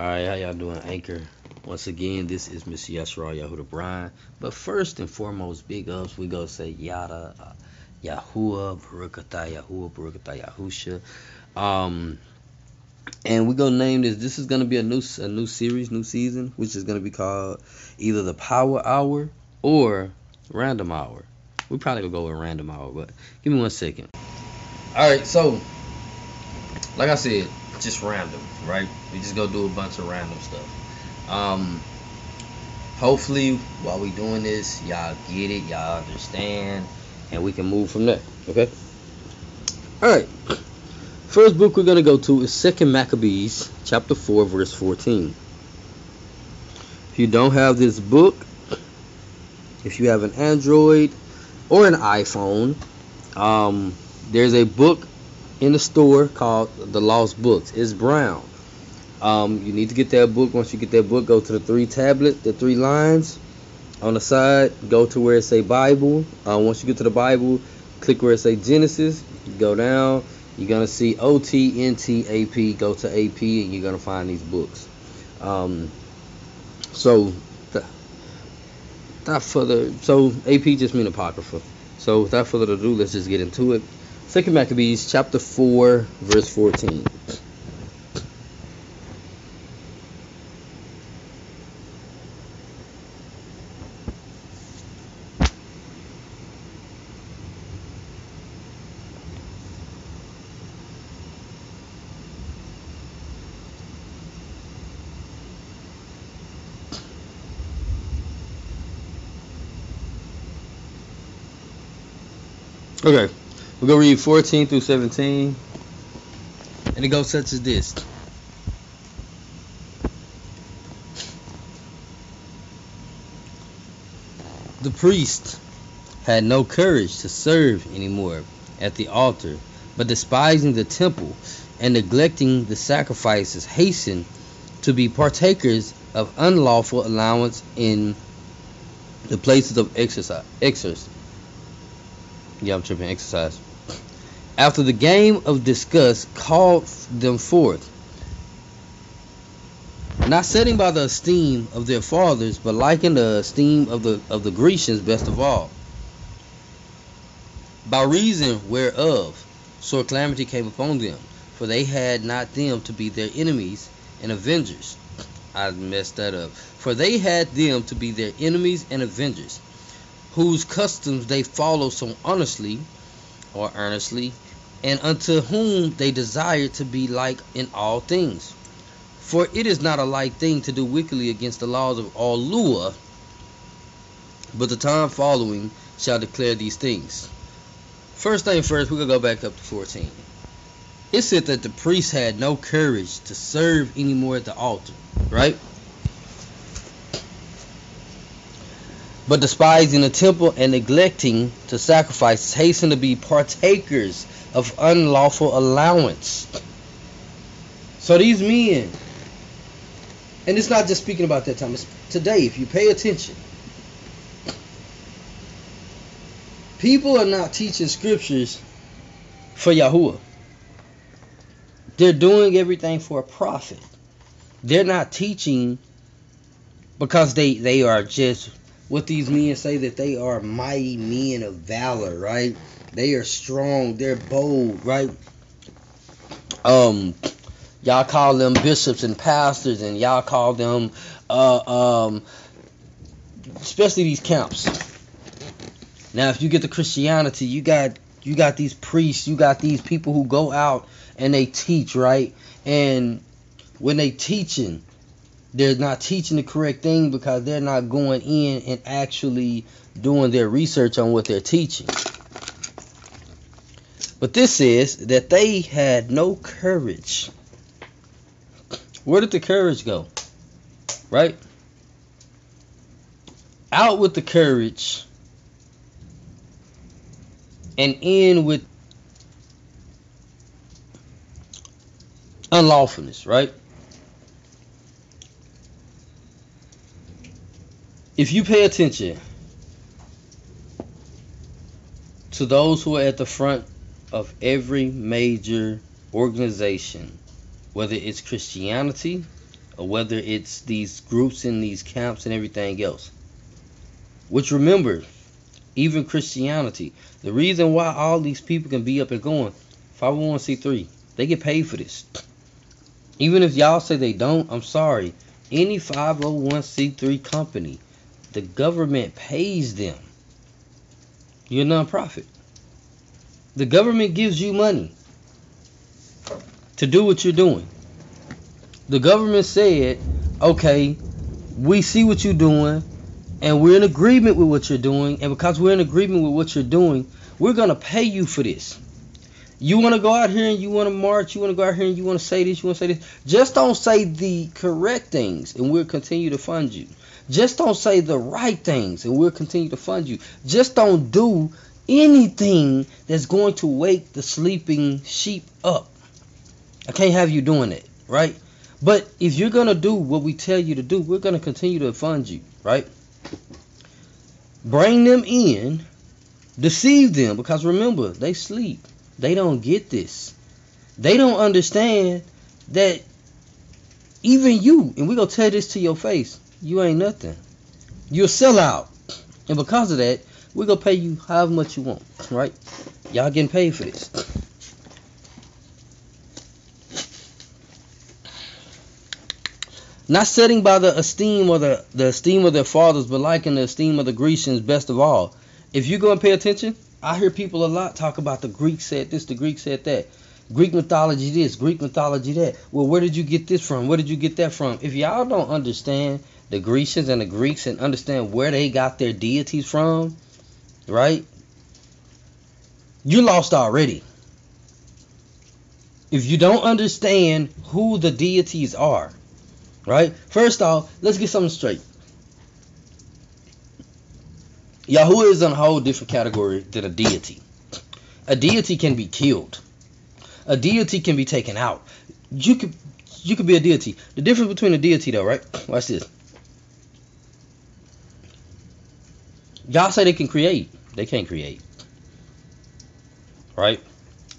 All right, how y'all doing, Anchor? Once again, this is Mr. Yashra Yahuda Brian. But first and foremost, big ups. We go say Yada, uh, Yahuwah, Barakatah, Yahuwah, Barakatah, Yahusha. Um, and we gonna name this. This is gonna be a new a new series, new season, which is gonna be called either the Power Hour or Random Hour. We probably gonna go with Random Hour, but give me one second. All right, so like I said, just random, right? We just go do a bunch of random stuff. Um, hopefully, while we doing this, y'all get it, y'all understand, and we can move from there. Okay. All right. First book we're gonna go to is Second Maccabees, chapter four, verse fourteen. If you don't have this book, if you have an Android or an iPhone, um, there's a book in the store called The Lost Books. It's brown. Um, you need to get that book. Once you get that book, go to the three tablet, the three lines on the side. Go to where it say Bible. Uh, once you get to the Bible, click where it say Genesis. Go down. You're gonna see O T N T A P. Go to AP, and you're gonna find these books. Um, so, without further, so AP just mean apocrypha. So without further ado, let's just get into it. Second Maccabees chapter 4 verse 14. Okay. We're going to read 14 through 17. And it goes such as this. The priest had no courage to serve anymore at the altar, but despising the temple and neglecting the sacrifices, hastened to be partakers of unlawful allowance in the places of exercise. exercise. Yeah, I'm tripping. Exercise after the game of disgust called them forth, not setting by the esteem of their fathers, but liking the esteem of the of the Grecians best of all. By reason whereof sore calamity came upon them, for they had not them to be their enemies and avengers. I messed that up. For they had them to be their enemies and avengers, whose customs they follow so honestly or earnestly and unto whom they desire to be like in all things. For it is not a light thing to do wickedly against the laws of all Lua, but the time following shall declare these things. First thing first, we're going to go back up to 14. It said that the priest had no courage to serve anymore at the altar, right? But despising the temple and neglecting to sacrifice, hasten to be partakers of unlawful allowance. So these men, and it's not just speaking about that time, it's today, if you pay attention, people are not teaching scriptures for Yahuwah. They're doing everything for a profit. They're not teaching because they, they are just what these men say that they are mighty men of valor, right? They are strong. They're bold, right? Um, y'all call them bishops and pastors, and y'all call them, uh, um, especially these camps. Now, if you get to Christianity, you got you got these priests, you got these people who go out and they teach, right? And when they teaching, they're not teaching the correct thing because they're not going in and actually doing their research on what they're teaching. But this says that they had no courage. Where did the courage go? Right? Out with the courage and in with unlawfulness, right? If you pay attention to those who are at the front of every major organization, whether it's Christianity or whether it's these groups in these camps and everything else. Which remember, even Christianity, the reason why all these people can be up and going, 501c3, they get paid for this. Even if y'all say they don't, I'm sorry. Any 501c3 company, the government pays them. You're a nonprofit. The government gives you money to do what you're doing. The government said, okay, we see what you're doing and we're in agreement with what you're doing. And because we're in agreement with what you're doing, we're going to pay you for this. You want to go out here and you want to march, you want to go out here and you want to say this, you want to say this. Just don't say the correct things and we'll continue to fund you. Just don't say the right things and we'll continue to fund you. Just don't do anything that's going to wake the sleeping sheep up. I can't have you doing it, right? But if you're going to do what we tell you to do, we're going to continue to fund you, right? Bring them in, deceive them, because remember, they sleep. They don't get this. They don't understand that even you, and we're going to tell this to your face, you ain't nothing. You're a sellout. And because of that, we're to pay you however much you want, right? Y'all getting paid for this. Not setting by the esteem or the, the esteem of their fathers, but liking the esteem of the Grecians best of all. If you go and pay attention, I hear people a lot talk about the Greek said this, the Greek said that. Greek mythology this, Greek mythology that. Well, where did you get this from? Where did you get that from? If y'all don't understand the Grecians and the Greeks and understand where they got their deities from, right? You lost already. If you don't understand who the deities are, right? First off, let's get something straight. Yahuwah is in a whole different category than a deity. A deity can be killed. A deity can be taken out. You could you could be a deity. The difference between a deity though, right? Watch this. Y'all say they can create. They can't create. Right?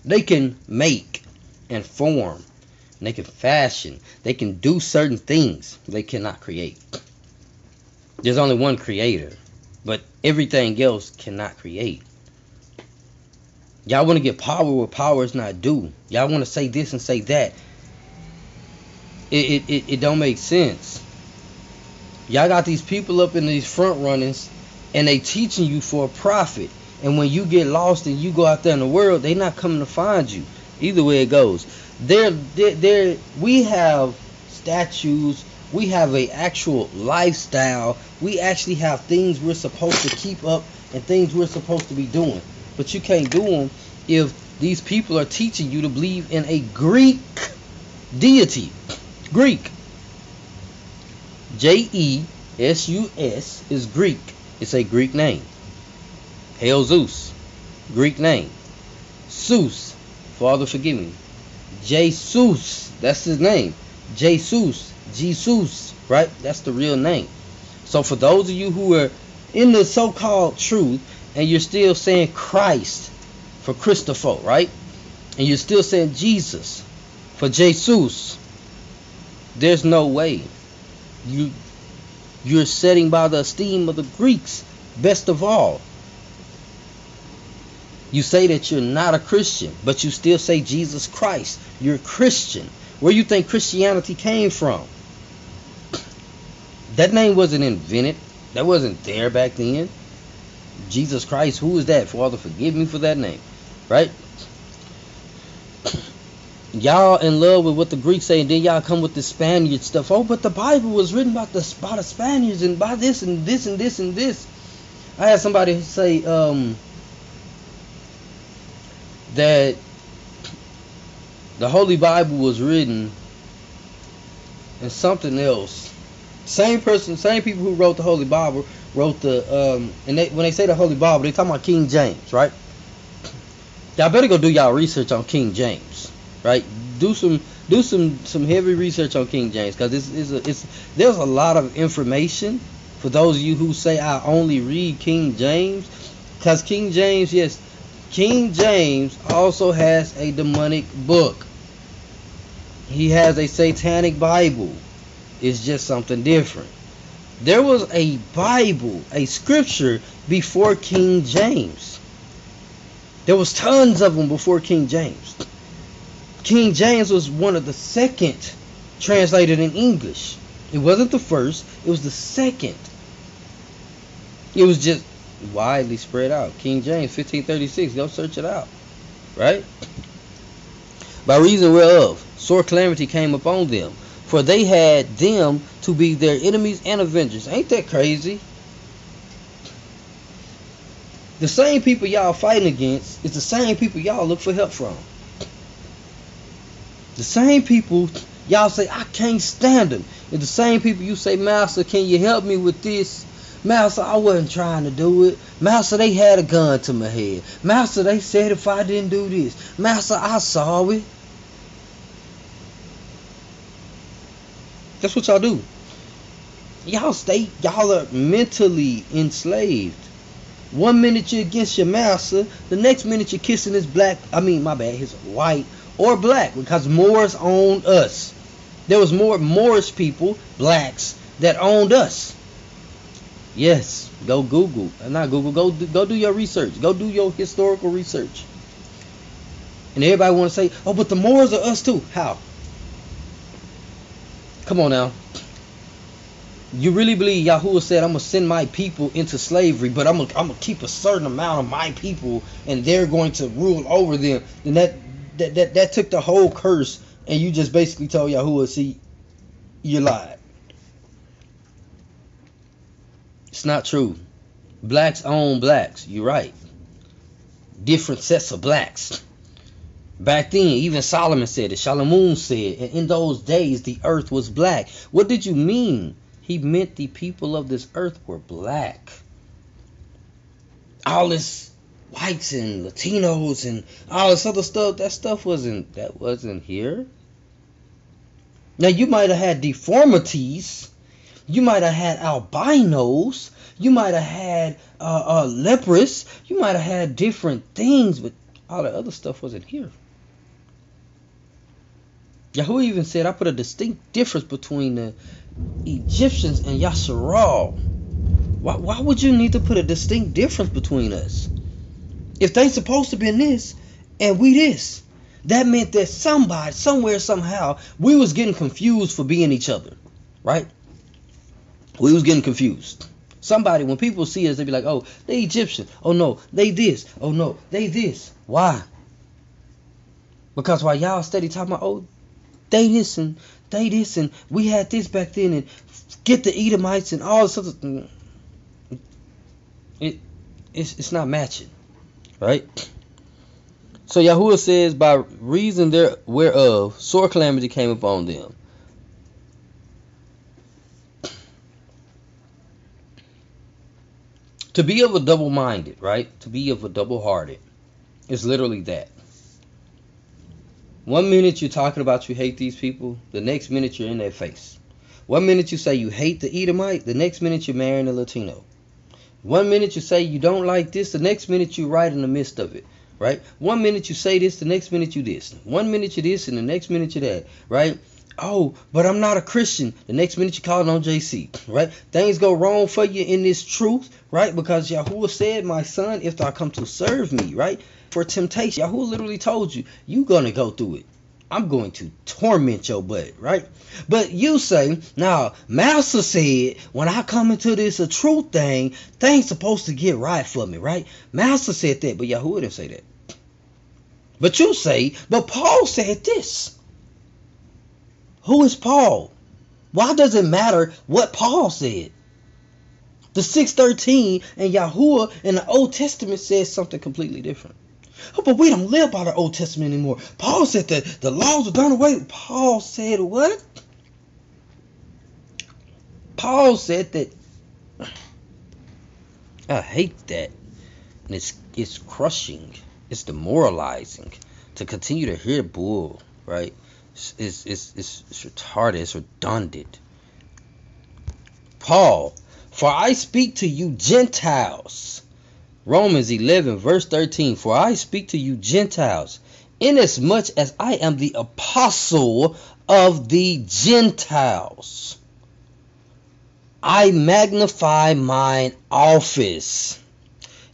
They can make and form. And they can fashion. They can do certain things. They cannot create. There's only one creator. But everything else cannot create. Y'all want to get power where power is not due. Y'all want to say this and say that. It, it, it, it don't make sense. Y'all got these people up in these front runnings and they teaching you for a profit. And when you get lost and you go out there in the world, they not coming to find you. Either way it goes. There, there, we have statues, we have a actual lifestyle. We actually have things we're supposed to keep up and things we're supposed to be doing. But you can't do them if these people are teaching you to believe in a Greek deity. Greek. J E S U S is Greek. It's a Greek name. Hail Zeus. Greek name. Zeus. Father forgive me. Jesus. That's his name. Jesus. Jesus, right? That's the real name. So for those of you who are in the so-called truth and you're still saying Christ for Christopher, right? And you're still saying Jesus for Jesus, there's no way. You you're setting by the esteem of the Greeks, best of all. You say that you're not a Christian, but you still say Jesus Christ. You're a Christian. Where you think Christianity came from? That name wasn't invented. That wasn't there back then. Jesus Christ, who is that? Father, forgive me for that name. Right? Y'all in love with what the Greeks say, and then y'all come with the Spaniard stuff. Oh, but the Bible was written about the by the Spaniards and by this and this and this and this. I had somebody say um, that the Holy Bible was written and something else same person, same people who wrote the Holy Bible wrote the um, and they, when they say the Holy Bible, they talking about King James, right? Y'all better go do y'all research on King James, right? Do some do some some heavy research on King James because it's it's, a, it's there's a lot of information for those of you who say I only read King James because King James, yes, King James also has a demonic book. He has a satanic Bible It's just something different. There was a Bible, a scripture before King James. There was tons of them before King James. King James was one of the second translated in English. It wasn't the first, it was the second. It was just widely spread out. King James 1536, go search it out. Right? By reason whereof sore calamity came upon them, for they had them to be their enemies and avengers. Ain't that crazy? The same people y'all fighting against is the same people y'all look for help from. The same people y'all say I can't stand them. The same people you say, Master, can you help me with this? Master, I wasn't trying to do it. Master, they had a gun to my head. Master, they said if I didn't do this. Master, I saw it. That's what y'all do. Y'all stay, y'all are mentally enslaved. One minute you're against your master, the next minute you're kissing his black, I mean, my bad, his white or black, because Moors owned us. There was more Moorish people, blacks, that owned us. Yes, go Google. Uh, not Google. Go do, go do your research. Go do your historical research. And everybody want to say, "Oh, but the Moors are us too." How? Come on now. You really believe Yahuwah said, "I'm gonna send my people into slavery, but I'm I'm gonna keep a certain amount of my people, and they're going to rule over them." Then that that that, that took the whole curse, and you just basically told Yahuwah, "See, you lied." It's not true. Blacks own blacks. You're right. Different sets of blacks. Back then, even Solomon said it. Shalamun said, and in those days the earth was black. What did you mean? He meant the people of this earth were black. All this whites and Latinos and all this other stuff, that stuff wasn't that wasn't here. Now you might have had deformities you might have had albinos. You might have had uh, uh, leprous. You might have had different things, but all the other stuff wasn't here. Yahweh even said, I put a distinct difference between the Egyptians and Yasharal. Why, why would you need to put a distinct difference between us? If they supposed to be this and we this, that meant that somebody, somewhere, somehow, we was getting confused for being each other, right? We was getting confused. Somebody, when people see us, they be like, oh, they Egyptian. Oh no, they this. Oh no, they this. Why? Because while y'all steady talking about, oh, they this and they this and we had this back then and get the Edomites and all this other it it's it's not matching. Right? So Yahuwah says, by reason there whereof sore calamity came upon them. To be of a double minded, right? To be of a double hearted is literally that. One minute you're talking about you hate these people, the next minute you're in their face. One minute you say you hate the Edomite, the next minute you're marrying a Latino. One minute you say you don't like this, the next minute you're right in the midst of it, right? One minute you say this, the next minute you this. One minute you this, and the next minute you that, right? oh, but I'm not a Christian. The next minute you call it on JC, right? Things go wrong for you in this truth, right? Because Yahuwah said, my son, if thou come to serve me, right? For temptation, Yahuwah literally told you, you gonna go through it. I'm going to torment your butt, right? But you say, now, Master said, when I come into this a truth thing, things supposed to get right for me, right? Master said that, but Yahuwah didn't say that. But you say, but Paul said this. Who is Paul? Why does it matter what Paul said? The 613 and Yahuwah in the Old Testament says something completely different. Oh, but we don't live by the Old Testament anymore. Paul said that the laws are done away. Paul said what? Paul said that I hate that. And it's it's crushing. It's demoralizing to continue to hear bull, right? It's, it's, it's, it's retarded. It's redundant. Paul, for I speak to you Gentiles. Romans 11, verse 13. For I speak to you Gentiles, inasmuch as I am the apostle of the Gentiles. I magnify mine office.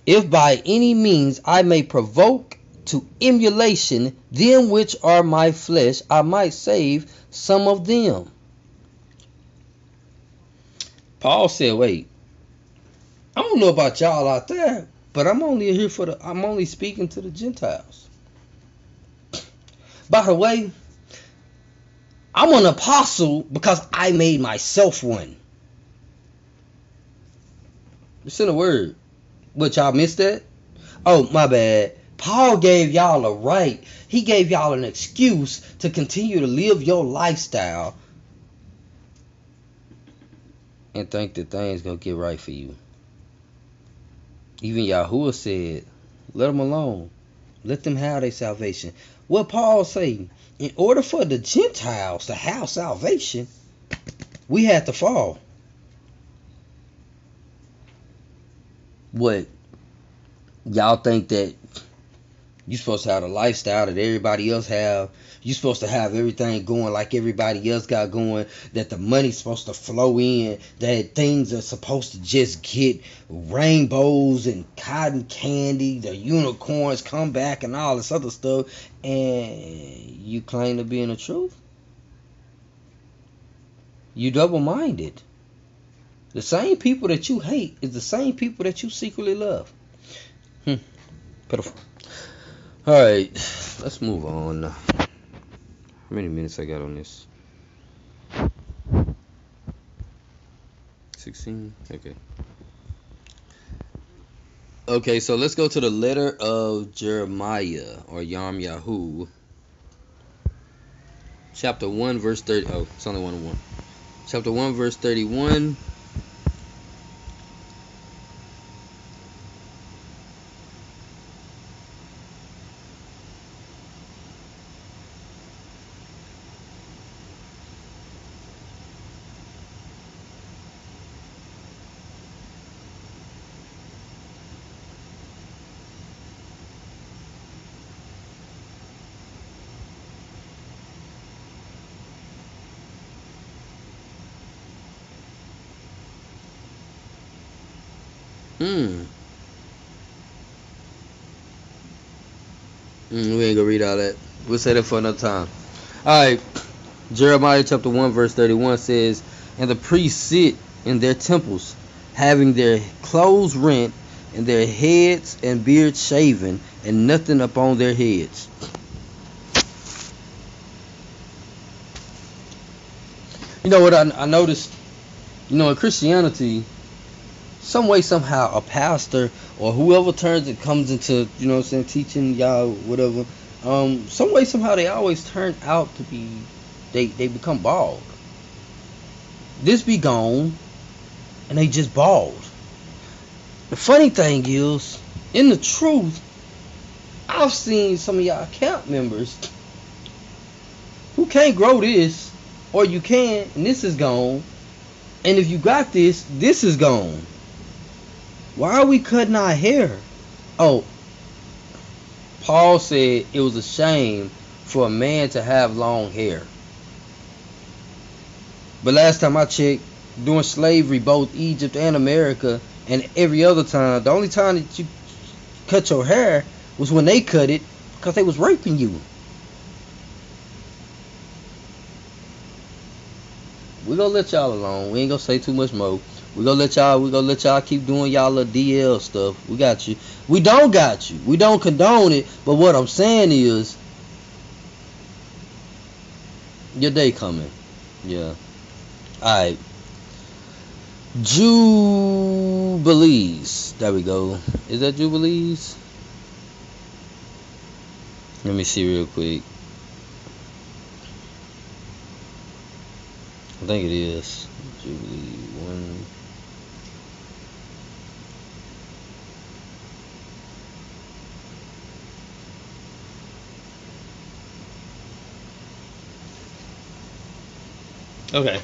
If by any means I may provoke to emulation them which are my flesh, I might save some of them. Paul said, wait, I don't know about y'all out there, but I'm only here for the I'm only speaking to the Gentiles. By the way, I'm an apostle because I made myself one. It's in a word. What y'all missed that? Oh, my bad. Paul gave y'all a right. He gave y'all an excuse to continue to live your lifestyle and think that things gonna get right for you. Even Yahuwah said, let them alone. Let them have their salvation. What Paul say? In order for the Gentiles to have salvation, we had to fall. What? Y'all think that you're supposed to have a lifestyle that everybody else have. You're supposed to have everything going like everybody else got going. That the money's supposed to flow in. That things are supposed to just get rainbows and cotton candy. The unicorns come back and all this other stuff. And you claim to be in the truth. You double minded. The same people that you hate is the same people that you secretly love. Hmm. Pitiful. All right, let's move on. How many minutes I got on this? 16? Okay. Okay, so let's go to the letter of Jeremiah or Yam Yahu. Chapter 1, verse 30. Oh, it's only 1 and 1. Chapter 1, verse 31. Hmm. Mm, we ain't gonna read all say that for another time. Alright. Jeremiah chapter 1 verse 31 says, And the priests sit in their temples, having their clothes rent, and their heads and beards shaven, and nothing upon their heads. You know what I, I noticed? You know, in Christianity, some way somehow a pastor or whoever turns it comes into you know what I'm saying teaching y'all whatever um some way somehow they always turn out to be they they become bald. This be gone and they just bald. The funny thing is in the truth I've seen some of y'all camp members who can't grow this or you can and this is gone. And if you got this this is gone. Why are we cutting our hair? Oh, Paul said it was a shame for a man to have long hair. But last time I checked, during slavery, both Egypt and America, and every other time, the only time that you cut your hair was when they cut it because they was raping you. We gonna let y'all alone. We ain't gonna say too much more. We gonna let y'all. We gonna let y'all keep doing y'all little DL stuff. We got you. We don't got you. We don't condone it. But what I'm saying is, your day coming. Yeah. All right. Jubilees. There we go. Is that Jubilees? Let me see real quick. I think it is. Jubilee one. Okay.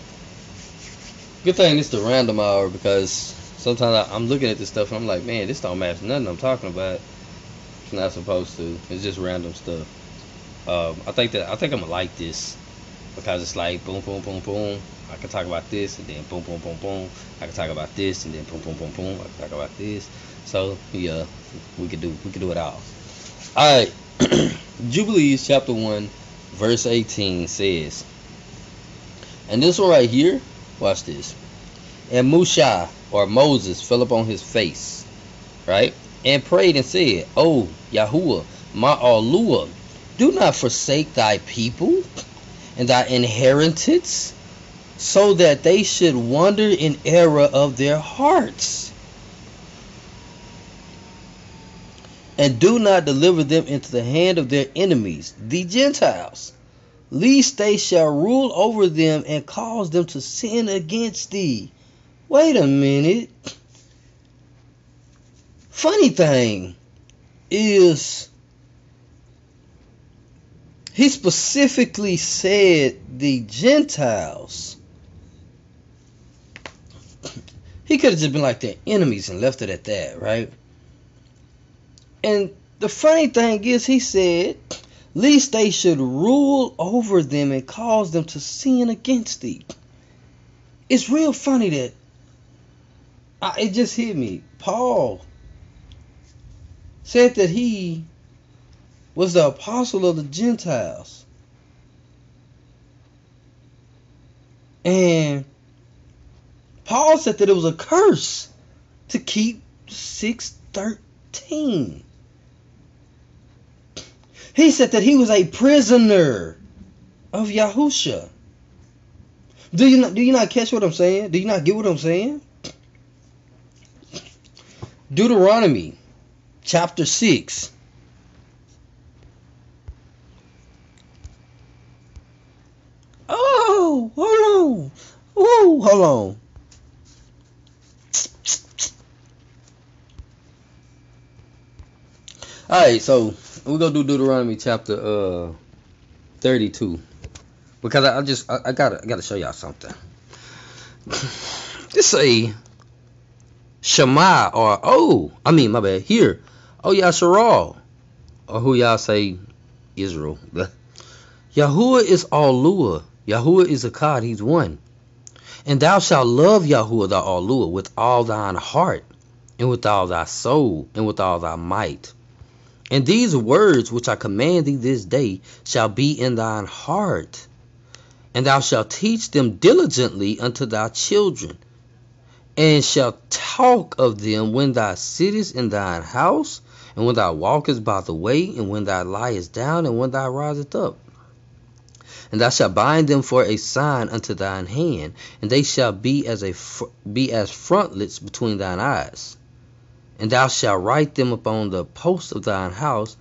Good thing it's the random hour because sometimes I, am looking at this stuff and I'm like, man, this don't match nothing I'm talking about. It's not supposed to. It's just random stuff. Um, I think that I think I'm gonna like this. because it's like boom, boom, boom, boom. I can talk about this and then boom, boom, boom, boom. I can talk about this and then boom, boom, boom, boom. I can talk about this. So yeah, we could do we could do it all. All right, Jubilees chapter one, verse eighteen says, and this one right here, watch this. And Musha or Moses fell upon his face, right, and prayed and said, "Oh Yahuwah, my Alua, do not forsake thy people." and thy inheritance, so that they should wander in error of their hearts. And do not deliver them into the hand of their enemies, the Gentiles, lest they shall rule over them and cause them to sin against thee. Wait a minute. Funny thing is he specifically said the Gentiles. He could have just been like their enemies and left it at that, right? And the funny thing is, he said, least they should rule over them and cause them to sin against thee. It's real funny that I, it just hit me. Paul said that he was the apostle of the Gentiles. And Paul said that it was a curse to keep 613. He said that he was a prisoner of Yahusha. Do you not do you not catch what I'm saying? Do you not get what I'm saying? Deuteronomy chapter 6 Oh, hold on. Ooh, hold on. All right, so we're gonna do Deuteronomy chapter uh 32 because I, I just I, I, gotta I gotta show y'all something. It's a Shema or oh I mean my bad here oh Yasharal or who y'all say Israel. Yahuwah is all Alua Yahuwah is a God, He's one. And thou shalt love Yahuwah thy Alua with all thine heart, and with all thy soul, and with all thy might. And these words which I command thee this day shall be in thine heart, and thou shalt teach them diligently unto thy children, and shalt talk of them when thou sittest in thine house, and when thou walkest by the way, and when thou liest down, and when thou risest up and thou shalt bind them for a sign unto thine hand, and they shall be as a be as frontlets between thine eyes. And thou shalt write them upon the posts of thine house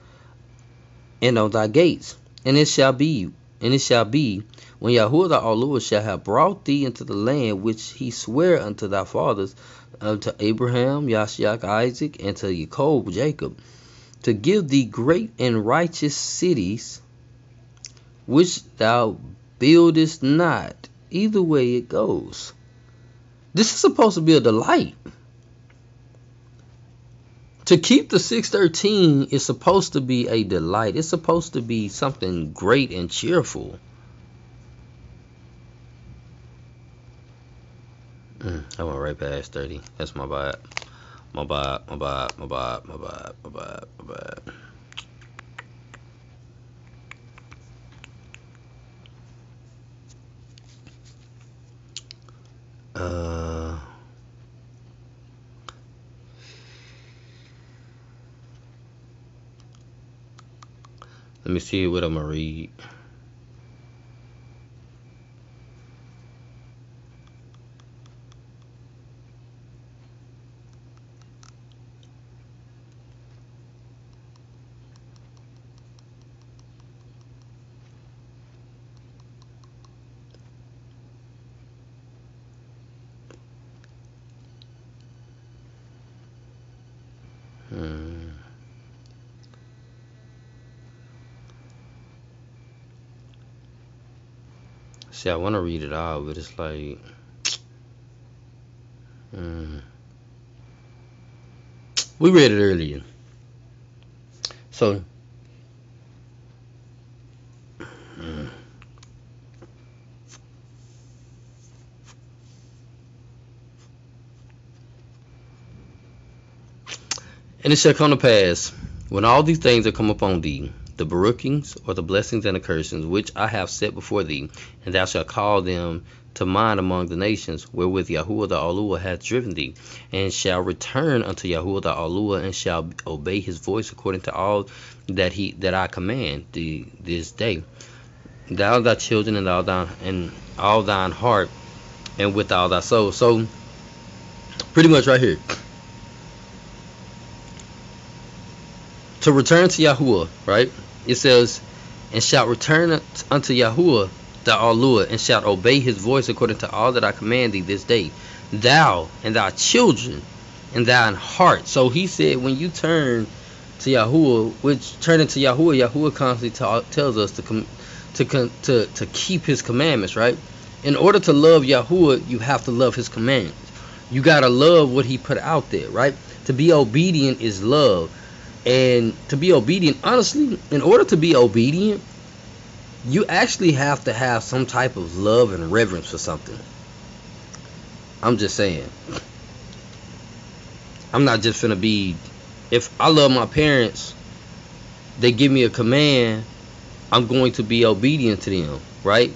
and on thy gates. And it shall be, and it shall be, when Yahuwah the Lord shall have brought thee into the land which he sware unto thy fathers, unto Abraham, Yashak, Isaac, and to Jacob, Jacob, to give thee great and righteous cities which thou buildest not. Either way it goes. This is supposed to be a delight. To keep the 613 is supposed to be a delight. It's supposed to be something great and cheerful. Mm, I went right past 30. That's my bad. My bad, my bad, my bad, my bad, my bad, my bad. Uh, let me see what I'm gonna read. See, I want to read it out, but it's like. Mm. We read it earlier. So. And it shall come to pass when all these things are come upon thee the Baruchings, or the blessings and the cursings, which I have set before thee, and thou shalt call them to mind among the nations, wherewith Yahuwah the Alua hath driven thee, and shall return unto Yahuwah the Alua, and shall obey his voice according to all that he that I command thee this day. Thou thy children and all thine and all thine heart and with all thy soul. So pretty much right here. To return to Yahuwah, right? It says, and shalt return unto Yahuwah the Alua, and shalt obey his voice according to all that I command thee this day. Thou and thy children and thine heart. So he said, when you turn to Yahuwah, which turning to Yahuwah, Yahuwah constantly tells us to come to, to to keep His commandments, right? In order to love Yahuwah, you have to love His commandments. You gotta love what He put out there, right? To be obedient is love, and to be obedient, honestly, in order to be obedient, you actually have to have some type of love and reverence for something. I'm just saying. I'm not just gonna be if I love my parents, they give me a command, I'm going to be obedient to them, right?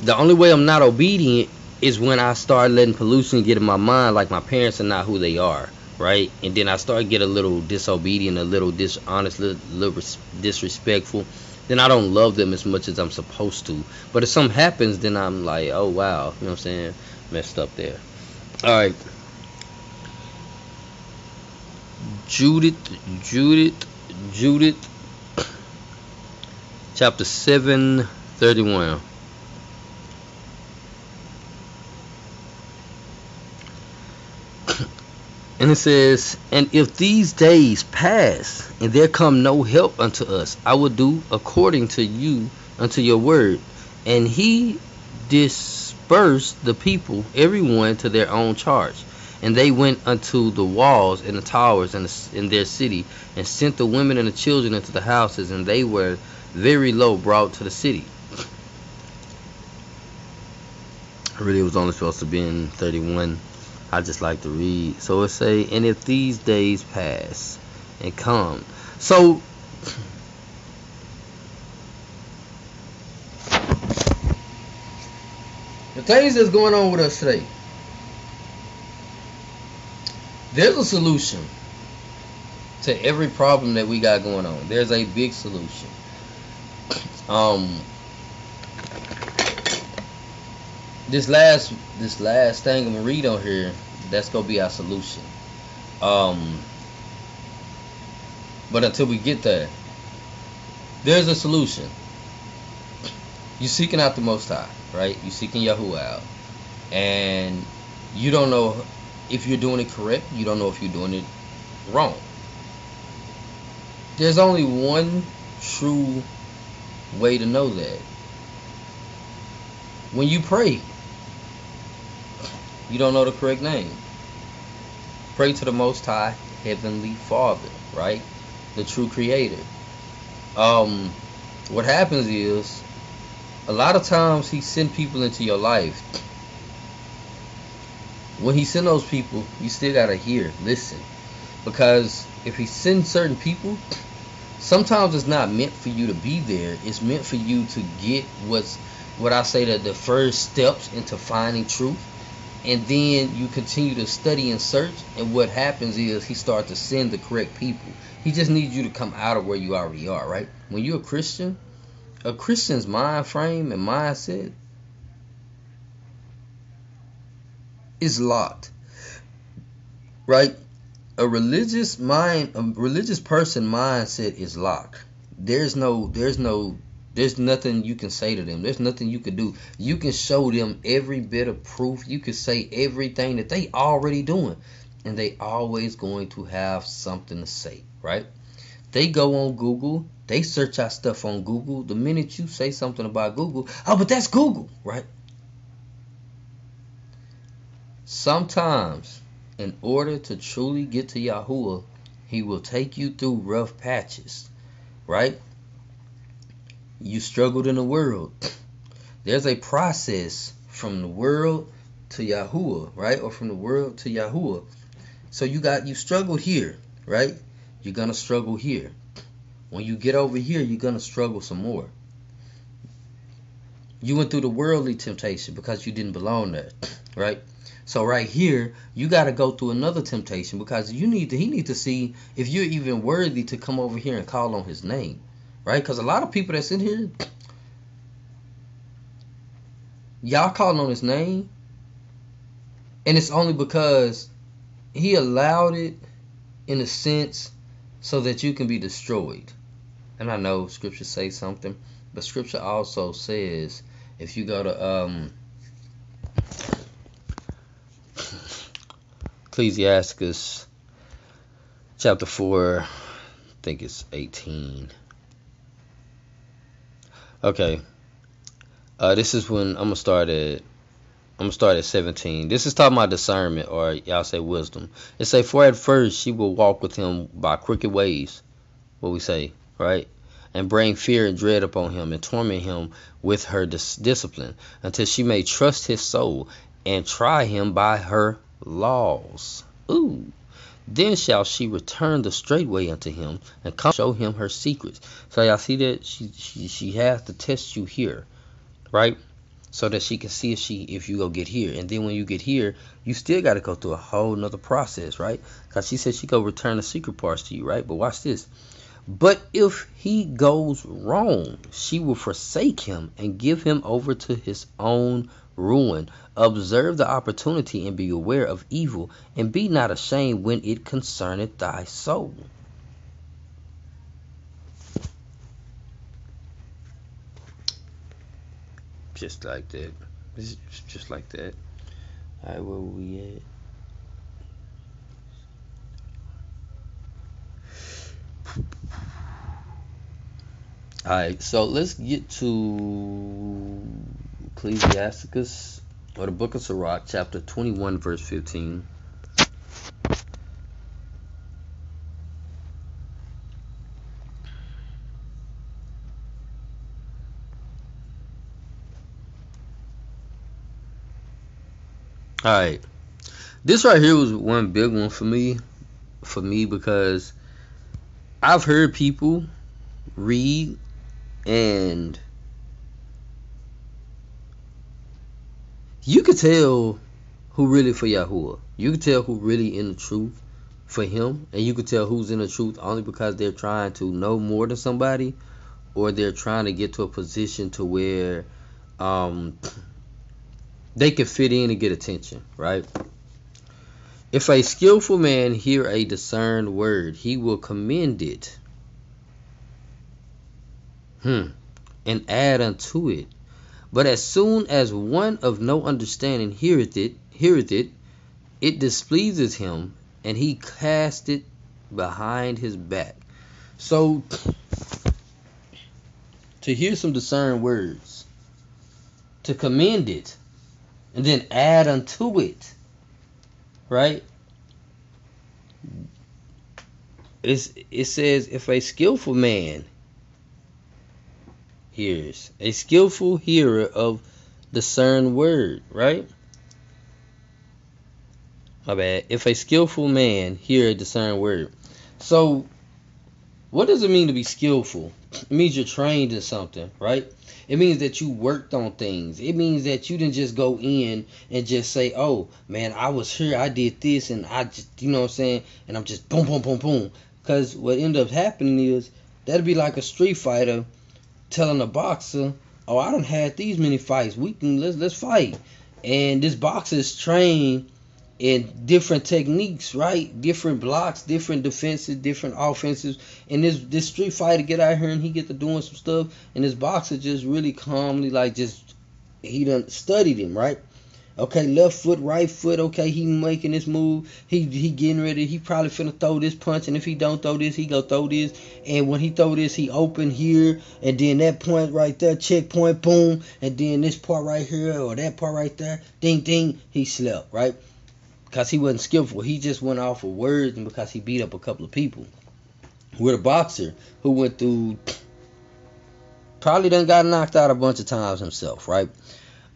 The only way I'm not obedient is when I start letting pollution get in my mind, like my parents are not who they are, right? And then I start get a little disobedient, a little dishonest, a little, little disrespectful. Then I don't love them as much as I'm supposed to. But if something happens, then I'm like, oh wow, you know what I'm saying? Messed up there. All right. Judith, Judith, Judith, chapter 7, 31. And it says, And if these days pass, and there come no help unto us, I will do according to you, unto your word. And he dispersed the people, everyone to their own charge. And they went unto the walls and the towers in, the, in their city, and sent the women and the children into the houses, and they were very low brought to the city. Really, it was only supposed to be in 31. I just like to read. So it say, and if these days pass and come. So the things that's going on with us today there's a solution to every problem that we got going on. There's a big solution. Um, this last this last thing I'm gonna read on here, that's gonna be our solution. Um, but until we get there, there's a solution. You're seeking out the Most High, right? You're seeking Yahuwah out, and you don't know if you're doing it correct, you don't know if you're doing it wrong. There's only one true way to know that. When you pray, you don't know the correct name. Pray to the Most High Heavenly Father, right? The true Creator. Um, what happens is, a lot of times He send people into your life when he send those people, you still gotta hear, listen, because if he sends certain people, sometimes it's not meant for you to be there. It's meant for you to get what's what I say that the first steps into finding truth, and then you continue to study and search. And what happens is he starts to send the correct people. He just needs you to come out of where you already are, right? When you're a Christian, a Christian's mind frame and mindset is locked. Right? A religious mind a religious person mindset is locked. There's no there's no there's nothing you can say to them. There's nothing you can do. You can show them every bit of proof. You can say everything that they already doing. And they always going to have something to say, right? They go on Google, they search out stuff on Google. The minute you say something about Google, oh, but that's Google, right? Sometimes, in order to truly get to Yahuwah, He will take you through rough patches, right? You struggled in the world. There's a process from the world to Yahuwah, right? Or from the world to Yahuwah. So you got you struggled here, right? You're gonna struggle here. When you get over here, you're gonna struggle some more. You went through the worldly temptation because you didn't belong there, right? So right here, you got to go through another temptation because you need to. He need to see if you're even worthy to come over here and call on His name, right? Because a lot of people that's in here, y'all calling on His name, and it's only because He allowed it, in a sense, so that you can be destroyed. And I know Scripture say something, but Scripture also says if you go to um Ecclesiasticus chapter 4, I think it's 18. Okay. Uh, this is when I'm gonna start at I'm gonna start at 17. This is talking about discernment, or y'all say wisdom. It say, for at first she will walk with him by crooked ways. What we say, right? And bring fear and dread upon him, and torment him with her dis- discipline, until she may trust his soul and try him by her laws. Ooh. Then shall she return the straight way unto him and come show him her secrets. So y'all see that she she she has to test you here, right? So that she can see if she if you go get here. And then when you get here, you still gotta go through a whole nother process, right? Because she said she go return the secret parts to you, right? But watch this. But if he goes wrong, she will forsake him and give him over to his own ruin. Observe the opportunity and be aware of evil, and be not ashamed when it concerneth thy soul. Just like that. Just like that. Alright, where we at? Alright, so let's get to Ecclesiasticus or the book of Sirach, chapter 21, verse 15. Alright. This right here was one big one for me. For me because I've heard people read and you could tell who really for Yahuwah. You could tell who really in the truth for him, and you could tell who's in the truth only because they're trying to know more than somebody, or they're trying to get to a position to where um, they can fit in and get attention, right? If a skillful man hear a discerned word, he will commend it. Hmm. And add unto it but as soon as one of no understanding heareth it, heareth it, it displeases him, and he cast it behind his back. So to hear some discerned words, to commend it, and then add unto it, right? It's, it says, if a skillful man hears. A skillful hearer of discerned word, right? My bad. If a skillful man hear a discerned word. So, what does it mean to be skillful? It means you're trained in something, right? It means that you worked on things. It means that you didn't just go in and just say, oh, man, I was here, I did this, and I just, you know what I'm saying? And I'm just boom, boom, boom, boom. Because what ended up happening is that'd be like a street fighter telling a boxer, "Oh, I don't had these many fights. We can let's let's fight." And this boxer is trained in different techniques, right? Different blocks, different defenses, different offenses. And this this street fighter get out here and he get to doing some stuff, and this boxer just really calmly like just he done studied him, right? Okay, left foot, right foot. Okay, he making this move. He he getting ready. He probably finna throw this punch, and if he don't throw this, he go throw this. And when he throw this, he open here, and then that point right there, checkpoint, boom, and then this part right here or that part right there, ding ding, he slept right, because he wasn't skillful. He just went off of words, and because he beat up a couple of people. With a boxer who went through, probably done got knocked out a bunch of times himself, right?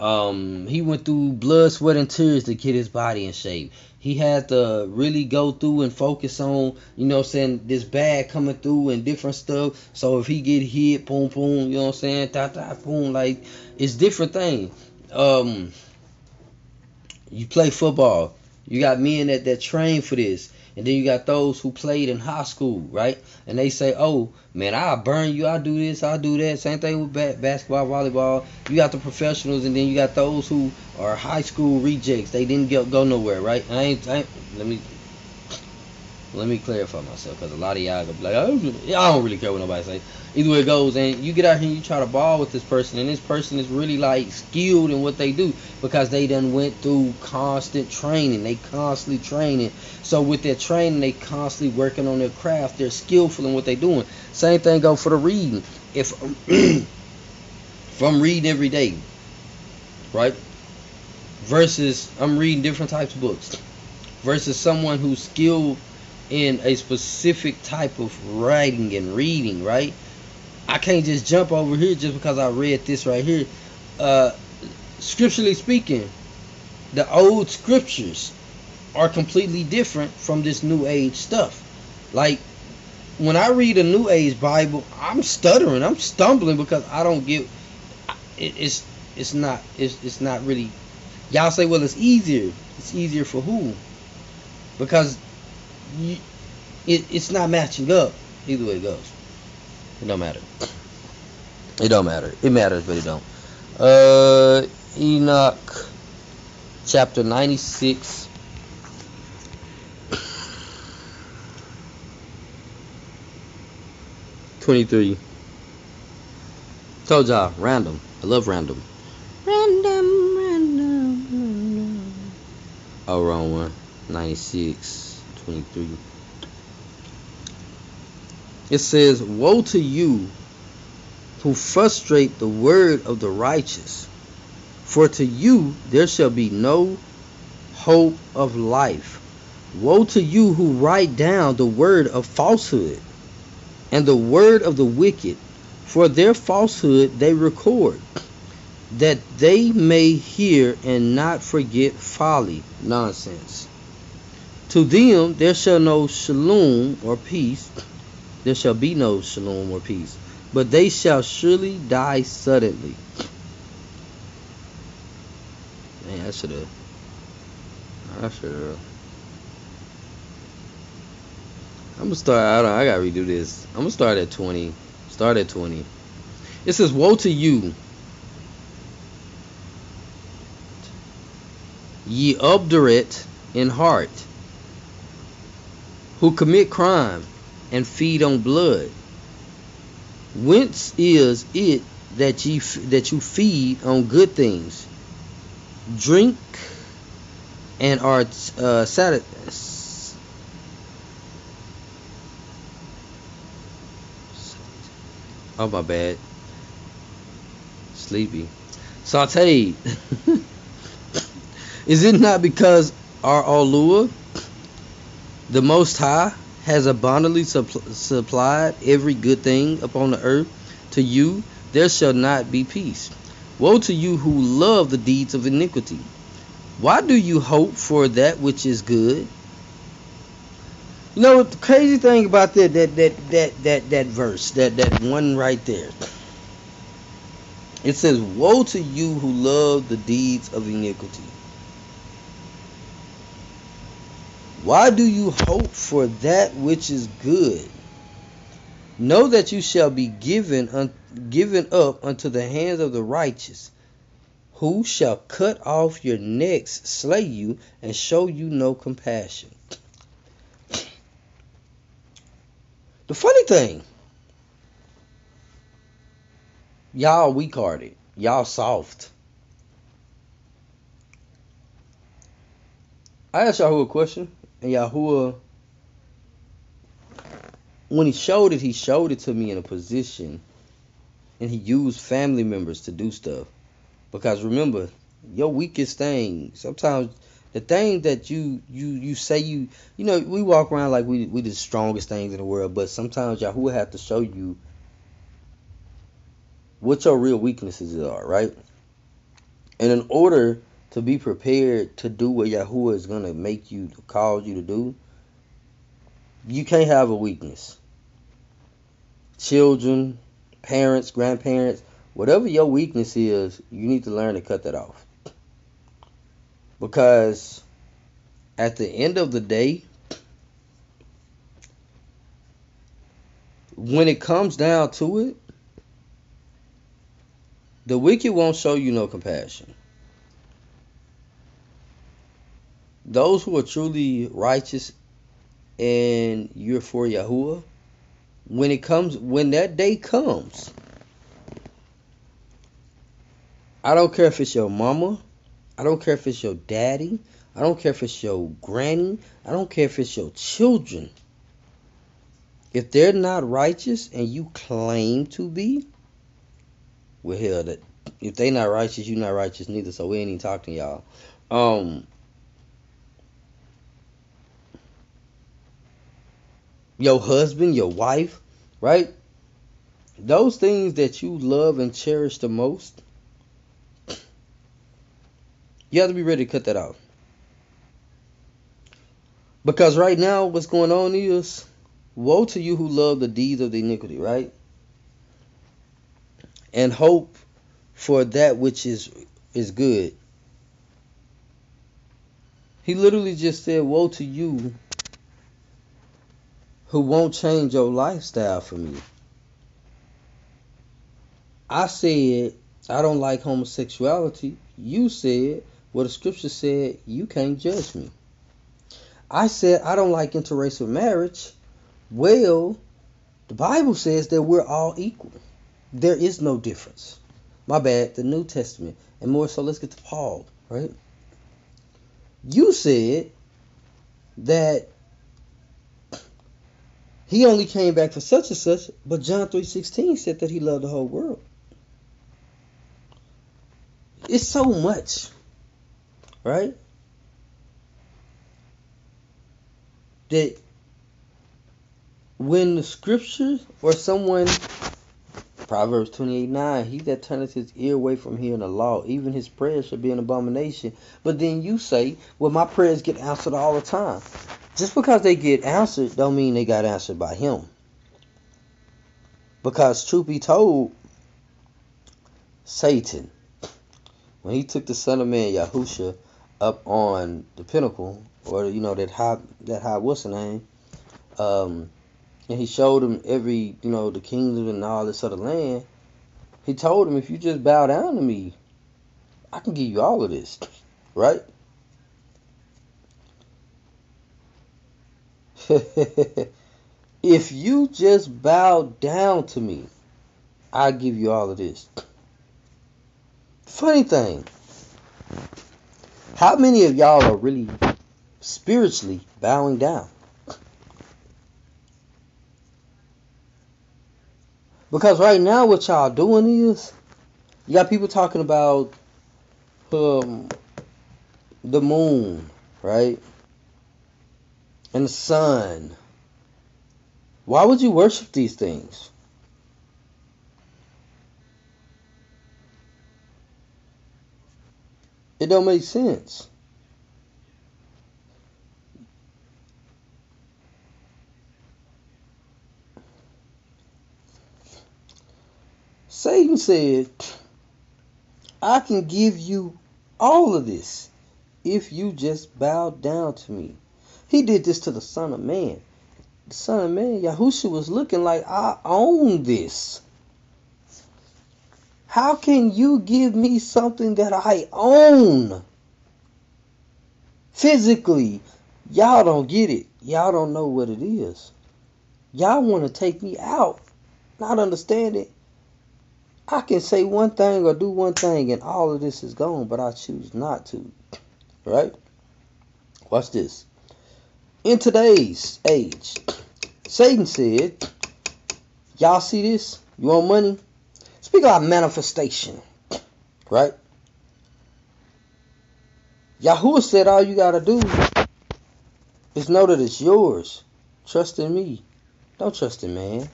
Um, he went through blood, sweat, and tears to get his body in shape. He had to really go through and focus on, you know, saying this bag coming through and different stuff. So if he get hit, boom, boom, you know what I'm saying, ta ta, boom, like it's different thing. Um, you play football. You got men that that train for this. And then you got those who played in high school, right? And they say, "Oh, man, I'll burn you. I'll do this. I'll do that." Same thing with ba- basketball, volleyball. You got the professionals, and then you got those who are high school rejects. They didn't get, go nowhere, right? I ain't, I ain't. Let me let me clarify myself, because a lot of y'all gonna be like, oh, I don't really care what nobody say. Either way it goes, and you get out here and you try to ball with this person, and this person is really like skilled in what they do because they done went through constant training. They constantly training. So with their training, they constantly working on their craft. They're skillful in what they doing. Same thing go for the reading. If, if I'm reading every day, right? Versus I'm reading different types of books. Versus someone who's skilled in a specific type of writing and reading, right? I can't just jump over here just because I read this right here. Uh, scripturally speaking, the old scriptures are completely different from this new age stuff. Like when I read a new age Bible, I'm stuttering, I'm stumbling because I don't get it, it's it's not it's it's not really y'all say well it's easier. It's easier for who? Because you, it, it's not matching up either way it goes. It don't matter. It don't matter. It matters, but it don't. Uh, Enoch, chapter ninety-six. Twenty-three. Told y'all, random. I love random. Random, random, random. Oh, wrong one. 96, 23. It says, Woe to you who frustrate the word of the righteous, for to you there shall be no hope of life. Woe to you who write down the word of falsehood and the word of the wicked, for their falsehood they record, that they may hear and not forget folly. Nonsense. To them there shall no shalom or peace, there shall be no shalom or peace, but they shall surely die suddenly. Man, I should have. I should have. I'm gonna start. I, don't, I gotta redo this. I'm gonna start at 20. Start at 20. It says, "Woe to you, ye obdurate in heart, who commit crime and feed on blood. Whence is it that ye that you feed on good things, drink, and are uh, satisfied?" Oh my bad. Sleepy. Sauteed. Is it not because our Allua, the Most High, has abundantly suppl- supplied every good thing upon the earth? To you there shall not be peace. Woe to you who love the deeds of iniquity. Why do you hope for that which is good? You know the crazy thing about that that that that that, that verse, that, that one right there. It says, Woe to you who love the deeds of iniquity. Why do you hope for that which is good? Know that you shall be given un- given up unto the hands of the righteous, who shall cut off your necks, slay you, and show you no compassion. The funny thing, y'all weak hearted, y'all soft. I asked Yahuwah a question, and Yahuwah, when he showed it, he showed it to me in a position, and he used family members to do stuff. Because remember, your weakest thing, sometimes the thing that you you you say you you know we walk around like we we the strongest things in the world, but sometimes Yahuwah have to show you what your real weaknesses are, right? And in order to be prepared to do what Yahuwah is to make you, cause you to do, you can't have a weakness. Children, parents, grandparents, whatever your weakness is, you need to learn to cut that off. Because at the end of the day, when it comes down to it, the wicked won't show you no compassion. Those who are truly righteous and you're for Yahuwah, when it comes, when that day comes, I don't care if it's your mama, I don't care if it's your daddy, I don't care if it's your granny, I don't care if it's your children. If they're not righteous and you claim to be, well, hell, that if they not righteous, you not righteous neither. So we ain't even talking to y'all. Um, your husband, your wife, right? Those things that you love and cherish the most, you have to be ready to cut that off. Because right now, what's going on is, woe to you who love the deeds of the iniquity, right? And hope for that which is is good. He literally just said, Woe to you who won't change your lifestyle for me. I said, I don't like homosexuality. You said, well, the scripture said, you can't judge me. I said, I don't like interracial marriage. Well, the Bible says that we're all equal. There is no difference. My bad, the New Testament. And more so, let's get to Paul, right? You said that he only came back for such and such, but John 3.16 said that he loved the whole world. It's so much, right? That when the scriptures or someone Proverbs 28 9, he that turneth his ear away from hearing the law, even his prayers shall be an abomination. But then you say, well, my prayers get answered all the time. Just because they get answered don't mean they got answered by him. Because truth be told, Satan, when he took the Son of Man Yahusha up on the pinnacle, or you know that high that high what's the name? Um, and he showed him every you know the kingdom and all this other land. He told him, if you just bow down to me, I can give you all of this, right? if you just bow down to me, I'll give you all of this. Funny thing, how many of y'all are really spiritually bowing down? Because right now, what y'all doing is, you got people talking about um, the moon, right? And the sun. Why would you worship these things? It don't make sense. Satan said, I can give you all of this if you just bow down to me. He did this to the Son of Man. The Son of Man, Yahusha was looking like, I own this. How can you give me something that I own? Physically, y'all don't get it. Y'all don't know what it is. Y'all want to take me out, not understand it. I can say one thing or do one thing and all of this is gone, but I choose not to. Right? Watch this in today's age, Satan said, Y'all see this? You want money? Speak about manifestation. Right? Yahuwah said all you gotta do is know that it's yours. Trust in me. Don't trust in man.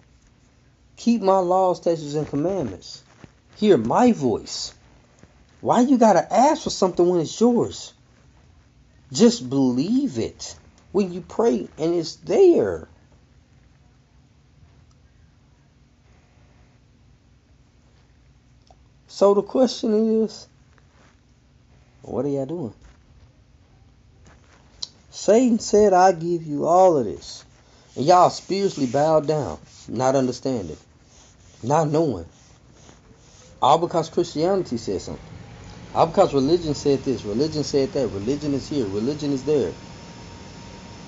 Keep my laws, statutes, and commandments. Hear my voice. Why you gotta ask for something when it's yours? Just believe it when you pray and it's there. So the question is, what are y'all doing? Satan said, I give you all of this. And y'all spiritually bowed down, not understanding, not knowing. All because Christianity said something. All because religion said this, religion said that, religion is here, religion is there.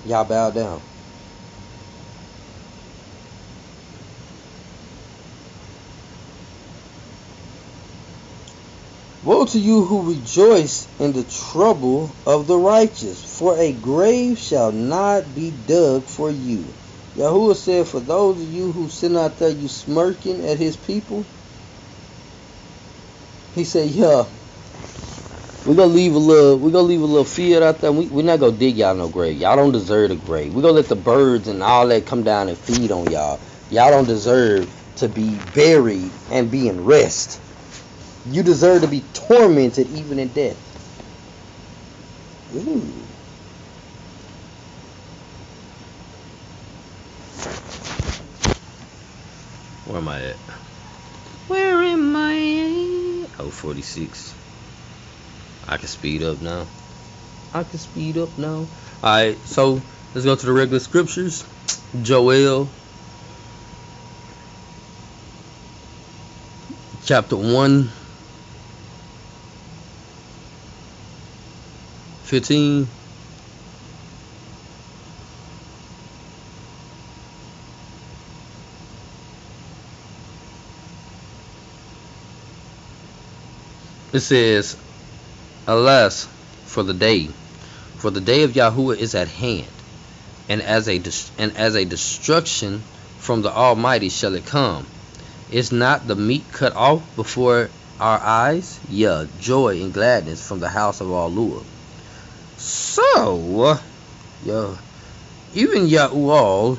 Y'all bow down. Woe to you who rejoice in the trouble of the righteous, for a grave shall not be dug for you. Yahuwah said, For those of you who sit out there, you smirking at his people, he said, Yeah, we're gonna leave a little we're gonna leave a little field out there. We, we're not gonna dig y'all no grave. Y'all don't deserve a grave. We're gonna let the birds and all that come down and feed on y'all. Y'all don't deserve to be buried and be in rest. You deserve to be tormented even in death. Ooh. Where am I at? Where am I at? Oh, 46. I can speed up now. I can speed up now. Alright, so let's go to the regular scriptures. Joel chapter 1 15 it says alas for the day for the day of Yahuwah is at hand and as a and as a destruction from the almighty shall it come. Is not the meat cut off before our eyes? Yeah joy and gladness from the house of Allua so, uh, yo, even Yahuwah,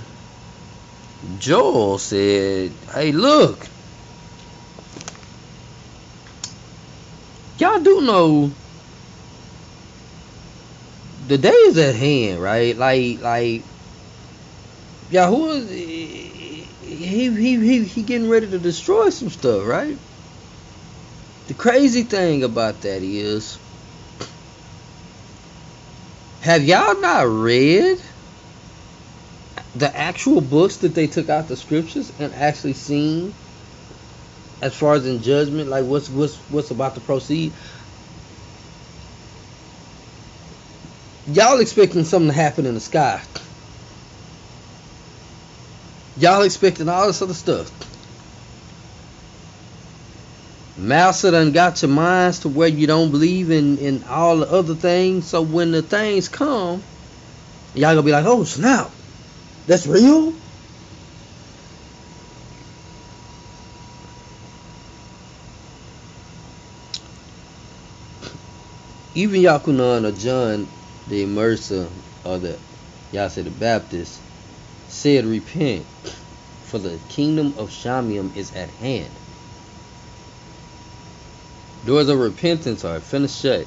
Joel said, hey, look, y'all do know the day is at hand, right? Like, like, Yahuwah, he, he, he, he getting ready to destroy some stuff, right? The crazy thing about that is, have y'all not read the actual books that they took out the scriptures and actually seen as far as in judgment, like what's what's what's about to proceed? Y'all expecting something to happen in the sky. Y'all expecting all this other stuff. Mouser done got your minds to where you don't believe in, in all the other things. So when the things come, y'all gonna be like, oh snap, that's real? Even Yakunan or John the Immerser or the y'all say the Baptist said repent for the kingdom of Shamium is at hand. Doors of repentance are finished shut.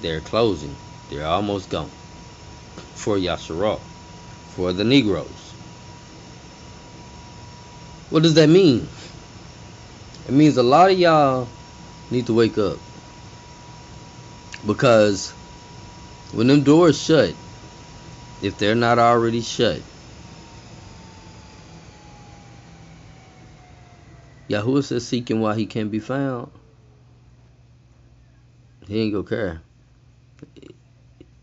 They're closing. They're almost gone. For Yasharal. For the Negroes. What does that mean? It means a lot of y'all need to wake up. Because when them doors shut, if they're not already shut, Yahuwah says seeking while he can be found. He ain't gonna care.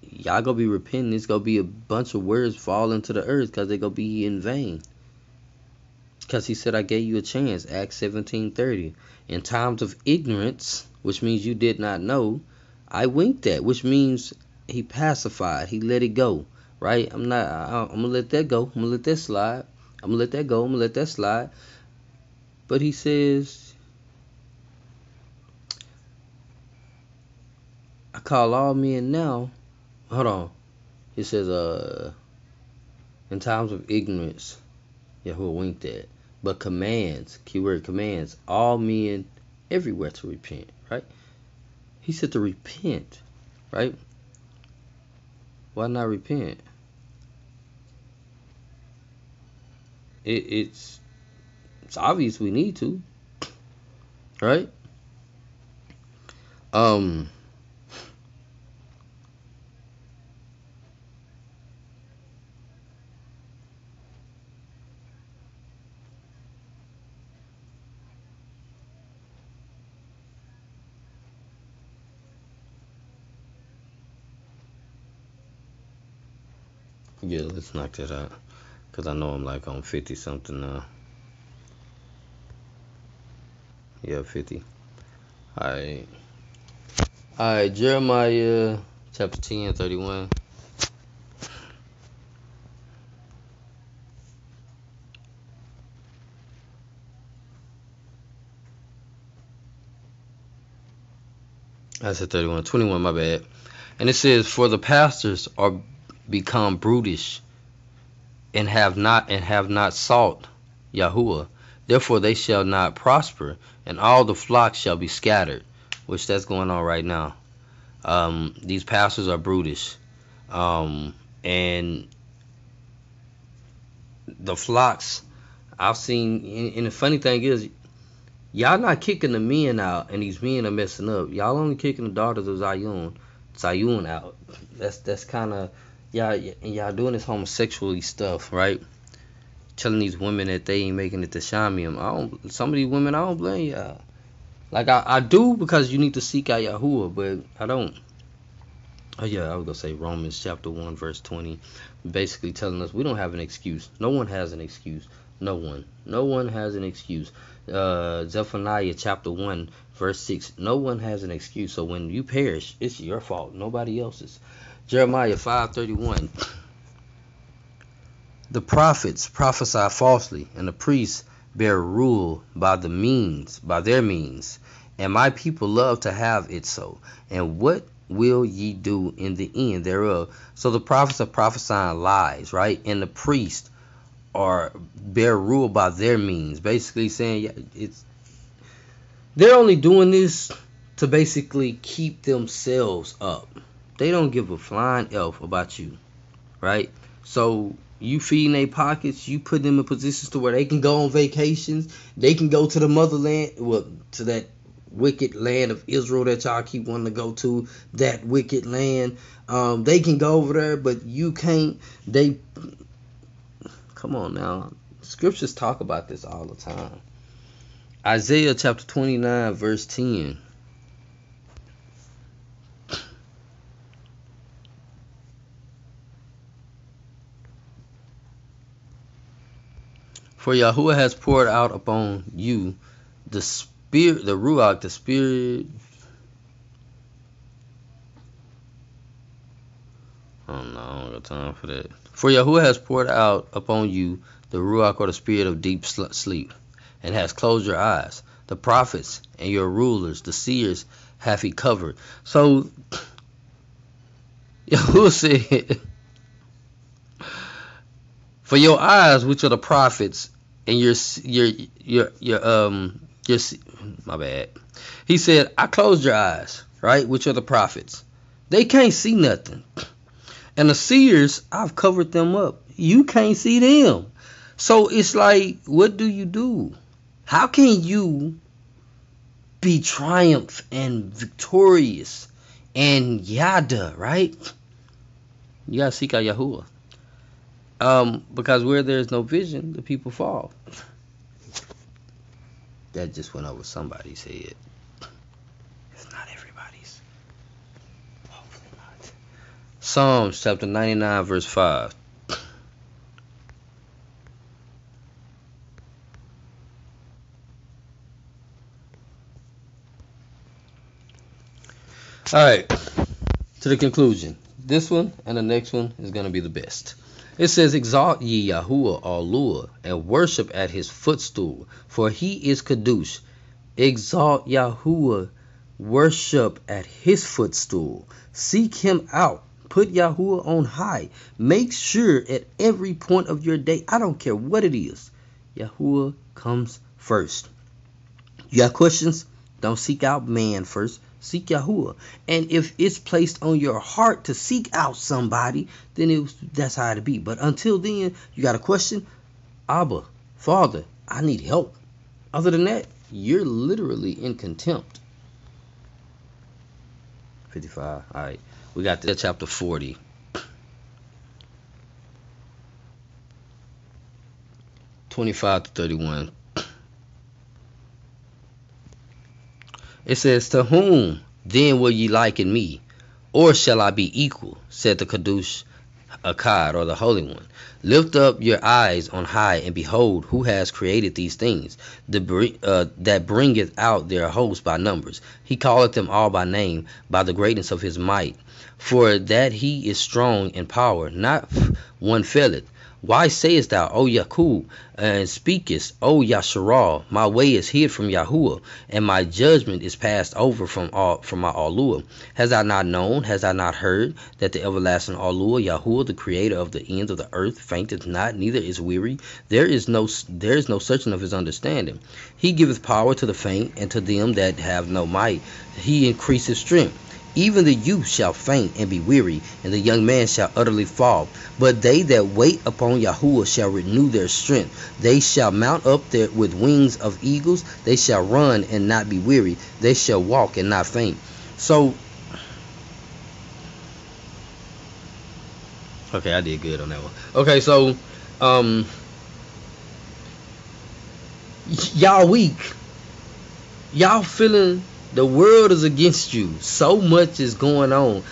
Y'all gonna be repenting. It's gonna be a bunch of words falling to the earth because they gonna be in vain. Because he said, I gave you a chance. Acts 17.30. In times of ignorance, which means you did not know, I winked at, which means he pacified. He let it go. Right? I'm not, I, I'm gonna let that go. I'm gonna let that slide. I'm gonna let that go. I'm gonna let that slide. But he says, I call all men now. Hold on. He says, uh, in times of ignorance, Yahuwah winked at. But commands, keyword commands, all men everywhere to repent, right? He said to repent, right? Why not repent? It, it's it's obvious we need to, right? Um. Yeah, let's knock that out. Because I know I'm like on 50 something now. Yeah, 50. Alright. Alright, Jeremiah chapter 10, 31. I said 31, 21, my bad. And it says, For the pastors are become brutish and have not and have not sought Yahuwah. Therefore they shall not prosper, and all the flocks shall be scattered, which that's going on right now. Um, these pastors are brutish, um, and the flocks I've seen. And the funny thing is, y'all not kicking the men out, and these men are messing up. Y'all only kicking the daughters of Zion, Zion out. That's that's kind of y'all y'all doing this homosexually stuff, right? Telling these women that they ain't making it to Shamium. I don't. Some of these women, I don't blame y'all. Like I, I do because you need to seek out Yahuwah, but I don't. Oh yeah, I was gonna say Romans chapter one verse twenty, basically telling us we don't have an excuse. No one has an excuse. No one. No one has an excuse. Uh, Zephaniah chapter one verse six. No one has an excuse. So when you perish, it's your fault. Nobody else's. Jeremiah 5:31. The prophets prophesy falsely, and the priests bear rule by the means, by their means. And my people love to have it so. And what will ye do in the end thereof? So the prophets are prophesying lies, right? And the priests are bear rule by their means, basically saying it's they're only doing this to basically keep themselves up. They don't give a flying elf about you, right? So you feeding their pockets, you put them in positions to where they can go on vacations, they can go to the motherland, well, to that wicked land of Israel that y'all keep wanting to go to, that wicked land. Um, they can go over there, but you can't. They come on now. Scriptures talk about this all the time. Isaiah chapter 29, verse 10. For Yahuwah has poured out upon you the spirit, the Ruach, the spirit. Oh no, I don't got time for that. For Yahuwah has poured out upon you the Ruach or the spirit of deep sleep, and has closed your eyes. The prophets and your rulers, the seers, have he covered. So Yahuwah said, For your eyes, which are the prophets, and your your your your um your my bad. He said, I closed your eyes, right, which are the prophets. They can't see nothing. And the seers, I've covered them up. You can't see them. So it's like, what do you do? How can you be triumph and victorious and yada, right? You gotta seek out Yahuwah. Um, because where there's no vision, the people fall. That just went over somebody's head. It's not everybody's. Hopefully not. Psalms chapter 99, verse 5. All right, to the conclusion. This one and the next one is going to be the best. It says, Exalt ye Yahuwah Alua, and worship at his footstool, for he is Kadush. Exalt Yahuwah, worship at his footstool. Seek him out. Put Yahuwah on high. Make sure at every point of your day, I don't care what it is, Yahuwah comes first. You got questions? Don't seek out man first. Seek Yahuwah. And if it's placed on your heart to seek out somebody, then it, that's how it be. But until then, you got a question? Abba, Father, I need help. Other than that, you're literally in contempt. 55. All right. We got the chapter 40. Twenty-five to thirty-one. It says, To whom then will ye liken me? Or shall I be equal? said the Kadush Akkad, or the Holy One. Lift up your eyes on high, and behold, who has created these things, the, uh, that bringeth out their hosts by numbers. He calleth them all by name, by the greatness of his might. For that he is strong in power, not one faileth. Why sayest thou, O Yakub, and speakest, O Yasharal, my way is hid from Yahuwah, and my judgment is passed over from all from my Allua? Has I not known, has I not heard, that the everlasting Allua, Yahuwah, the creator of the ends of the earth, fainteth not, neither is weary? There is no there is no searching of his understanding. He giveth power to the faint, and to them that have no might. He increaseth strength. Even the youth shall faint and be weary, and the young man shall utterly fall. But they that wait upon Yahuwah shall renew their strength. They shall mount up there with wings of eagles. They shall run and not be weary. They shall walk and not faint. So, okay, I did good on that one. Okay, so, um, y'all weak. Y'all feeling the world is against you. So much is going on.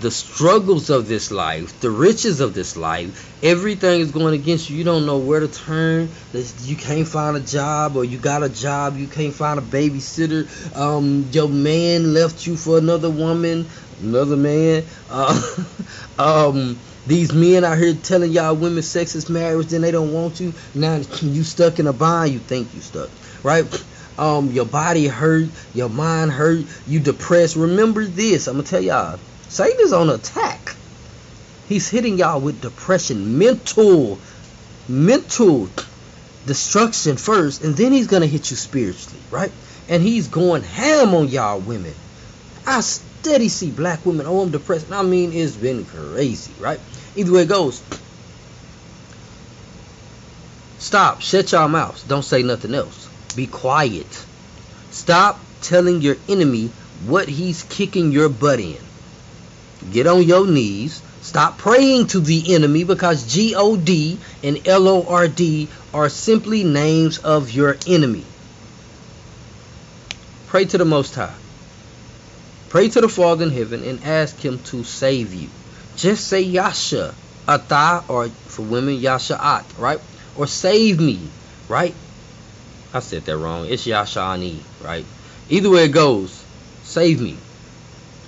The struggles of this life, the riches of this life, everything is going against you. You don't know where to turn. You can't find a job, or you got a job, you can't find a babysitter. Um, your man left you for another woman, another man. Uh, um, these men out here telling y'all women sex is marriage, then they don't want you. Now you stuck in a bind. You think you stuck, right? Um, your body hurt, your mind hurt, you depressed. Remember this. I'm gonna tell y'all, Satan is on attack. He's hitting y'all with depression, mental, mental destruction first, and then he's gonna hit you spiritually, right? And he's going ham on y'all women. I steady see black women, oh, I'm depressed. I mean, it's been crazy, right? Either way it goes. Stop. Shut y'all mouths. Don't say nothing else. Be quiet. Stop telling your enemy what he's kicking your butt in. Get on your knees. Stop praying to the enemy because G O D and L O R D are simply names of your enemy. Pray to the Most High. Pray to the Father in heaven and ask Him to save you. Just say Yasha, Ata, or for women, Yasha At, right? Or save me, right? I said that wrong. It's Yashani, right? Either way it goes, save me.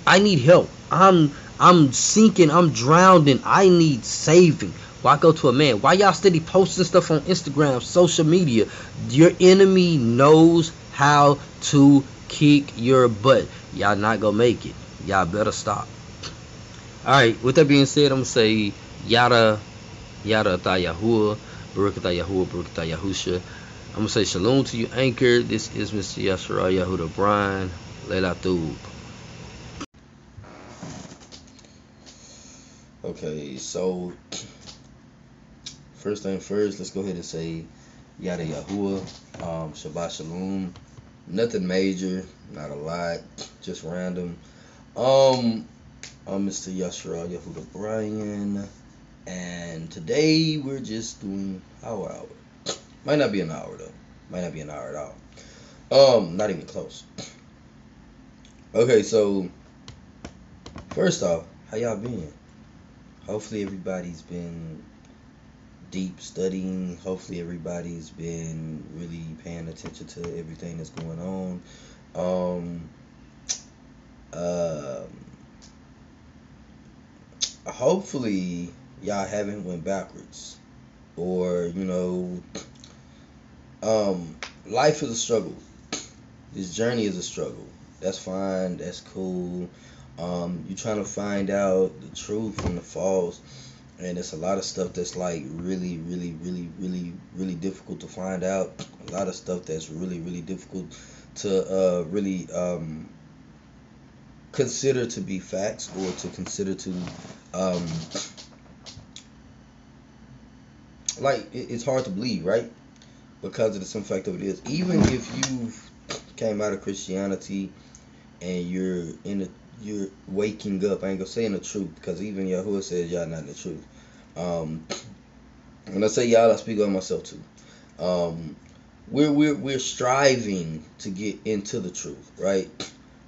I need help. I'm I'm sinking. I'm drowning. I need saving. Why go to a man? Why y'all steady posting stuff on Instagram, social media? Your enemy knows how to kick your butt. Y'all not gonna make it. Y'all better stop. Alright, with that being said, I'm gonna say yada yada ta Yahuwah, Baruch Yahuwah, Baruch Yahusha. I'm gonna say shalom to you, Anchor. This is Mr. Yashara Yahuda Brian. Leila Thub. Okay, so first thing first, let's go ahead and say Yada Yahuwah, um, Shabbat Shalom. Nothing major, not a lot, just random. Um, I'm Mr. Yashara Yahuda Brian, and today we're just doing our hour. Might not be an hour though. Might not be an hour at all. Um, not even close. Okay, so first off, how y'all been? Hopefully everybody's been deep studying. Hopefully everybody's been really paying attention to everything that's going on. Um, uh, hopefully y'all haven't went backwards or you know um, life is a struggle. This journey is a struggle. That's fine. That's cool. Um, you're trying to find out the truth from the false, and it's a lot of stuff that's like really, really, really, really, really difficult to find out. A lot of stuff that's really, really difficult to uh, really um, consider to be facts or to consider to um like it's hard to believe right because of the simple fact of it is even if you came out of christianity and you're in the you're waking up i ain't gonna say in the truth because even yahuwah says y'all not the truth. Um when i say y'all i speak on myself too. Um we're, we're we're striving to get into the truth right?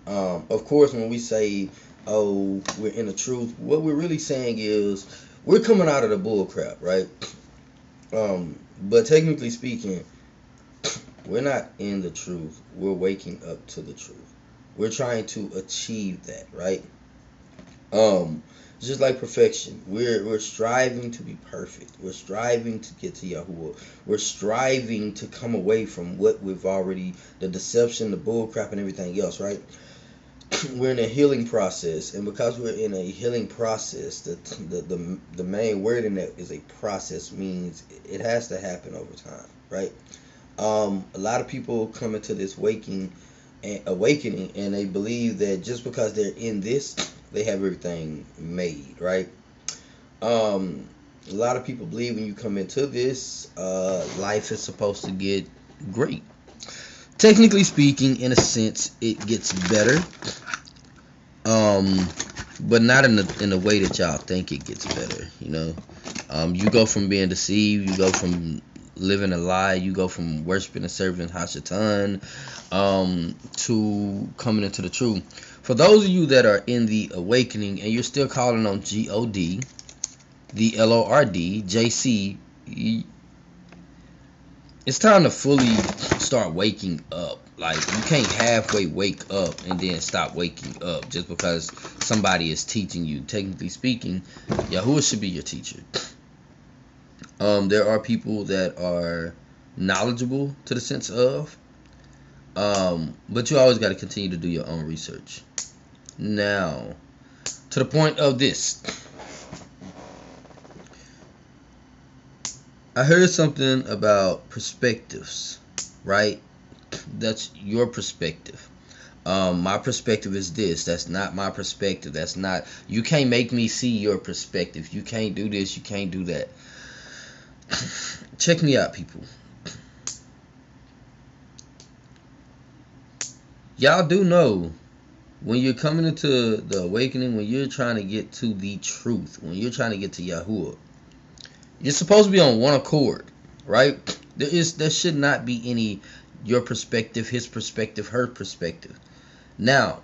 Um, of course, when we say, "Oh, we're in the truth," what we're really saying is we're coming out of the bull crap, right? Um, but technically speaking, we're not in the truth. We're waking up to the truth. We're trying to achieve that, right? Um, just like perfection, we're we're striving to be perfect. We're striving to get to Yahuwah. We're striving to come away from what we've already the deception, the bull crap, and everything else, right? we're in a healing process, and because we're in a healing process, the, the the the main word in that is a process means it has to happen over time, right? Um, a lot of people come into this waking and awakening, and they believe that just because they're in this, they have everything made, right? Um, a lot of people believe when you come into this, uh, life is supposed to get great technically speaking, in a sense, it gets better. Um, but not in the in the way that y'all think it gets better. You know, um, you go from being deceived, you go from living a lie, you go from worshiping and serving Hashatan, um, to coming into the truth. For those of you that are in the awakening and you're still calling on G O D, the L O R D, J C, it's time to fully start waking up. Like you can't halfway wake up and then stop waking up just because somebody is teaching you. Technically speaking, Yahuwah should be your teacher. Um, there are people that are knowledgeable to the sense of, um, but you always got to continue to do your own research. Now, to the point of this. I heard something about perspectives, right? That's your perspective. Um, my perspective is this. That's not my perspective. That's not. You can't make me see your perspective. You can't do this. You can't do that. Check me out, people. Y'all do know when you're coming into the awakening, when you're trying to get to the truth, when you're trying to get to Yahuwah, you're supposed to be on one accord, right? There is there should not be any your perspective, his perspective, her perspective. Now,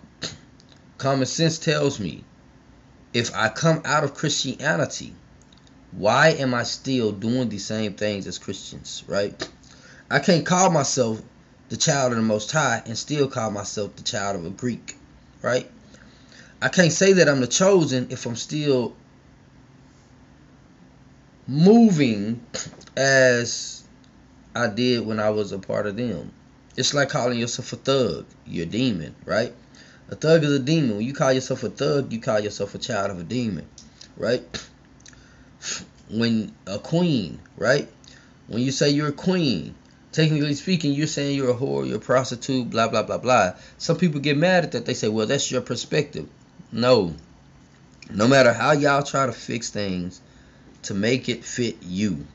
common sense tells me if I come out of Christianity, why am I still doing the same things as Christians, right? I can't call myself the child of the Most High and still call myself the child of a Greek, right? I can't say that I'm the chosen if I'm still moving as I did when I was a part of them. It's like calling yourself a thug. You're a demon, right? A thug is a demon. When you call yourself a thug, you call yourself a child of a demon, right? When a queen, right? When you say you're a queen, technically speaking, you're saying you're a whore, you're a prostitute, blah, blah, blah, blah. Some people get mad at that. They say, well, that's your perspective. No. No matter how y'all try to fix things, to make it fit you.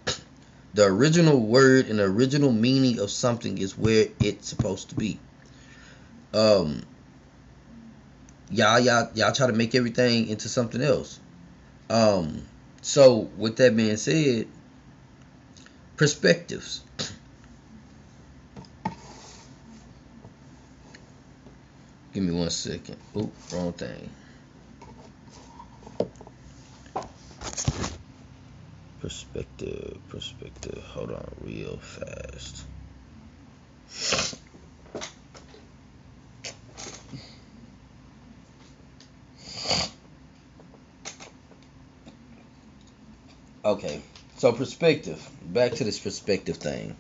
The original word and the original meaning of something is where it's supposed to be. Um, y'all, y'all, y'all try to make everything into something else. Um, so with that being said, perspectives. Give me one second. Oop, wrong thing. Perspective, perspective. Hold on, real fast. Okay, so perspective. Back to this perspective thing.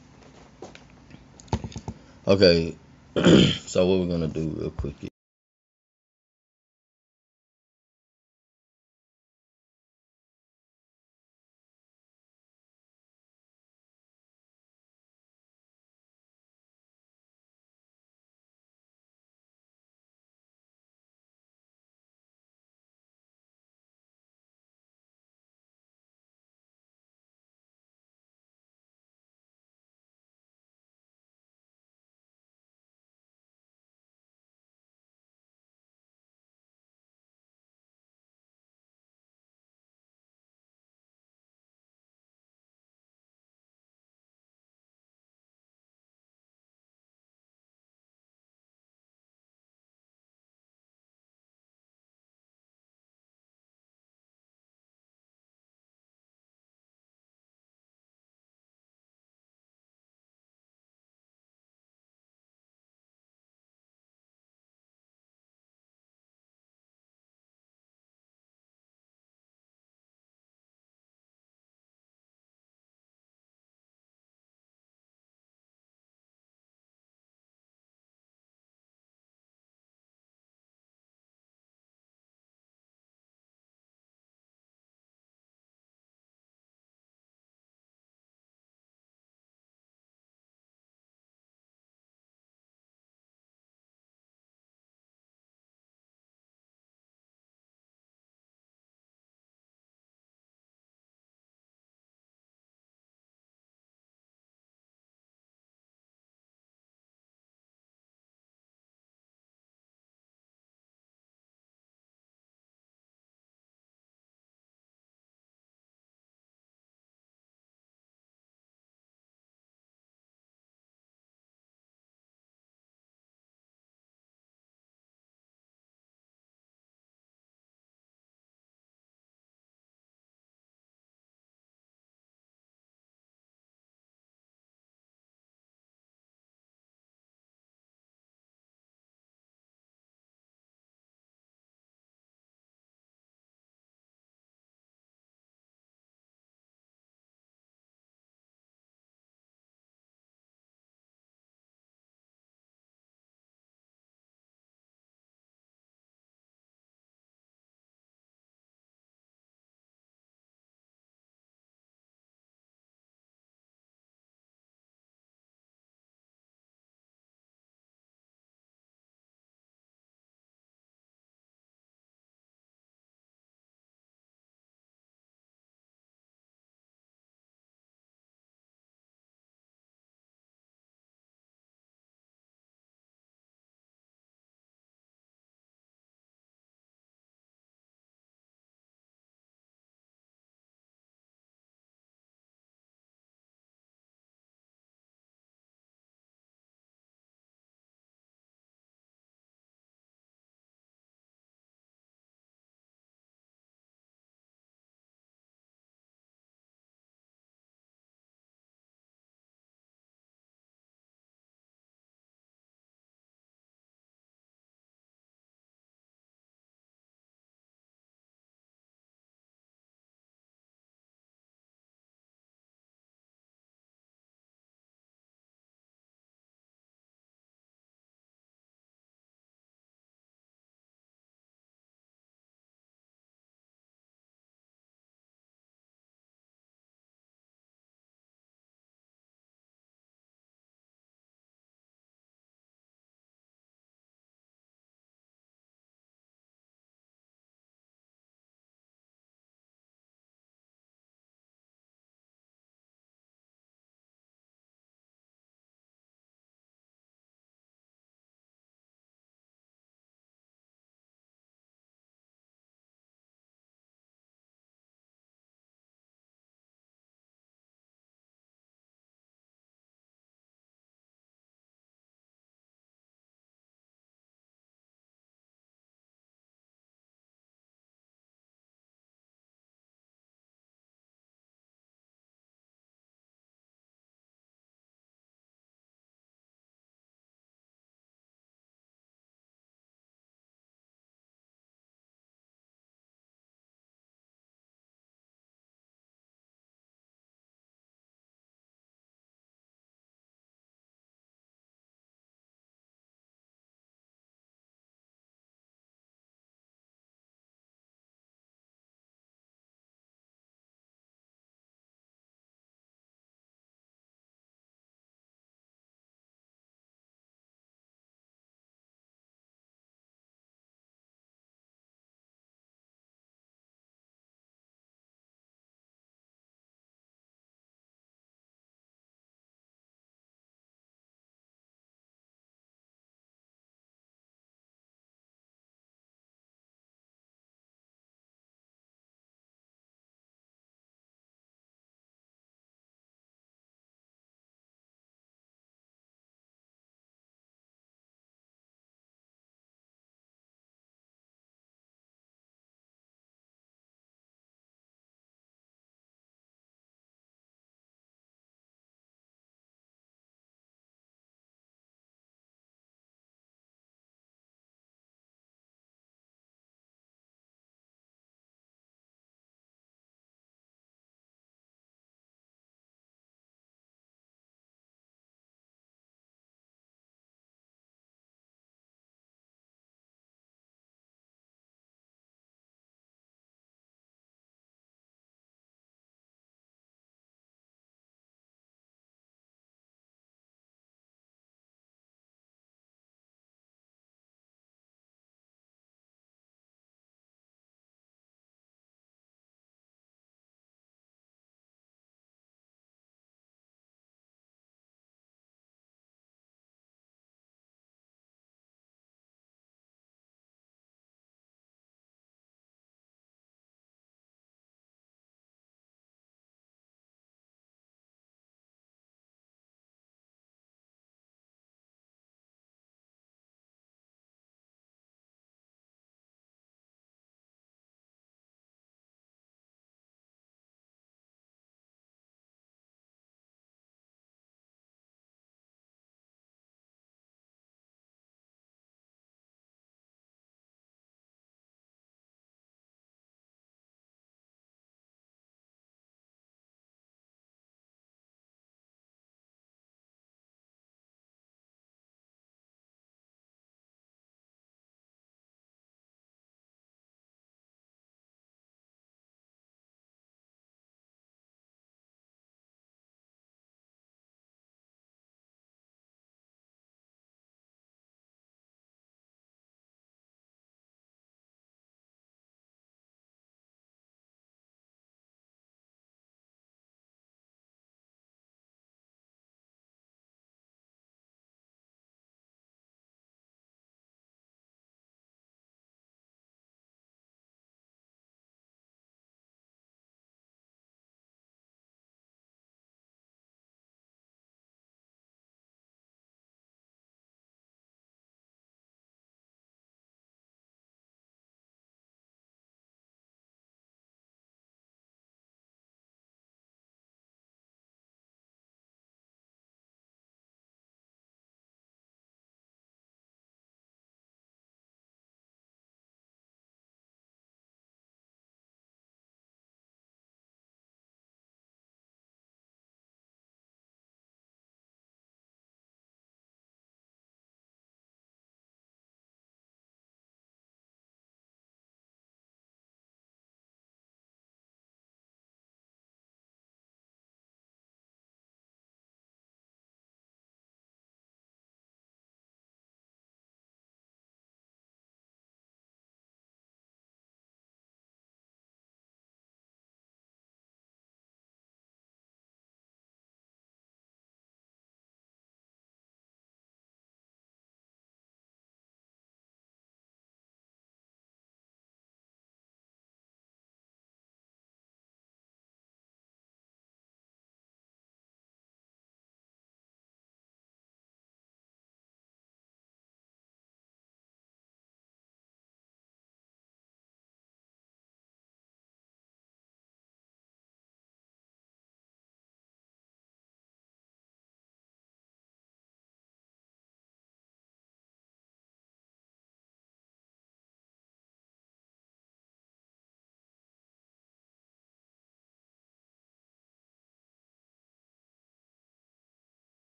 Okay, so what we're gonna do real quick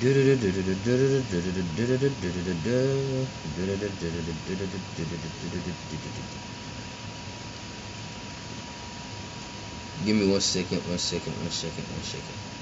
Give me one second, one second, one second, one second.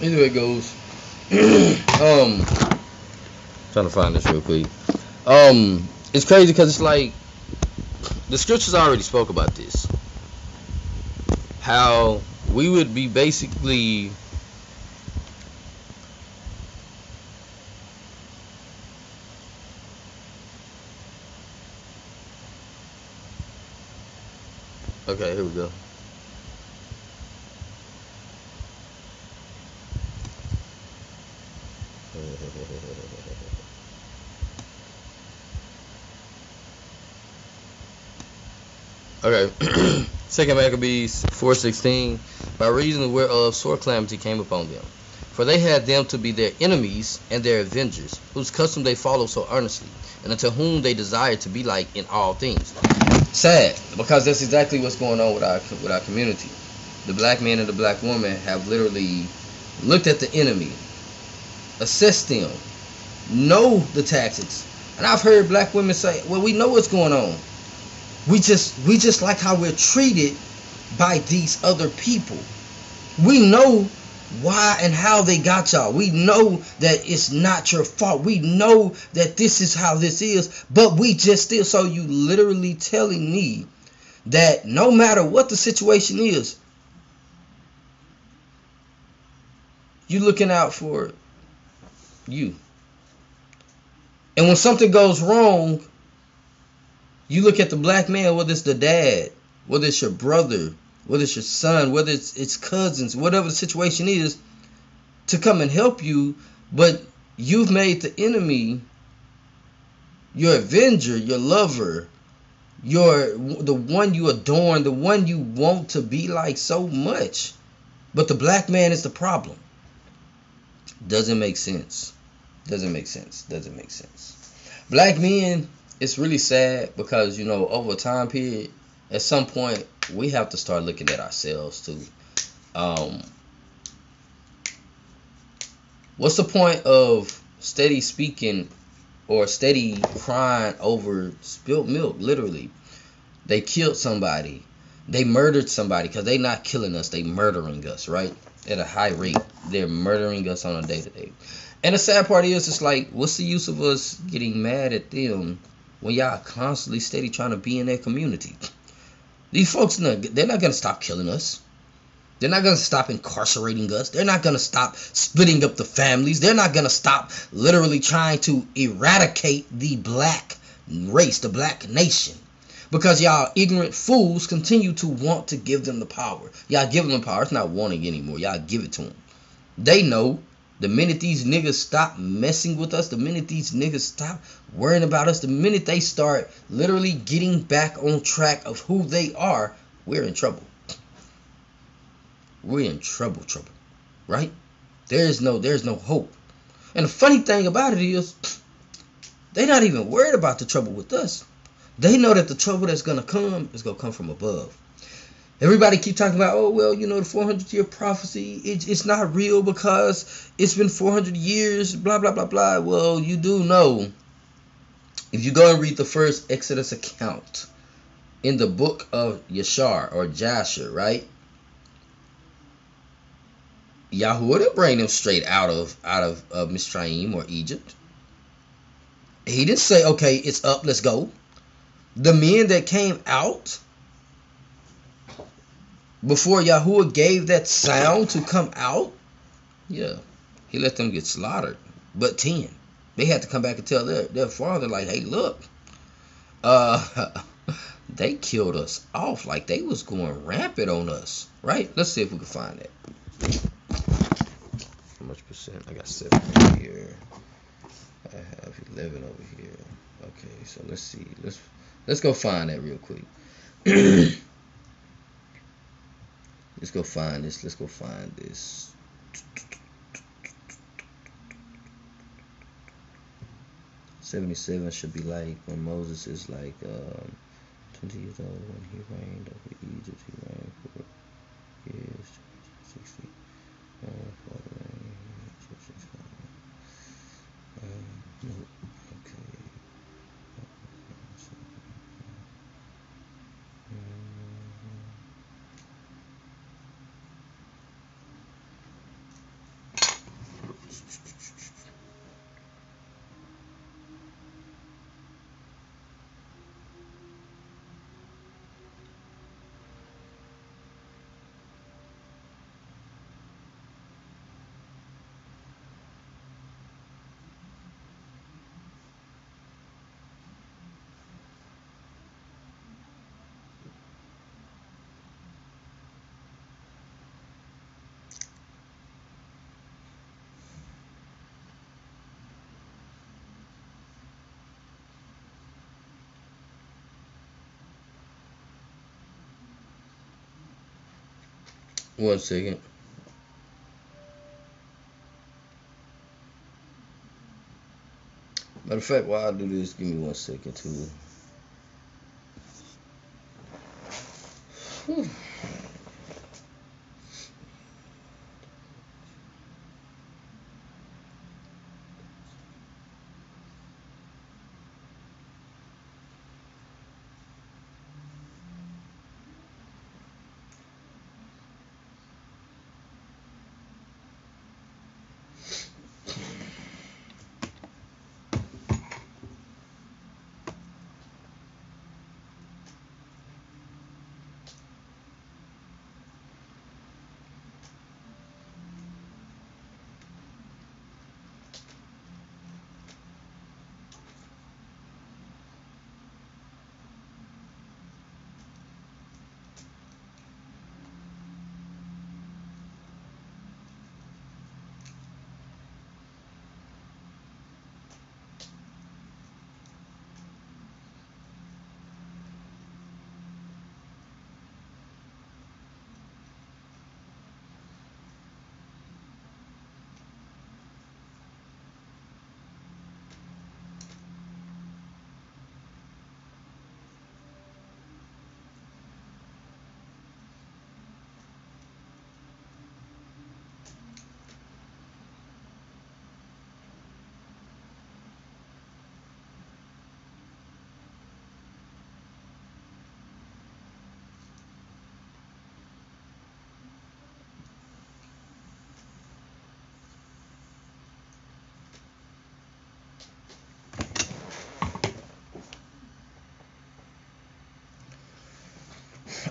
Either way it goes. um, trying to find this real quick. Um, it's crazy because it's like the scriptures already spoke about this. How we would be basically Okay, here we go. Okay. Second Maccabees 4.16 By reason whereof sore calamity came upon them. For they had them to be their enemies and their avengers, whose custom they follow so earnestly, and unto whom they desire to be like in all things. Sad, because that's exactly what's going on with our with our community. The black man and the black woman have literally looked at the enemy, assessed them, know the tactics. And I've heard black women say, "Well, we know what's going on. We just we just like how we're treated by these other people. We know why and how they got y'all. We know that it's not your fault. We know that this is how this is, but we just still so you literally telling me that no matter what the situation is, you looking out for you. And when something goes wrong, you look at the black man, whether it's the dad, whether it's your brother, whether it's your son, whether it's it's cousins, whatever the situation is, to come and help you, but you've made the enemy your avenger, your lover, your the one you adorn, the one you want to be like so much. But the black man is the problem. Doesn't make sense. Doesn't make sense. Doesn't make sense. Black men, it's really sad because you know over a time period, at some point we have to start looking at ourselves too. Um, what's the point of steady speaking or steady crying over spilt milk? Literally, they killed somebody, they murdered somebody because they're not killing us, they murdering us, right? At a high rate, they're murdering us on a day to day. And the sad part is, it's like, what's the use of us getting mad at them when y'all constantly steady trying to be in their community? These folks, they're not going to stop killing us. They're not going to stop incarcerating us. They're not going to stop splitting up the families. They're not going to stop literally trying to eradicate the black race, the black nation. Because y'all ignorant fools continue to want to give them the power. Y'all give them the power. It's not wanting anymore. Y'all give it to them. They know the minute these niggas stop messing with us, the minute these niggas stop worrying about us, the minute they start literally getting back on track of who they are, we're in trouble. We're in trouble, trouble. Right? There's no there's no hope. And the funny thing about it is they're not even worried about the trouble with us. They know that the trouble that's gonna come is gonna come from above. Everybody keep talking about, oh well, you know, the 400 year prophecy. It, it's not real because it's been 400 years. Blah blah blah blah. Well, you do know. If you go and read the first Exodus account in the book of Yashar or Jasher, right? Yahweh didn't bring them straight out of out of uh, Mitzrayim or Egypt. He didn't say, okay, it's up, let's go. The men that came out before Yahuwah gave that sound to come out, yeah, he let them get slaughtered. But 10, they had to come back and tell their, their father, like, hey, look, uh, they killed us off like they was going rampant on us, right? Let's see if we can find it. How much percent? I got seven over here. I have eleven over here. Okay, so let's see. Let's let's go find that real quick. let's go find this. Let's go find this. Seventy-seven should be like when Moses is like. Um, 20 years old when he reigned over Egypt. He reigned for years, 60. Uh, father reigned, Egyptians um, nope. Okay. One second. Matter of fact, while I do this, give me one second too.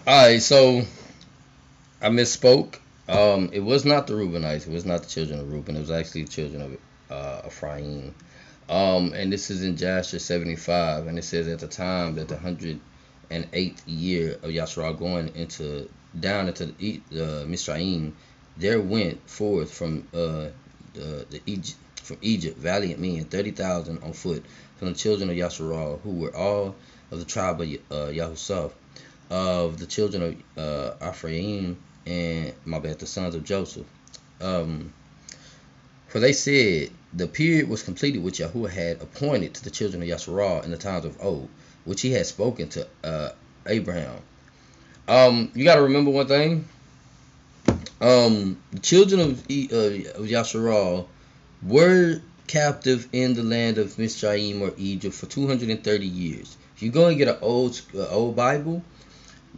All right, so I misspoke. Um, it was not the Reubenites. It was not the children of Reuben. It was actually the children of uh, Ephraim. Um, and this is in Jasher 75, and it says at the time that the hundred and eighth year of Yashar going into down into the uh, Misraim, there went forth from uh, the, the Egypt from Egypt valiant men, thirty thousand on foot, from the children of Yasharal, who were all of the tribe of uh, of the children of uh, Ephraim and my bad, the sons of Joseph. Um, for they said the period was completed which Yahuwah had appointed to the children of Yasharah in the times of old, which he had spoken to uh, Abraham. Um, you got to remember one thing. Um, the children of, uh, of were captive in the land of Mizraim or Egypt for 230 years. If you go and get an old uh, old Bible,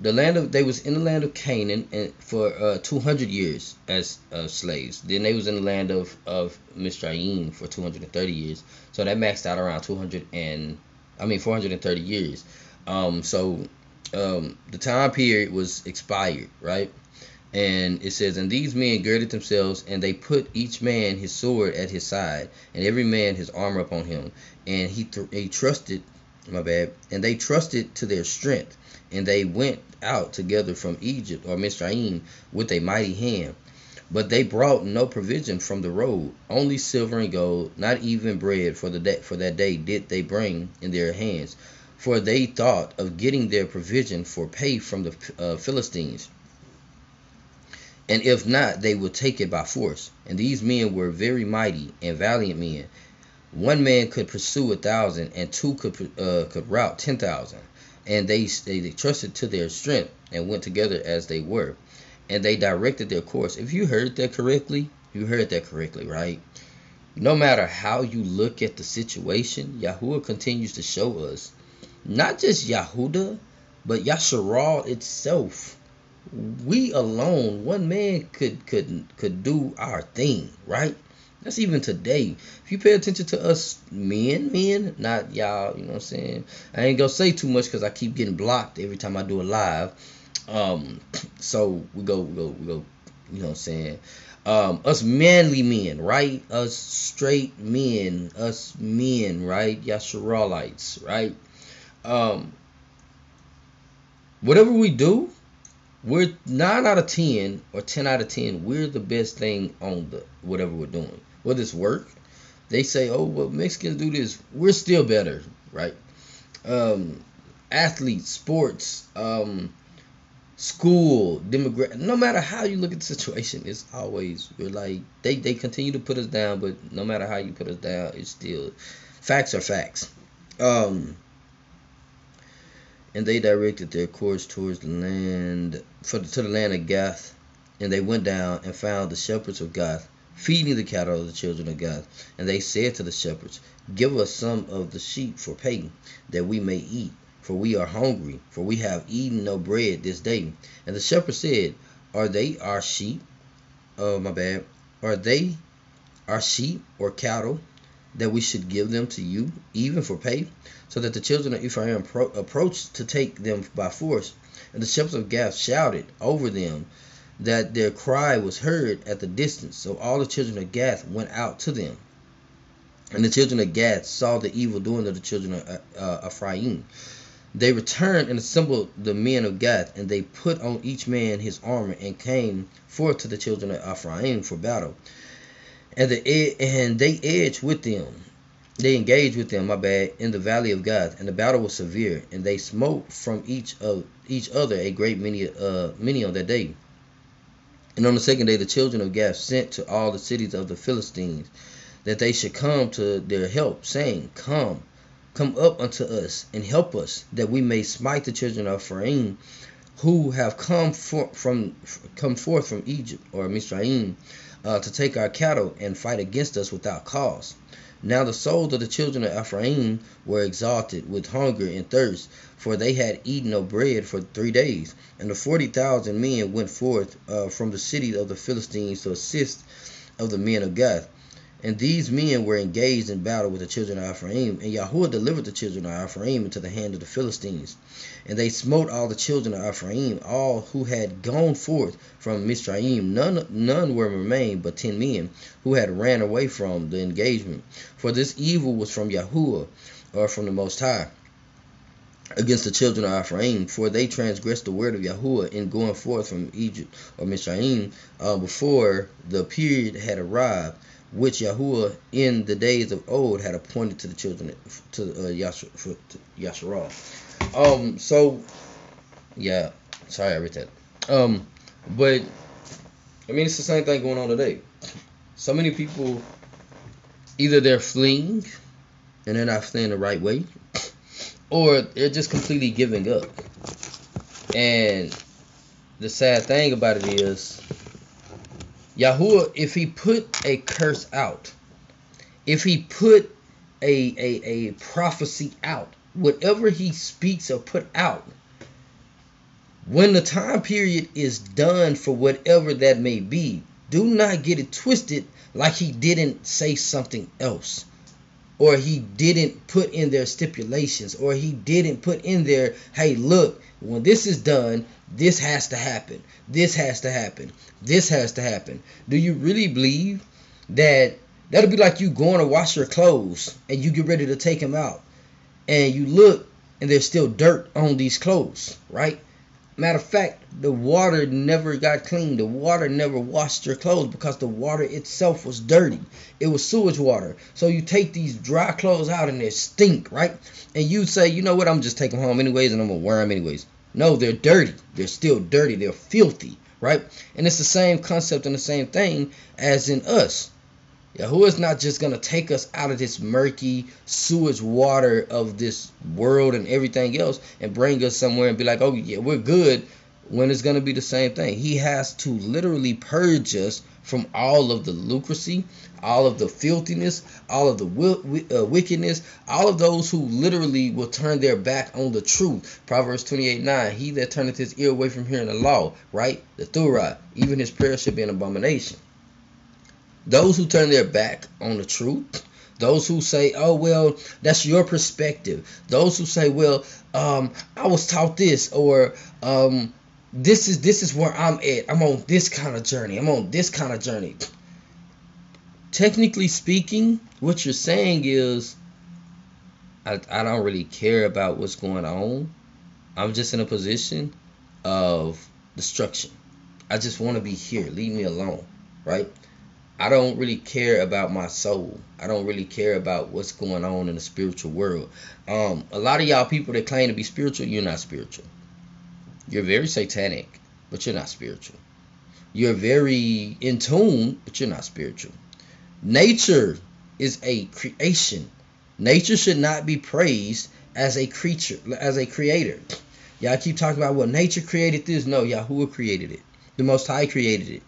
the land of they was in the land of Canaan and for uh, 200 years as uh, slaves. Then they was in the land of of Mizraim for 230 years. So that maxed out around 200 and I mean 430 years. Um, so um, the time period was expired, right? And it says, and these men girded themselves, and they put each man his sword at his side, and every man his armor upon him. And he th- he trusted, my bad, and they trusted to their strength, and they went out together from Egypt or Mizraim with a mighty hand. But they brought no provision from the road, only silver and gold, not even bread for the day, for that day did they bring in their hands, for they thought of getting their provision for pay from the uh, Philistines and if not, they would take it by force. And these men were very mighty and valiant men. One man could pursue a thousand, and two could uh, could rout ten thousand. And they, they they trusted to their strength and went together as they were, and they directed their course. If you heard that correctly, you heard that correctly, right? No matter how you look at the situation, Yahuwah continues to show us not just Yahuda, but Yasharal itself we alone, one man could could could do our thing, right? That's even today. If you pay attention to us men, men, not y'all, you know what I'm saying? I ain't gonna say too much because I keep getting blocked every time I do a live. Um, so we go, we go, we go, you know what I'm saying? Um, us manly men, right? Us straight men, us men, right? Yasharalites, right? Um, whatever we do, we're nine out of ten or ten out of ten. We're the best thing on the whatever we're doing. Whether it's work, they say, "Oh, well, Mexicans do this." We're still better, right? Um, athletes, sports, um, school, demographic. No matter how you look at the situation, it's always we're like they they continue to put us down, but no matter how you put us down, it's still facts are facts. Um, and they directed their course towards the land for the, to the land of Gath, and they went down and found the shepherds of Gath feeding the cattle of the children of Gath. And they said to the shepherds, Give us some of the sheep for pay, that we may eat, for we are hungry, for we have eaten no bread this day. And the shepherds said, Are they our sheep? Oh, my bad. Are they our sheep or cattle that we should give them to you, even for pay? so that the children of Ephraim pro- approached to take them by force. And the shepherds of Gath shouted over them that their cry was heard at the distance. So all the children of Gath went out to them. And the children of Gath saw the evil doing of the children of uh, Ephraim. They returned and assembled the men of Gath, and they put on each man his armor and came forth to the children of Ephraim for battle. And, the, and they edged with them they engaged with them, my bad, in the valley of Gath, and the battle was severe, and they smote from each of each other a great many uh many on that day. And on the second day the children of Gath sent to all the cities of the Philistines that they should come to their help, saying, Come, come up unto us and help us, that we may smite the children of Ephraim, who have come for, from come forth from Egypt or Mizraim, uh, to take our cattle and fight against us without cause. Now the souls of the children of Ephraim were exalted with hunger and thirst, for they had eaten no bread for three days. And the forty thousand men went forth uh, from the cities of the Philistines to assist of the men of Gath. And these men were engaged in battle with the children of Ephraim, and Yahuwah delivered the children of Ephraim into the hand of the Philistines. And they smote all the children of Ephraim, all who had gone forth from Mizraim. None, none were remained but ten men, who had ran away from the engagement. For this evil was from Yahuwah, or from the Most High, against the children of Ephraim, for they transgressed the word of Yahuwah in going forth from Egypt or Mizraim uh, before the period had arrived which Yahuwah in the days of old had appointed to the children to uh, Yasharal. Um, so yeah, sorry I read that. Um, but I mean it's the same thing going on today. So many people either they're fleeing and they're not fleeing the right way, or they're just completely giving up. And the sad thing about it is Yahuwah, if he put a curse out, if he put a, a, a prophecy out, whatever he speaks or put out, When the time period is done for whatever that may be, do not get it twisted like he didn't say something else or he didn't put in their stipulations or he didn't put in there hey look when this is done this has to happen this has to happen this has to happen. Do you really believe that that'll be like you going to wash your clothes and you get ready to take them out and you look and there's still dirt on these clothes right Matter of fact, the water never got clean. The water never washed your clothes because the water itself was dirty. It was sewage water. So you take these dry clothes out and they stink, right? And you say, you know what, I'm just taking them home anyways and I'm going to wear them anyways. No, they're dirty. They're still dirty. They're filthy, right? And it's the same concept and the same thing as in us. Yahuwah is not just going to take us out of this murky sewage water of this world and everything else and bring us somewhere and be like, oh, yeah, we're good when it's going to be the same thing. He has to literally purge us from all of the lucracy, all of the filthiness, all of the uh, wickedness, all of those who literally will turn their back on the truth. Proverbs 28 9, he that turneth his ear away from hearing the law, right? The Thurah, even his prayer should be an abomination. Those who turn their back on the truth, those who say, "Oh well, that's your perspective." Those who say, "Well, um, I was taught this," or um, "This is this is where I'm at. I'm on this kind of journey. I'm on this kind of journey." Technically speaking, what you're saying is, I, I don't really care about what's going on. I'm just in a position of destruction. I just want to be here. Leave me alone, right? I don't really care about my soul. I don't really care about what's going on in the spiritual world. Um, a lot of y'all people that claim to be spiritual, you're not spiritual. You're very satanic, but you're not spiritual. You're very in tune, but you're not spiritual. Nature is a creation. Nature should not be praised as a creature, as a creator. Y'all keep talking about, well, nature created this. No, Yahuwah created it. The Most High created it.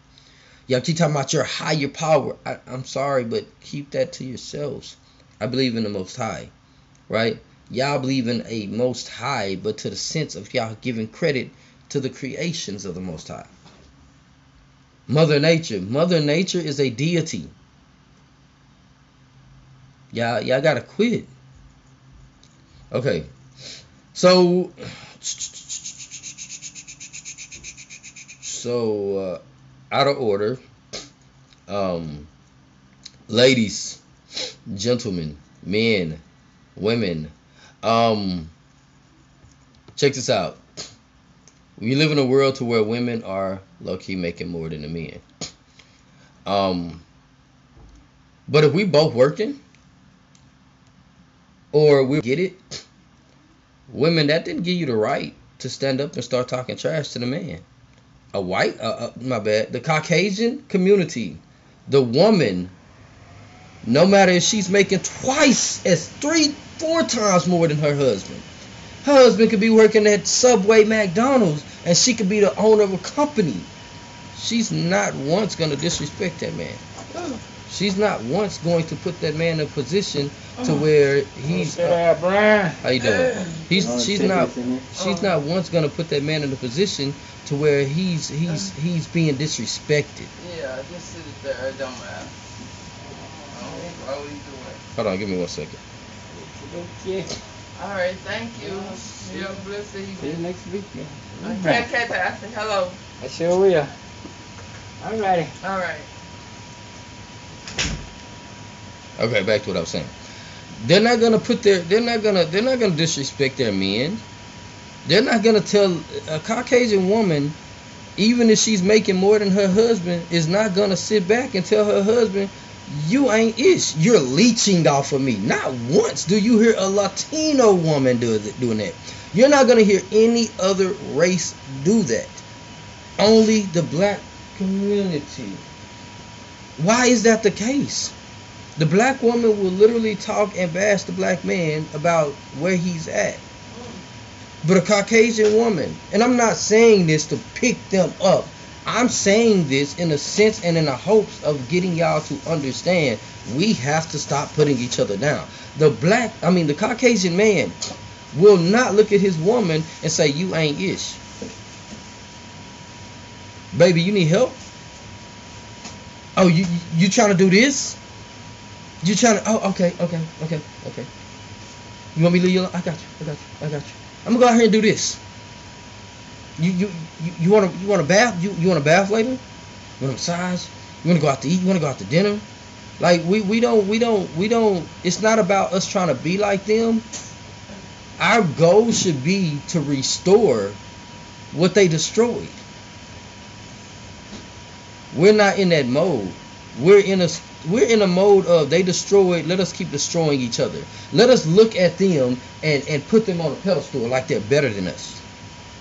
Y'all keep talking about your higher power. I, I'm sorry, but keep that to yourselves. I believe in the Most High, right? Y'all believe in a Most High, but to the sense of y'all giving credit to the creations of the Most High. Mother Nature. Mother Nature is a deity. Y'all, y'all gotta quit. Okay. So, so uh, out of order. Um, ladies, gentlemen, men, women, um, check this out. We live in a world to where women are low key making more than the men. Um, but if we both working, or we get it, women that didn't give you the right to stand up and start talking trash to the man a white, uh, uh, my bad, the Caucasian community, the woman, no matter if she's making twice as three, four times more than her husband. Her husband could be working at Subway, McDonald's, and she could be the owner of a company. She's not once gonna disrespect that man. She's not once going to put that man in a position to where he's. Uh, how you doing? He's. She's not. She's not once gonna put that man in a position to where he's he's he's being disrespected. Yeah, just sit there. It don't matter. Hold on, give me one second. Okay. All right, thank you. You have a blessed. See you next week. Yeah. Okay, okay, I say hello. I sure will. All righty. All right. Okay, back to what I was saying. They're not gonna put their. They're not gonna. They're not gonna disrespect their men. They're not gonna tell a Caucasian woman, even if she's making more than her husband, is not gonna sit back and tell her husband, "You ain't ish. You're leeching off of me." Not once do you hear a Latino woman do doing that. You're not gonna hear any other race do that. Only the black community. Why is that the case? The black woman will literally talk and bash the black man about where he's at but a Caucasian woman. And I'm not saying this to pick them up. I'm saying this in a sense and in the hopes of getting y'all to understand we have to stop putting each other down. The black, I mean, the Caucasian man will not look at his woman and say, You ain't ish. Baby, you need help? Oh, you you, trying to do this? You trying to? Oh, okay, okay, okay, okay. You want me to leave you alone? I got you. I got you. I got you. I'm gonna go out here and do this. You you you, you want to you want a bath? You you want a bath later? You want a massage? You want to go out to eat? You want to go out to dinner? Like we we don't we don't we don't. It's not about us trying to be like them. Our goal should be to restore what they destroyed. We're not in that mode. We're in a we're in a mode of they destroyed. Let us keep destroying each other. Let us look at them and and put them on a pedestal like they're better than us.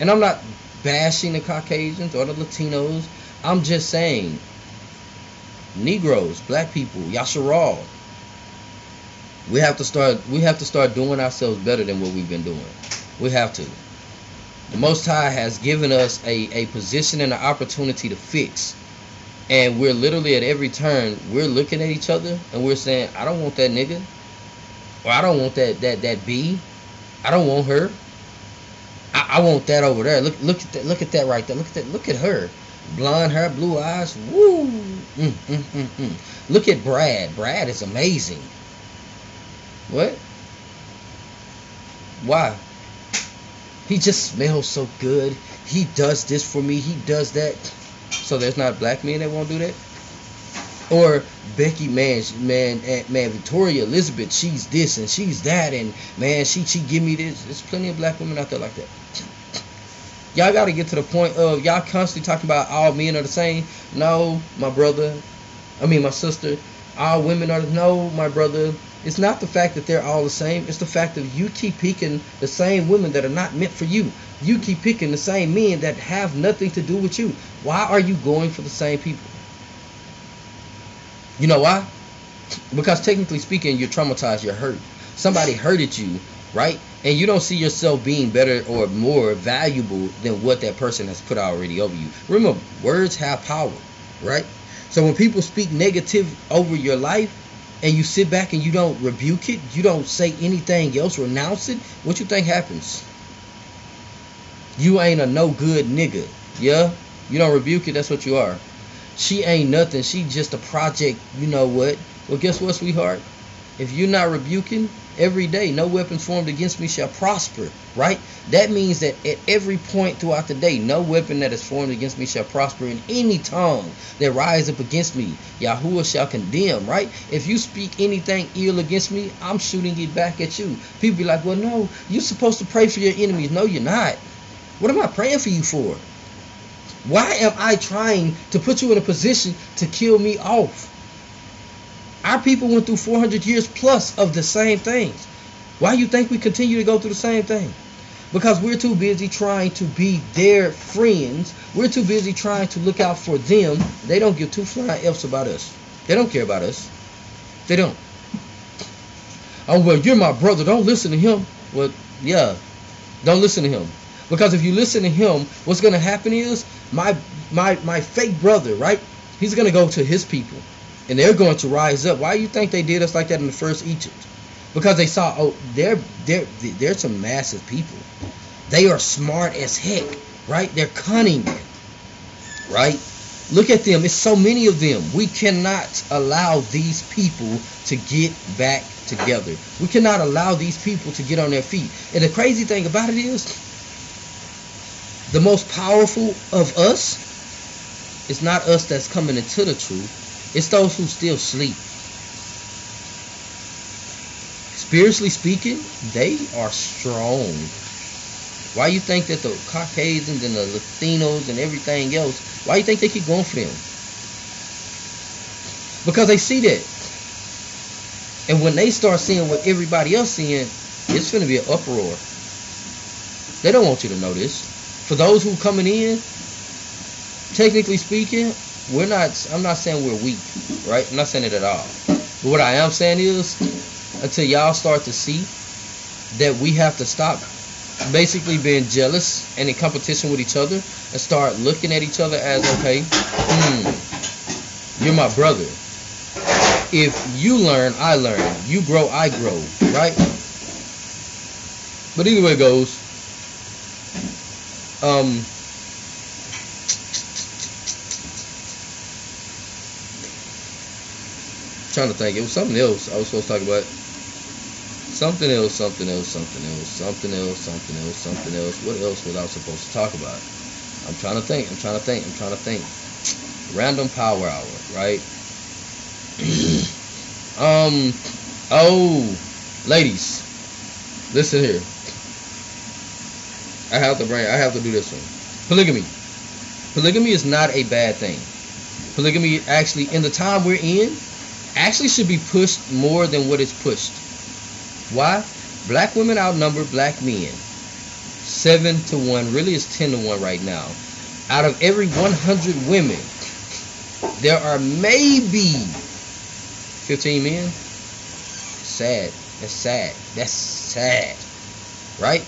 And I'm not bashing the Caucasians or the Latinos. I'm just saying, Negroes, black people, Yasharal. We have to start. We have to start doing ourselves better than what we've been doing. We have to. The Most High has given us a, a position and an opportunity to fix and we're literally at every turn we're looking at each other and we're saying i don't want that nigga. Or i don't want that that that b. I don't want her. I, I want that over there. Look look at that look at that right there. Look at that look at her. Blonde hair blue eyes. Woo! Mm, mm, mm, mm. look at brad. Brad is amazing. What? Why? He just smells so good. He does this for me. He does that so there's not black men that won't do that. Or Becky, man, man, eh, man, Victoria Elizabeth, she's this and she's that, and man, she she give me this. There's plenty of black women out there like that. Y'all got to get to the point of y'all constantly talking about all men are the same. No, my brother, I mean my sister, all women are no, my brother. It's not the fact that they're all the same. It's the fact that you keep picking the same women that are not meant for you. You keep picking the same men that have nothing to do with you. Why are you going for the same people? You know why? Because technically speaking, you're traumatized, you're hurt. Somebody hurted you, right? And you don't see yourself being better or more valuable than what that person has put already over you. Remember, words have power, right? So when people speak negative over your life, and you sit back and you don't rebuke it, you don't say anything else, renounce it, what you think happens? You ain't a no good nigga. Yeah? You don't rebuke it, that's what you are. She ain't nothing. She just a project, you know what? Well, guess what, sweetheart? If you're not rebuking every day, no weapons formed against me shall prosper, right? That means that at every point throughout the day, no weapon that is formed against me shall prosper in any tongue that rise up against me. Yahuwah shall condemn, right? If you speak anything ill against me, I'm shooting it back at you. People be like, well, no, you're supposed to pray for your enemies. No, you're not. What am I praying for you for? Why am I trying to put you in a position to kill me off? Our people went through 400 years plus of the same things. Why do you think we continue to go through the same thing? Because we're too busy trying to be their friends. We're too busy trying to look out for them. They don't give two flying F's about us. They don't care about us. They don't. Oh, well, you're my brother. Don't listen to him. Well, yeah. Don't listen to him. Because if you listen to him, what's going to happen is my my my fake brother, right? He's going to go to his people and they're going to rise up. Why do you think they did us like that in the first Egypt? Because they saw, oh, they're they're they're some massive people. They are smart as heck, right? They're cunning, right? Look at them. It's so many of them. We cannot allow these people to get back together. We cannot allow these people to get on their feet. And the crazy thing about it is, the most powerful of us is not us that's coming into the truth it's those who still sleep. Spiritually speaking, they are strong. Why you think that the Caucasians and the Latinos and everything else, why you think they keep going for them? Because they see that. And when they start seeing what everybody else seeing, it's going to be an uproar. They don't want you to know this. For those who coming in, technically speaking, we're not I'm not saying we're weak, right? I'm not saying it at all. But what I am saying is until y'all start to see that we have to stop basically being jealous and in competition with each other and start looking at each other as okay, hmm, you're my brother. If you learn, I learn. You grow, I grow, right? But either way it goes, um, trying to think. It was something else I was supposed to talk about. Something else, something else, something else, something else, something else, something else. What else was I supposed to talk about? I'm trying to think. I'm trying to think. I'm trying to think. Random power hour, right? um. Oh, ladies, listen here. I have to bring. I have to do this one. Polygamy. Polygamy is not a bad thing. Polygamy actually, in the time we're in, actually should be pushed more than what is pushed. Why? Black women outnumber black men. Seven to one. Really, it's ten to one right now. Out of every 100 women, there are maybe 15 men. Sad. That's sad. That's sad. Right?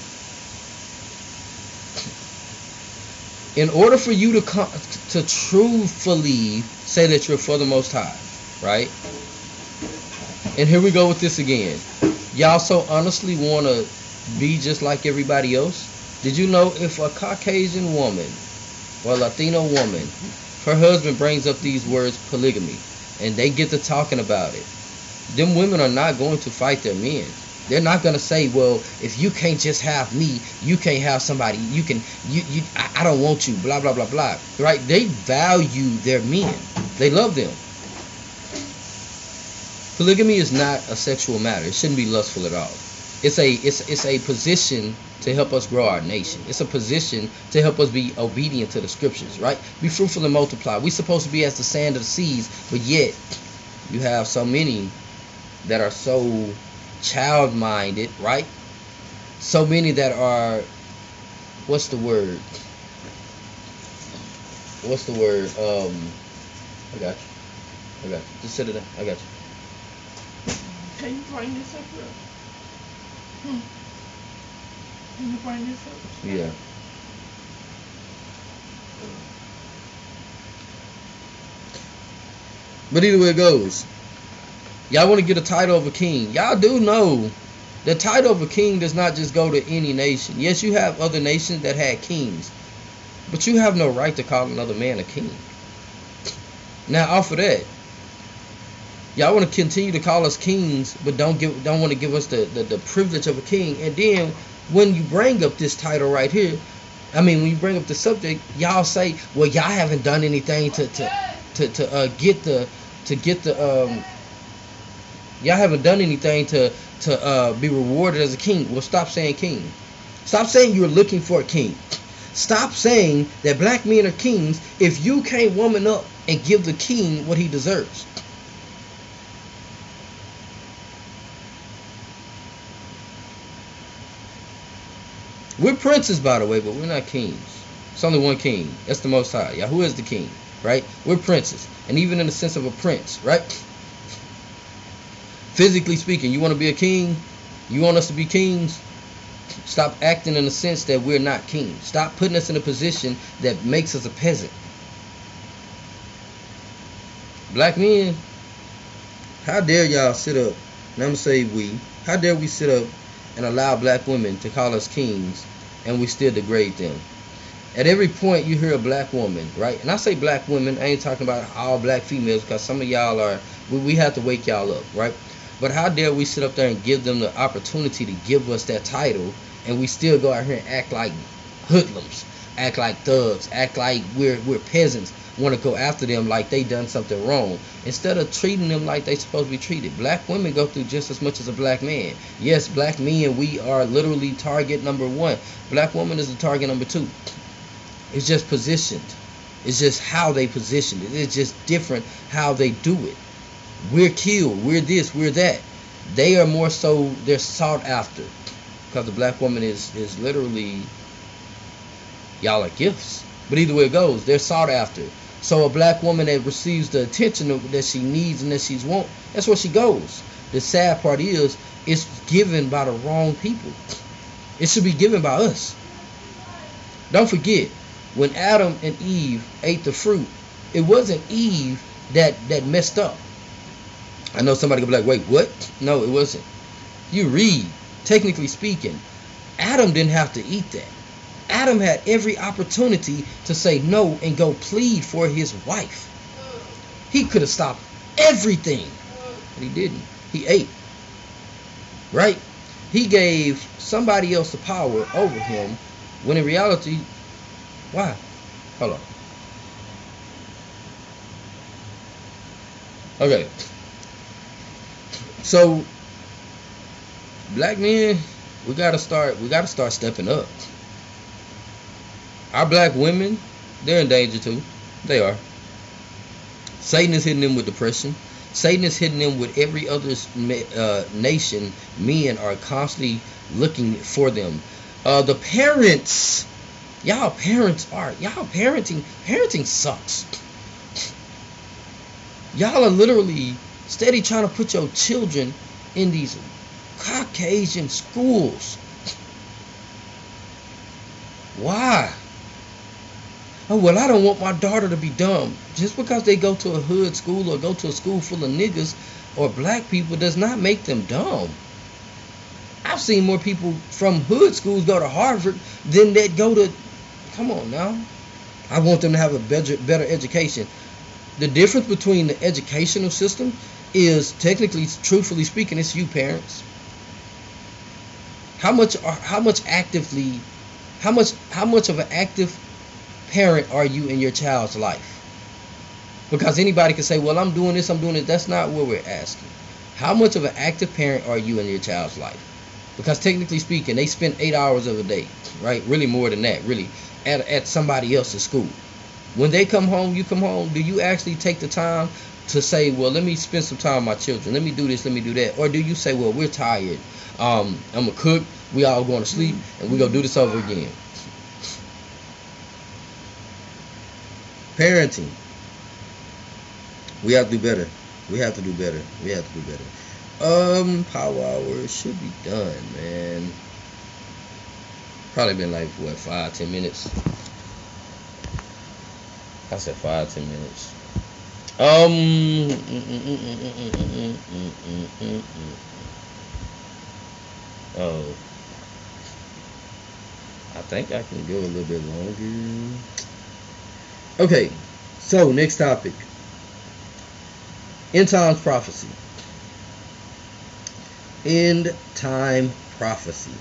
In order for you to come to truthfully say that you're for the Most High, right? And here we go with this again. Y'all so honestly want to be just like everybody else? Did you know if a Caucasian woman or Latino woman, her husband brings up these words polygamy, and they get to talking about it, them women are not going to fight their men. They're not gonna say, "Well, if you can't just have me, you can't have somebody. You can, you, you. I, I don't want you." Blah blah blah blah. Right? They value their men. They love them. Polygamy is not a sexual matter. It shouldn't be lustful at all. It's a it's it's a position to help us grow our nation. It's a position to help us be obedient to the scriptures, right? Be fruitful and multiply. We're supposed to be as the sand of the seas, but yet you have so many that are so child minded, right? So many that are what's the word? What's the word? Um I got you. I got you. Just sit it down. I got you. Can you bring this up here? Hmm. Can you bring this up? Yeah. But either way it goes, y'all want to get a title of a king. Y'all do know the title of a king does not just go to any nation. Yes, you have other nations that had kings, but you have no right to call another man a king. Now, off of that, y'all want to continue to call us kings, but don't give don't want to give us the, the, the privilege of a king. And then when you bring up this title right here, I mean, when you bring up the subject, y'all say, "Well, y'all haven't done anything to to to, to uh, get the to get the um, y'all haven't done anything to to uh, be rewarded as a king." Well, stop saying king. Stop saying you're looking for a king. Stop saying that black men are kings if you can't woman up and give the king what he deserves. We're princes, by the way, but we're not kings. It's only one king. That's the Most High. Yahweh is the king, right? We're princes, and even in the sense of a prince, right? Physically speaking, you want to be a king? You want us to be kings? Stop acting in the sense that we're not kings. Stop putting us in a position that makes us a peasant. Black men, how dare y'all sit up, and I'm gonna say we, how dare we sit up and allow black women to call us kings and we still degrade them. At every point you hear a black woman, right? And I say black women, I ain't talking about all black females because some of y'all are, we, we have to wake y'all up, right? But how dare we sit up there and give them the opportunity to give us that title and we still go out here and act like hoodlums, act like thugs, act like we're, we're peasants, want to go after them like they done something wrong instead of treating them like they supposed to be treated. Black women go through just as much as a black man. Yes, black men we are literally target number one. Black woman is the target number two. It's just positioned. It's just how they position it. It's just different how they do it. We're killed. We're this. We're that. They are more so. They're sought after because the black woman is is literally y'all are gifts. But either way it goes, they're sought after. So a black woman that receives the attention that she needs and that she's want, that's where she goes. The sad part is, it's given by the wrong people. It should be given by us. Don't forget, when Adam and Eve ate the fruit, it wasn't Eve that that messed up. I know somebody could be like, wait, what? No, it wasn't. You read, technically speaking, Adam didn't have to eat that. Adam had every opportunity to say no and go plead for his wife. He could have stopped everything. but he didn't. He ate. Right? He gave somebody else the power over him when in reality, why? Hold on. Okay. So black men, we gotta start we gotta start stepping up. Our black women, they're in danger too. They are. Satan is hitting them with depression. Satan is hitting them with every other uh, nation. Men are constantly looking for them. Uh, the parents, y'all parents are y'all parenting. Parenting sucks. Y'all are literally steady trying to put your children in these Caucasian schools. Why? Oh well, I don't want my daughter to be dumb. Just because they go to a hood school or go to a school full of niggas or black people does not make them dumb. I've seen more people from hood schools go to Harvard than that go to. Come on now. I want them to have a better better education. The difference between the educational system is technically, truthfully speaking, it's you parents. How much are how much actively, how much how much of an active parent are you in your child's life? Because anybody can say, well, I'm doing this, I'm doing it. That's not what we're asking. How much of an active parent are you in your child's life? Because technically speaking, they spend eight hours of a day, right? Really more than that, really, at, at somebody else's school. When they come home, you come home, do you actually take the time to say, well, let me spend some time with my children. Let me do this, let me do that. Or do you say, well, we're tired. Um, I'm to cook. We all going to sleep. And going to do this over again. Parenting. We have to do better. We have to do better. We have to do better. Um, power hour should be done, man. Probably been like what five, ten minutes. I said five, ten minutes. Um. Oh. I think I can go a little bit longer. Okay, so next topic. End times prophecy. End time prophecy.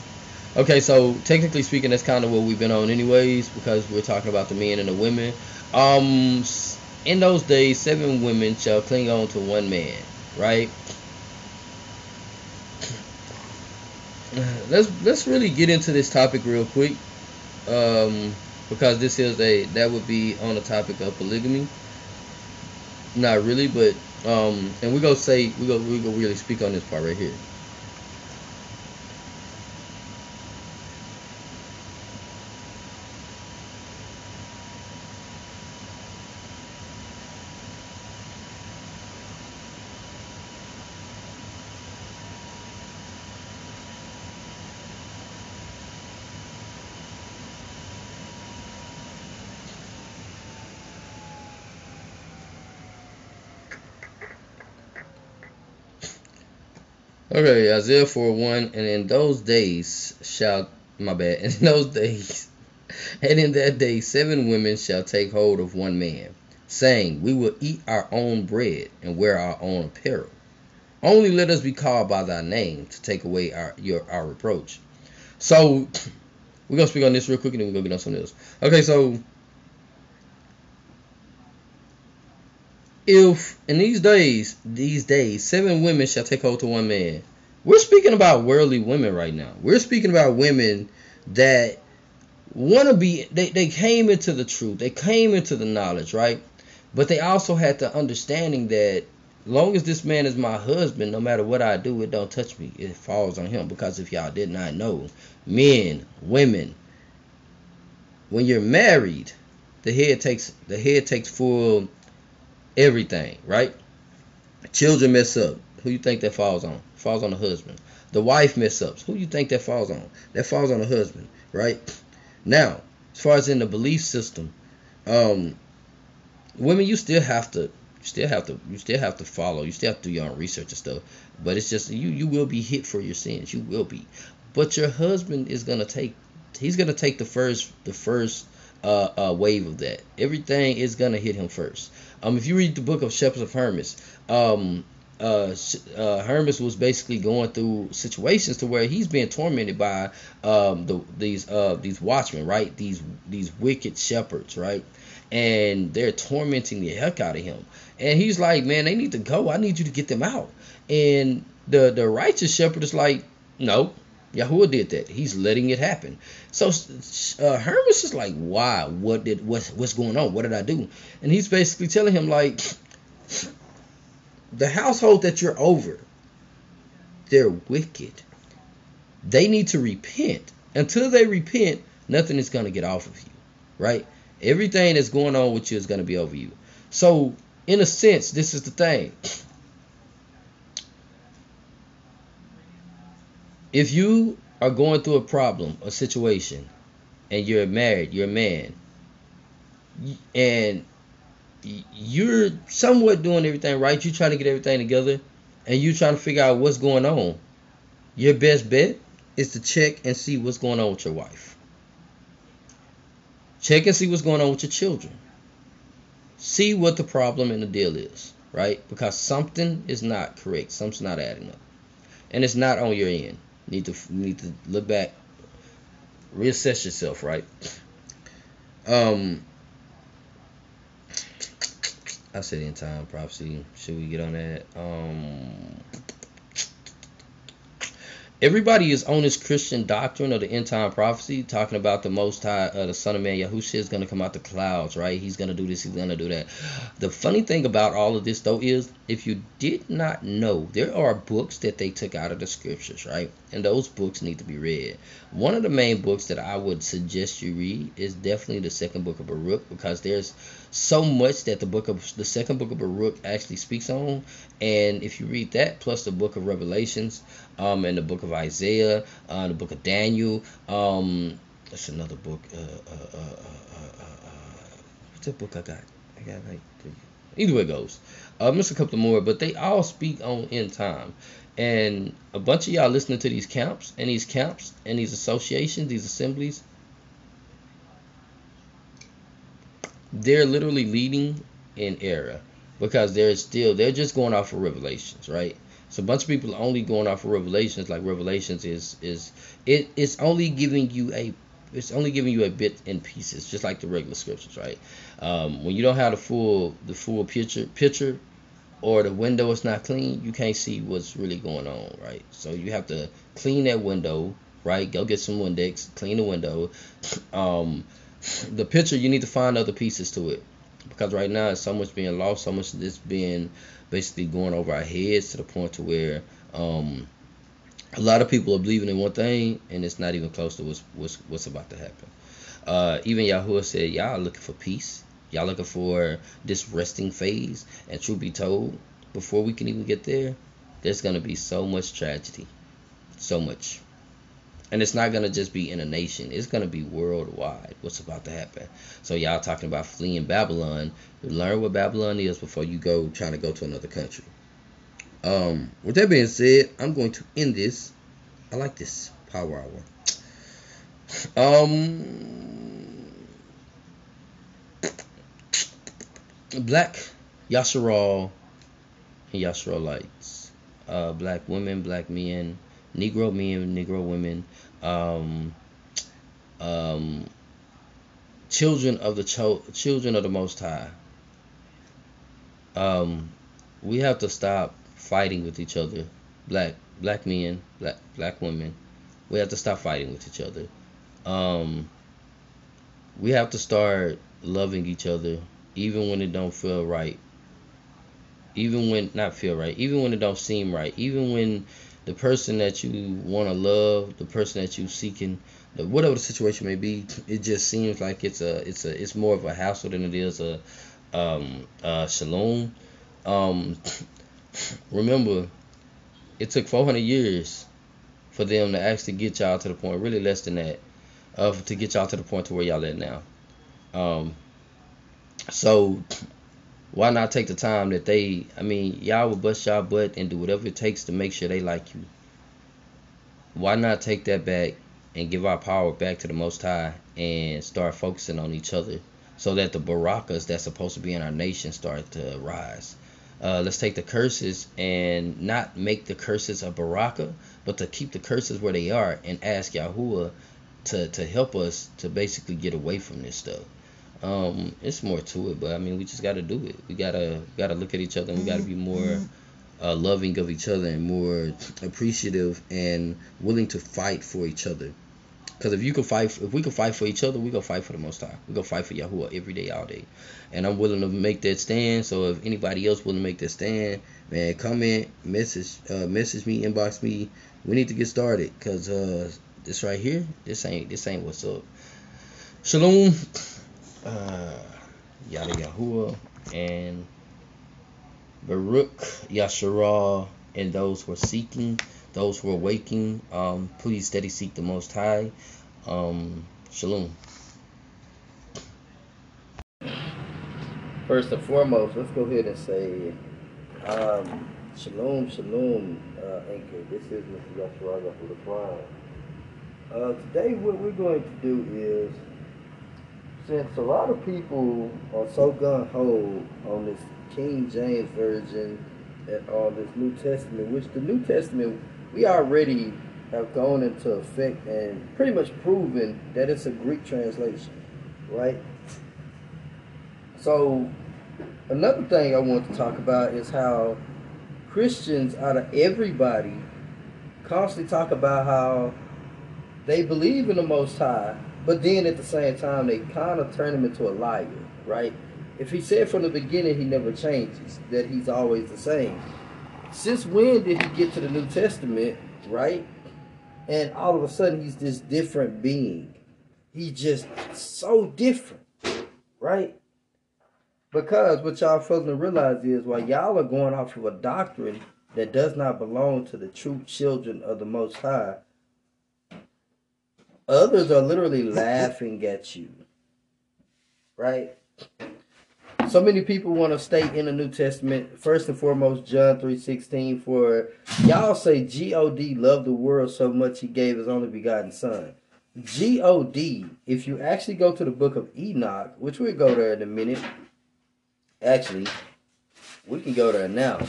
Okay, so technically speaking, that's kind of what we've been on, anyways, because we're talking about the men and the women. Um, in those days, seven women shall cling on to one man, right? Let's let's really get into this topic real quick, um, because this is a that would be on the topic of polygamy. Not really, but um, and we're gonna say we go we gonna really speak on this part right here. Okay, Isaiah 4 1, and in those days shall, my bad, in those days, and in that day seven women shall take hold of one man, saying, We will eat our own bread and wear our own apparel. Only let us be called by thy name to take away our your our reproach. So we're gonna speak on this real quick and then we're gonna get on something else. Okay, so if in these days, these days, seven women shall take hold to one man. We're speaking about worldly women right now. We're speaking about women that want to be, they, they came into the truth, they came into the knowledge, right? But they also had the understanding that long as this man is my husband, no matter what I do, it don't touch me. It falls on him. Because if y'all did not know, men, women, when you're married, the head takes the head takes full everything, right? Children mess up. Who you think that falls on? Falls on the husband. The wife mess ups. Who you think that falls on? That falls on the husband, right? Now, as far as in the belief system, um, women, you still have to, you still have to, you still have to follow. You still have to do your own research and stuff. But it's just you, you will be hit for your sins. You will be. But your husband is gonna take, he's gonna take the first, the first uh, uh, wave of that. Everything is gonna hit him first. Um, if you read the book of Shepherds of Hermas, um, uh, uh, Hermas was basically going through situations to where he's being tormented by um, the, these uh, these watchmen, right? These these wicked shepherds, right? And they're tormenting the heck out of him. And he's like, man, they need to go. I need you to get them out. And the the righteous shepherd is like, no, Yahuwah did that. He's letting it happen. So uh, Hermas is like, why? What did what's what's going on? What did I do? And he's basically telling him like, the household that you're over, they're wicked. They need to repent. Until they repent, nothing is going to get off of you, right? Everything that's going on with you is going to be over you. So, in a sense, this is the thing. If you are going through a problem, a situation, and you're married, you're a man, and you're somewhat doing everything right. You're trying to get everything together, and you're trying to figure out what's going on. Your best bet is to check and see what's going on with your wife. Check and see what's going on with your children. See what the problem and the deal is, right? Because something is not correct. Something's not adding up, and it's not on your end. Need to need to look back, reassess yourself, right? Um, I said in time prophecy. Should we get on that? Um, everybody is on this Christian doctrine of the end time prophecy, talking about the Most High, uh, the Son of Man, Yahushua is going to come out the clouds, right? He's going to do this, he's going to do that. The funny thing about all of this, though, is if you did not know, there are books that they took out of the scriptures, right? And those books need to be read. One of the main books that I would suggest you read is definitely the second book of Baruch, because there's so much that the book of the second book of Baruch actually speaks on. And if you read that plus the book of Revelations, um, and the book of Isaiah, uh, the book of Daniel, um, that's another book. Uh, uh, uh, uh, uh what's that book I got? I got like three. Either way it goes. Uh, missed a couple more, but they all speak on end time. And a bunch of y'all listening to these camps and these camps and these associations, these assemblies, they're literally leading in error because they're still they're just going off of revelations, right? So a bunch of people are only going off of revelations, like revelations is is it it's only giving you a it's only giving you a bit in pieces, just like the regular scriptures, right? Um, when you don't have the full the full picture picture or the window is not clean, you can't see what's really going on, right? So you have to clean that window, right? Go get some Windex, clean the window. Um, the picture you need to find other pieces to it because right now so much being lost so much this being basically going over our heads to the point to where um, a lot of people are believing in one thing and it's not even close to what's what's, what's about to happen uh, even Yahuwah said y'all looking for peace y'all looking for this resting phase and truth be told before we can even get there there's going to be so much tragedy so much and it's not going to just be in a nation, it's going to be worldwide what's about to happen. So, y'all talking about fleeing Babylon, learn what Babylon is before you go trying to go to another country. Um, with that being said, I'm going to end this. I like this power hour. Um, black Yasharal and Yasharalites, uh, black women, black men, Negro men, Negro women, um, um, children of the cho- children of the Most High. Um, we have to stop fighting with each other, black black men, black black women. We have to stop fighting with each other. Um, we have to start loving each other, even when it don't feel right. Even when not feel right, even when it don't seem right, even when the person that you want to love, the person that you seeking, the, whatever the situation may be, it just seems like it's a it's a it's more of a hassle than it is a um a shalom. Um, remember, it took 400 years for them to actually get y'all to the point, really less than that, of to get y'all to the point to where y'all at now. Um, so why not take the time that they I mean, y'all will bust y'all butt and do whatever it takes to make sure they like you. Why not take that back and give our power back to the most high and start focusing on each other so that the barakas that's supposed to be in our nation start to rise. uh, let's take the curses and not make the curses a baraka, but to keep the curses where they are and ask Yahuwah to to help us to basically get away from this stuff. Um, it's more to it, but I mean, we just got to do it. We gotta gotta look at each other, and we gotta be more uh, loving of each other and more appreciative and willing to fight for each other. Because if you can fight, if we can fight for each other, we go fight for the Most High. We go fight for Yahuwah every day, all day. And I'm willing to make that stand. So if anybody else willing to make that stand, man, comment, message, uh, message me, inbox me. We need to get started. Cause uh, this right here, this ain't this ain't what's up. Shalom, uh, Yada Yahuwah, and Baruch Yasharah, and those who are seeking, those who are waking. Um, please steady seek the Most High. Um, shalom. First and foremost, let's go ahead and say um, shalom, shalom, uh, Anchor. This is Mr. Yasharah Yahuwah uh, today what we're going to do is, since a lot of people are so gun-ho on this King James Version and all this New Testament, which the New Testament, we already have gone into effect and pretty much proven that it's a Greek translation, right? So, another thing I want to talk about is how Christians, out of everybody, constantly talk about how they believe in the Most High, but then at the same time they kind of turn him into a liar, right? If he said from the beginning he never changes, that he's always the same. Since when did he get to the New Testament, right? And all of a sudden he's this different being. He's just so different, right? Because what y'all failing to realize is while y'all are going off of a doctrine that does not belong to the true children of the Most High, Others are literally laughing at you. Right? So many people want to stay in the New Testament. First and foremost, John 3.16 for y'all say G-O-D loved the world so much he gave his only begotten son. G-O-D, if you actually go to the book of Enoch, which we'll go there in a minute. Actually, we can go there now.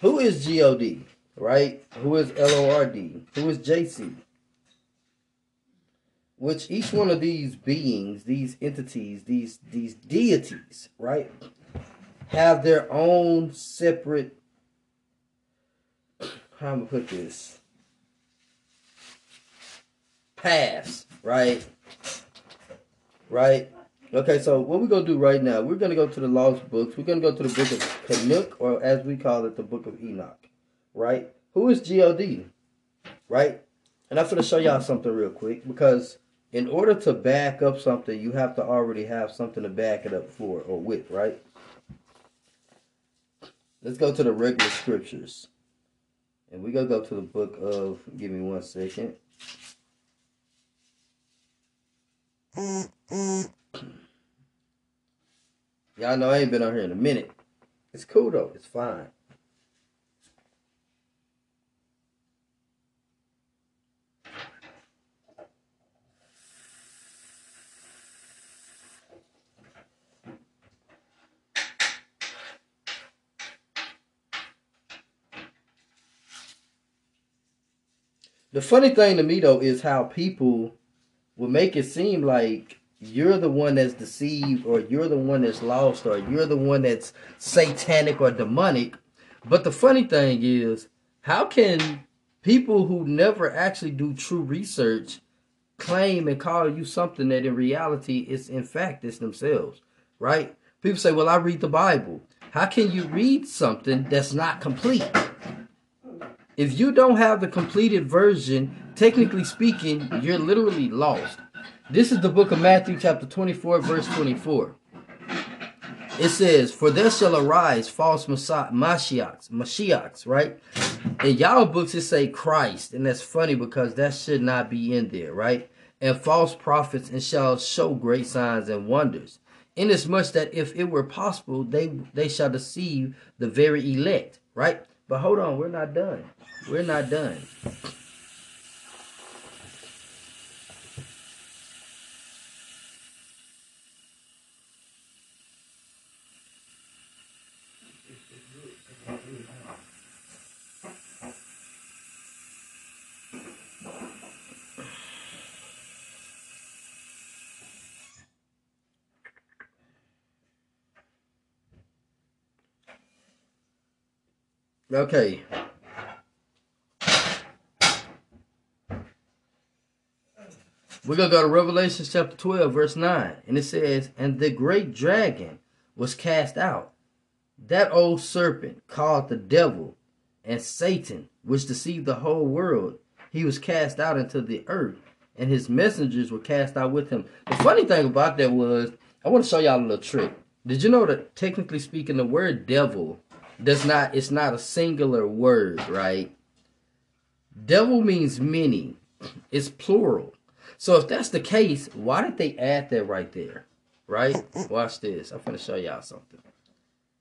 Who is G-O-D? Right? Who is L-O-R-D? Who is J-C? Which each one of these beings, these entities, these these deities, right, have their own separate. How am I put this? Pass, right? Right. Okay, so what we're gonna do right now, we're gonna go to the lost books. We're gonna go to the book of Canuck, or as we call it, the book of Enoch. Right? Who is God? Right? And I'm gonna show y'all something real quick because in order to back up something, you have to already have something to back it up for or with, right? Let's go to the regular scriptures. And we're going to go to the book of, give me one second. Y'all know I ain't been on here in a minute. It's cool though. It's fine. The funny thing to me though is how people will make it seem like you're the one that's deceived or you're the one that's lost or you're the one that's satanic or demonic. But the funny thing is, how can people who never actually do true research claim and call you something that in reality is in fact is themselves, right? People say, well, I read the Bible. How can you read something that's not complete? If you don't have the completed version, technically speaking, you're literally lost. This is the book of Matthew, chapter 24, verse 24. It says, For there shall arise false Mashiachs, Mashiachs, right? In y'all books, it say Christ, and that's funny because that should not be in there, right? And false prophets, and shall show great signs and wonders. Inasmuch that if it were possible, they they shall deceive the very elect, right? But hold on, we're not done. We're not done. Okay, We're going to go to Revelation chapter 12, verse 9. And it says, And the great dragon was cast out, that old serpent called the devil and Satan, which deceived the whole world. He was cast out into the earth, and his messengers were cast out with him. The funny thing about that was, I want to show y'all a little trick. Did you know that technically speaking, the word devil does not, it's not a singular word, right? Devil means many. It's plural. So if that's the case, why did they add that right there? Right? Watch this. I'm gonna show y'all something.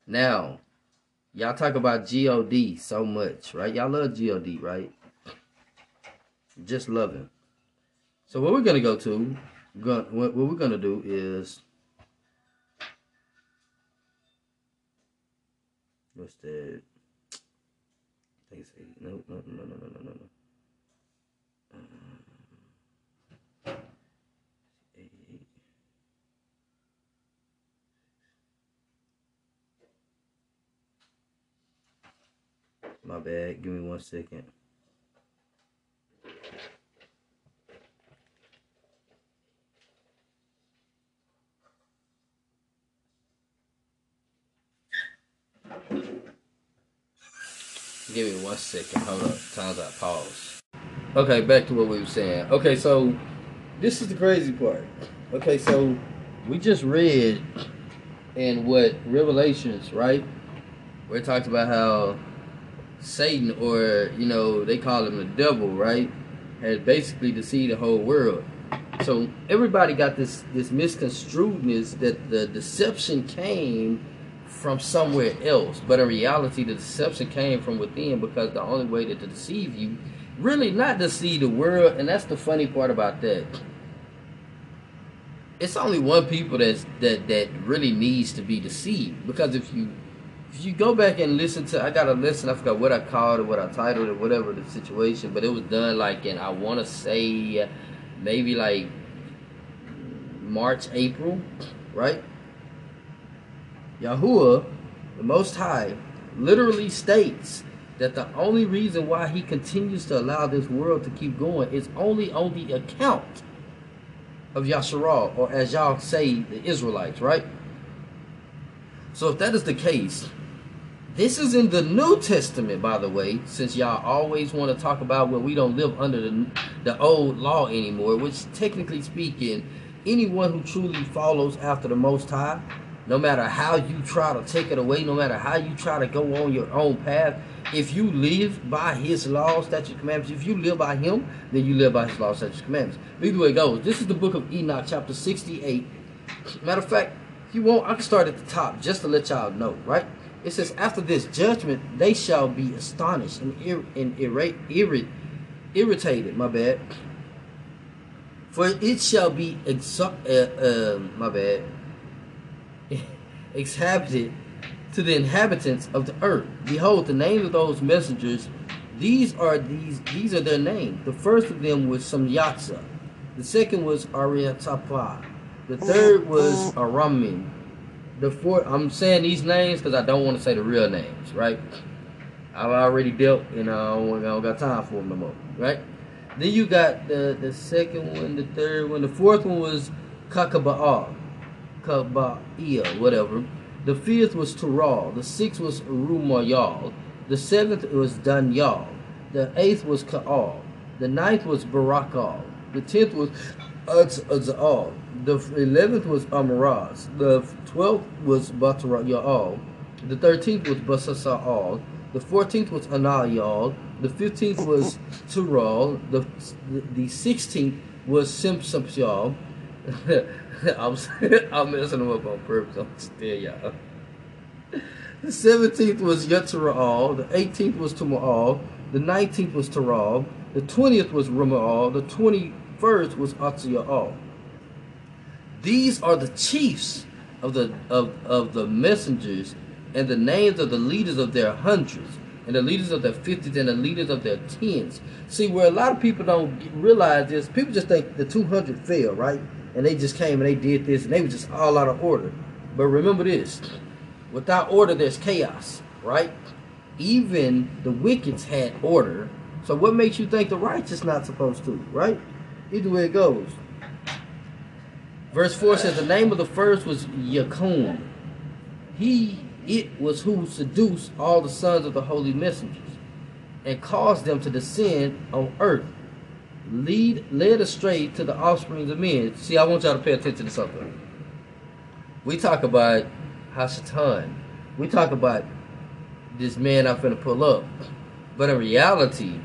Now, y'all talk about God so much, right? Y'all love God, right? Just love him. So what we're gonna go to, what we're gonna do is what's that? No, no, no, no, no, no, no. My bad. Give me one second. Give me one second. Hold up. Times I pause. Okay, back to what we were saying. Okay, so this is the crazy part. Okay, so we just read in what Revelations, right? It talks about how Satan, or you know, they call him the devil, right? Has basically deceived the whole world. So everybody got this this misconstruedness that the deception came from somewhere else, but in reality, the deception came from within because the only way to deceive you, really not deceive the world, and that's the funny part about that. It's only one people that's that that really needs to be deceived because if you if you go back and listen to, I got to listen. I forgot what I called it, what I titled it, whatever the situation, but it was done like in I want to say maybe like March, April, right? Yahuwah, the Most High, literally states that the only reason why He continues to allow this world to keep going is only on the account of Yasharal, or as y'all say, the Israelites, right? So if that is the case, this is in the New Testament, by the way, since y'all always want to talk about when we don't live under the, the old law anymore, which technically speaking, anyone who truly follows after the Most High, no matter how you try to take it away, no matter how you try to go on your own path, if you live by his laws, statutes, commandments, if you live by him, then you live by his laws, statutes, commandments. Either way it goes. This is the book of Enoch, chapter 68. Matter of fact, if you want, I can start at the top just to let y'all know, right? It says, after this judgment, they shall be astonished and, ir- and irrit, irritated, my bad. For it shall be, exo- uh, uh, my bad, exhabited to the inhabitants of the earth. Behold, the names of those messengers, these are these these are their names. The first of them was Samyatsa. The second was Ariatapa. The third was Aramin the four I'm saying these names because I don't want to say the real names, right? I've already dealt, and I don't, I don't got time for them no more, right? Then you got the the second one, the third one, the fourth one was Kakaba'al, Kaba'ia, whatever. The fifth was Tural. The sixth was Rumayal. The seventh was Danyal. The eighth was Ka'al. The ninth was Barakal. The tenth was Azal. The eleventh was Amaraz. The twelfth was Batarayal. The thirteenth was Basasa'al. The fourteenth was Anayal. The fifteenth was Tural. The the sixteenth was Simpsapyal. I'm I'm messing them up on purpose. I'm still y'all. The seventeenth was Yetzira'al. The eighteenth was Tumaal. The nineteenth was Taral. The twentieth was Rumaal. The twenty-first was Atziya'al. These are the chiefs of the of, of the messengers and the names of the leaders of their hundreds and the leaders of their fifties and the leaders of their tens. See, where a lot of people don't realize this, people just think the 200 fell, right? And they just came and they did this and they were just all out of order. But remember this without order, there's chaos, right? even the wickeds had order. So what makes you think the righteous not supposed to, right? Either way it goes. Verse 4 says the name of the first was Yakun. He it was who seduced all the sons of the holy messengers and caused them to descend on earth, lead led astray to the offspring of men. See, I want y'all to pay attention to something. We talk about Hashatan. We talk about this man I'm finna pull up. But in reality,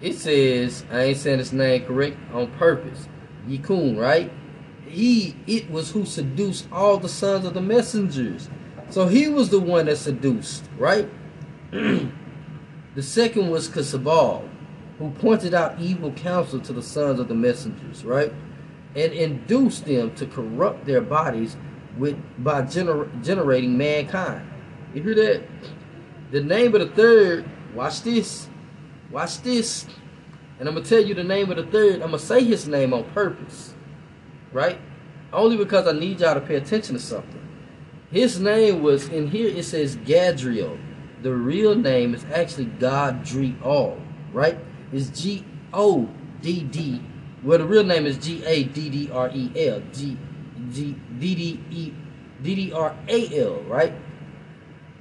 it says, I ain't saying his name correct on purpose. Yikun, right? He, it was who seduced all the sons of the messengers. So he was the one that seduced, right? the second was Kasabal, who pointed out evil counsel to the sons of the messengers, right? And induced them to corrupt their bodies with by gener- generating mankind. You hear that? The name of the third, watch this. Watch this. And I'm gonna tell you the name of the third. I'm gonna say his name on purpose. Right? Only because I need y'all to pay attention to something. His name was in here it says Gadriel. The real name is actually Godriel, right? It's G O D D. Well the real name is G A D D R E L. G G D D E D D R A L, right?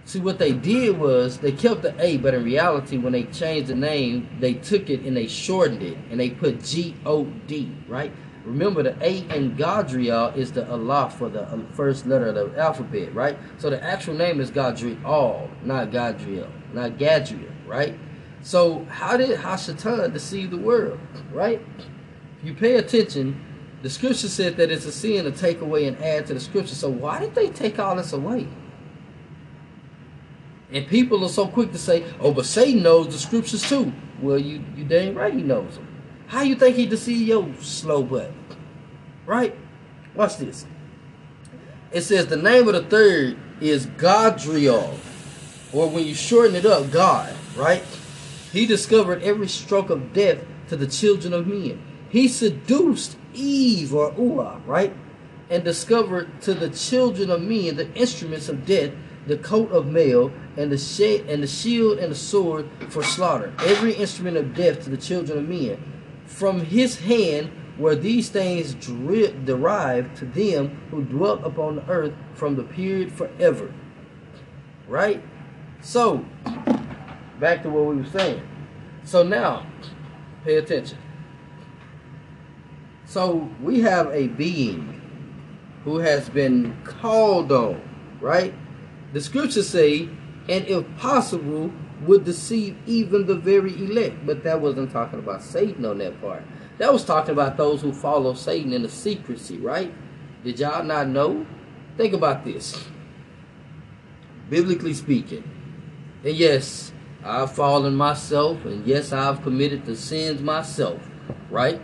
See what they did was they kept the A, but in reality, when they changed the name, they took it and they shortened it and they put G O D, right? Remember, the A in Gadriel is the Allah for the uh, first letter of the alphabet, right? So the actual name is Gadriel, not Gadriel, not Gadriel, right? So how did Hashatan deceive the world, right? If you pay attention, the scripture said that it's a sin to take away and add to the scripture. So why did they take all this away? And people are so quick to say, "Oh, but Satan knows the scriptures too." Well, you you dang right he knows them. How you think he deceived your slow butt? Right? Watch this. It says the name of the third is Godriel, or when you shorten it up, God. Right? He discovered every stroke of death to the children of men. He seduced Eve or Ua, right? And discovered to the children of men the instruments of death, the coat of mail, and the and the shield and the sword for slaughter. Every instrument of death to the children of men. From his hand were these things derived to them who dwelt upon the earth from the period forever. Right? So, back to what we were saying. So now, pay attention. So we have a being who has been called on, right? The scriptures say, and if possible, would deceive even the very elect. But that wasn't talking about Satan on that part. That was talking about those who follow Satan in the secrecy, right? Did y'all not know? Think about this. Biblically speaking. And yes, I've fallen myself, and yes, I've committed the sins myself, right?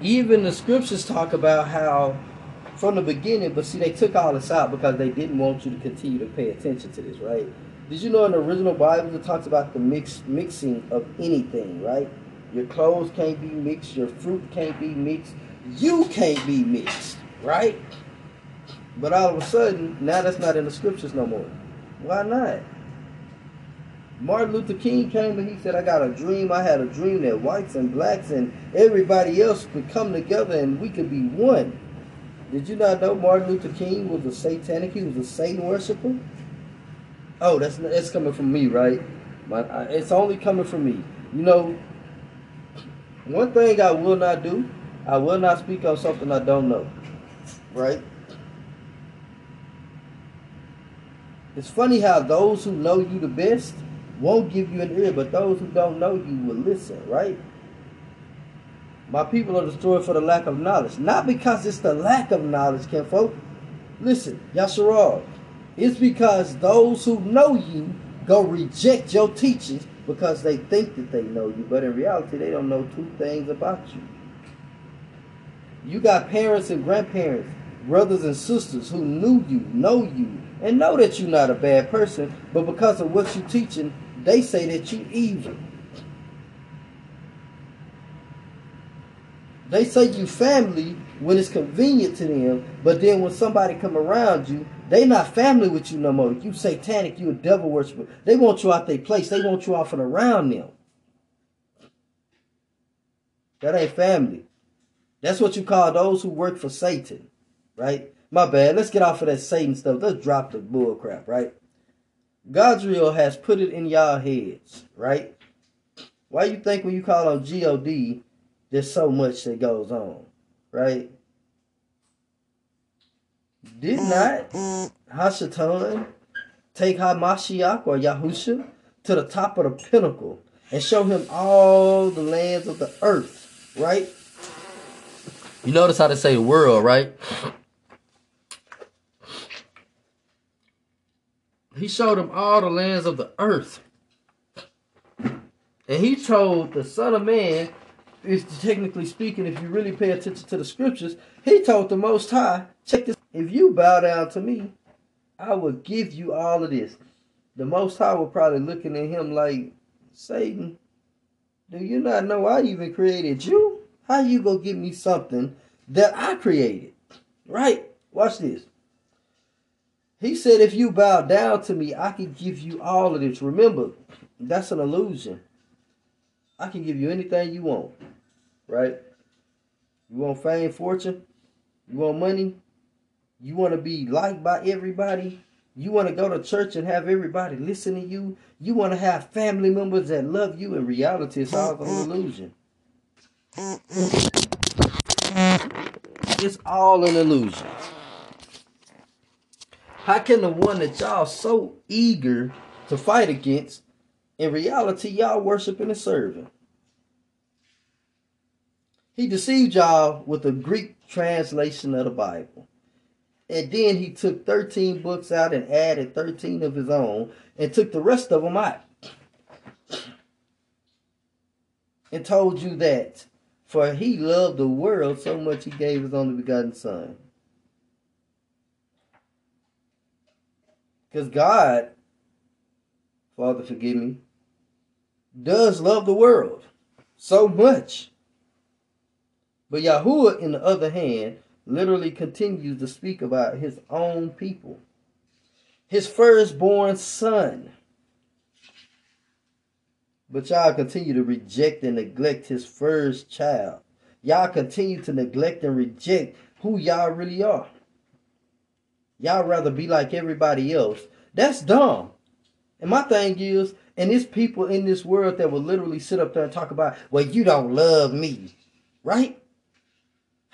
Even the scriptures talk about how from the beginning, but see, they took all this out because they didn't want you to continue to pay attention to this, right? Did you know in the original Bible it talks about the mix mixing of anything, right? Your clothes can't be mixed, your fruit can't be mixed, you can't be mixed, right? But all of a sudden, now that's not in the scriptures no more. Why not? Martin Luther King came and he said, I got a dream. I had a dream that whites and blacks and everybody else could come together and we could be one. Did you not know Martin Luther King was a satanic? He was a Satan worshiper. Oh, that's that's coming from me, right? My, I, it's only coming from me. You know, one thing I will not do, I will not speak on something I don't know. Right? It's funny how those who know you the best won't give you an ear, but those who don't know you will listen, right? My people are destroyed for the lack of knowledge. Not because it's the lack of knowledge, kinfolk. Listen, Yasharal. It's because those who know you go reject your teachings because they think that they know you, but in reality, they don't know two things about you. You got parents and grandparents, brothers and sisters who knew you, know you, and know that you're not a bad person, but because of what you're teaching, they say that you evil. They say you family when it's convenient to them, but then when somebody come around you, they not family with you no more. You satanic, you a devil worshiper. They want you out their place. They want you off and around them. That ain't family. That's what you call those who work for Satan, right? My bad. Let's get off of that Satan stuff. Let's drop the bull crap, right? Godriel has put it in y'all heads, right? Why you think when you call on God, there's so much that goes on, right? Did mm. not Hashatan take Hamashiach or Yahusha to the top of the pinnacle and show him all the lands of the earth, right? You notice how they say world, right? He showed him all the lands of the earth. And he told the Son of Man, is technically speaking, if you really pay attention to the scriptures, he told the Most High, check this, if you bow down to me, I will give you all of this. The Most High was probably looking at him like, Satan, do you not know I even created you? How you gonna give me something that I created? Right? Watch this. He said, if you bow down to me, I can give you all of this. Remember, that's an illusion. I can give you anything you want. Right? You want fame, fortune? You want money? You want to be liked by everybody? You want to go to church and have everybody listen to you? You want to have family members that love you? In reality, it's all an illusion. It's all an illusion. How can the one that y'all so eager to fight against, in reality, y'all worshiping and serving? He deceived y'all with a Greek translation of the Bible. And then he took 13 books out and added 13 of his own and took the rest of them out. And told you that for he loved the world so much he gave his only begotten son. Because God, Father, forgive me, does love the world so much. But Yahuwah, in the other hand, literally continues to speak about his own people, his firstborn son. But y'all continue to reject and neglect his first child. Y'all continue to neglect and reject who y'all really are. Y'all rather be like everybody else. That's dumb. And my thing is, and there's people in this world that will literally sit up there and talk about, well, you don't love me. Right?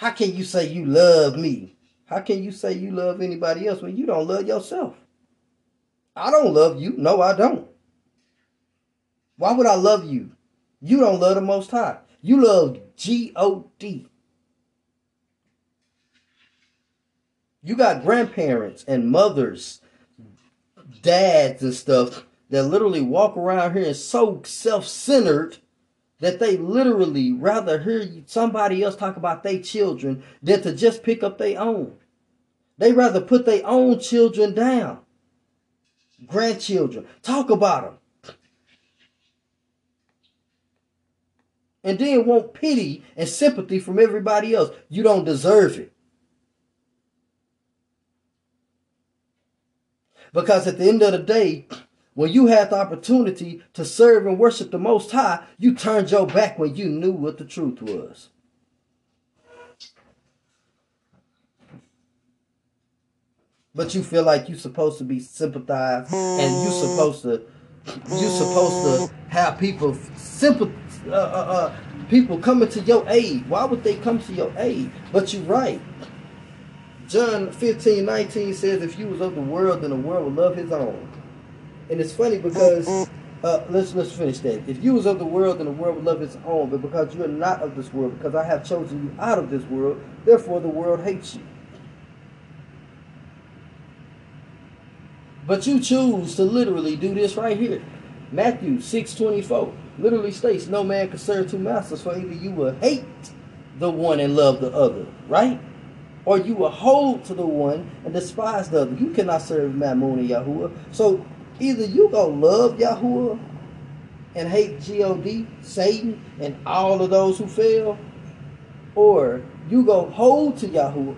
How can you say you love me? How can you say you love anybody else when you don't love yourself? I don't love you. No, I don't. Why would I love you? You don't love the Most High. You love G O D. You got grandparents and mothers, dads and stuff that literally walk around here and so self-centered that they literally rather hear somebody else talk about their children than to just pick up their own. They rather put their own children down. Grandchildren. Talk about them. And then want pity and sympathy from everybody else. You don't deserve it. Because at the end of the day, when you had the opportunity to serve and worship the Most High, you turned your back when you knew what the truth was. But you feel like you're supposed to be sympathized and you're supposed to you're supposed to have people sympath- uh, uh, uh, people coming to your aid. Why would they come to your aid? But you're right. John 15, 19 says, if you was of the world, then the world would love his own. And it's funny because uh, let's let's finish that. If you was of the world, then the world would love its own. But because you are not of this world, because I have chosen you out of this world, therefore the world hates you. But you choose to literally do this right here. Matthew 6 24 literally states, No man can serve two masters, for either you will hate the one and love the other, right? Or you will hold to the one and despise the other. You cannot serve Mammon and Yahuwah. So either you go love Yahuwah and hate God, Satan, and all of those who fail, or you go hold to Yahuwah.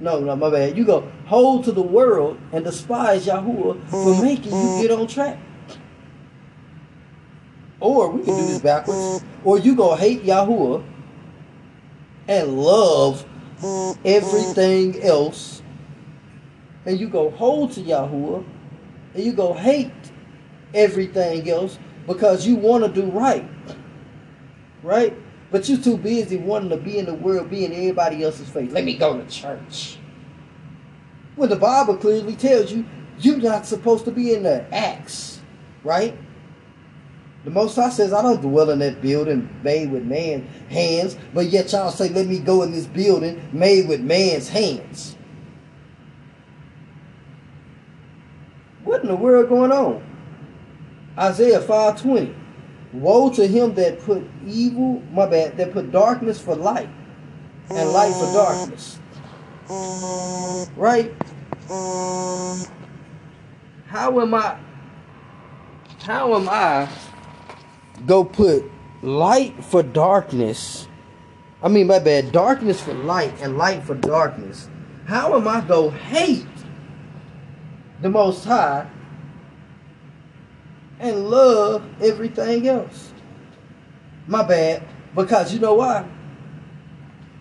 No, no, my bad. You go hold to the world and despise Yahuwah for mm-hmm. making you get on track. Or we can do this backwards. Mm-hmm. Or you go hate Yahuwah and love mm-hmm. everything else. And you go hold to Yahuwah and you go hate everything else because you want to do right. Right? But you're too busy wanting to be in the world, be in everybody else's face. Let me go to church. When the Bible clearly tells you you're not supposed to be in the acts, right? The Most High says, I don't dwell in that building made with man's hands, but yet y'all say, let me go in this building made with man's hands. What in the world going on? Isaiah 520. Woe to him that put evil, my bad, that put darkness for light and light for darkness. Right? How am I how am I go put light for darkness? I mean my bad, darkness for light and light for darkness. How am I go hate the most high and love everything else. My bad. Because you know why?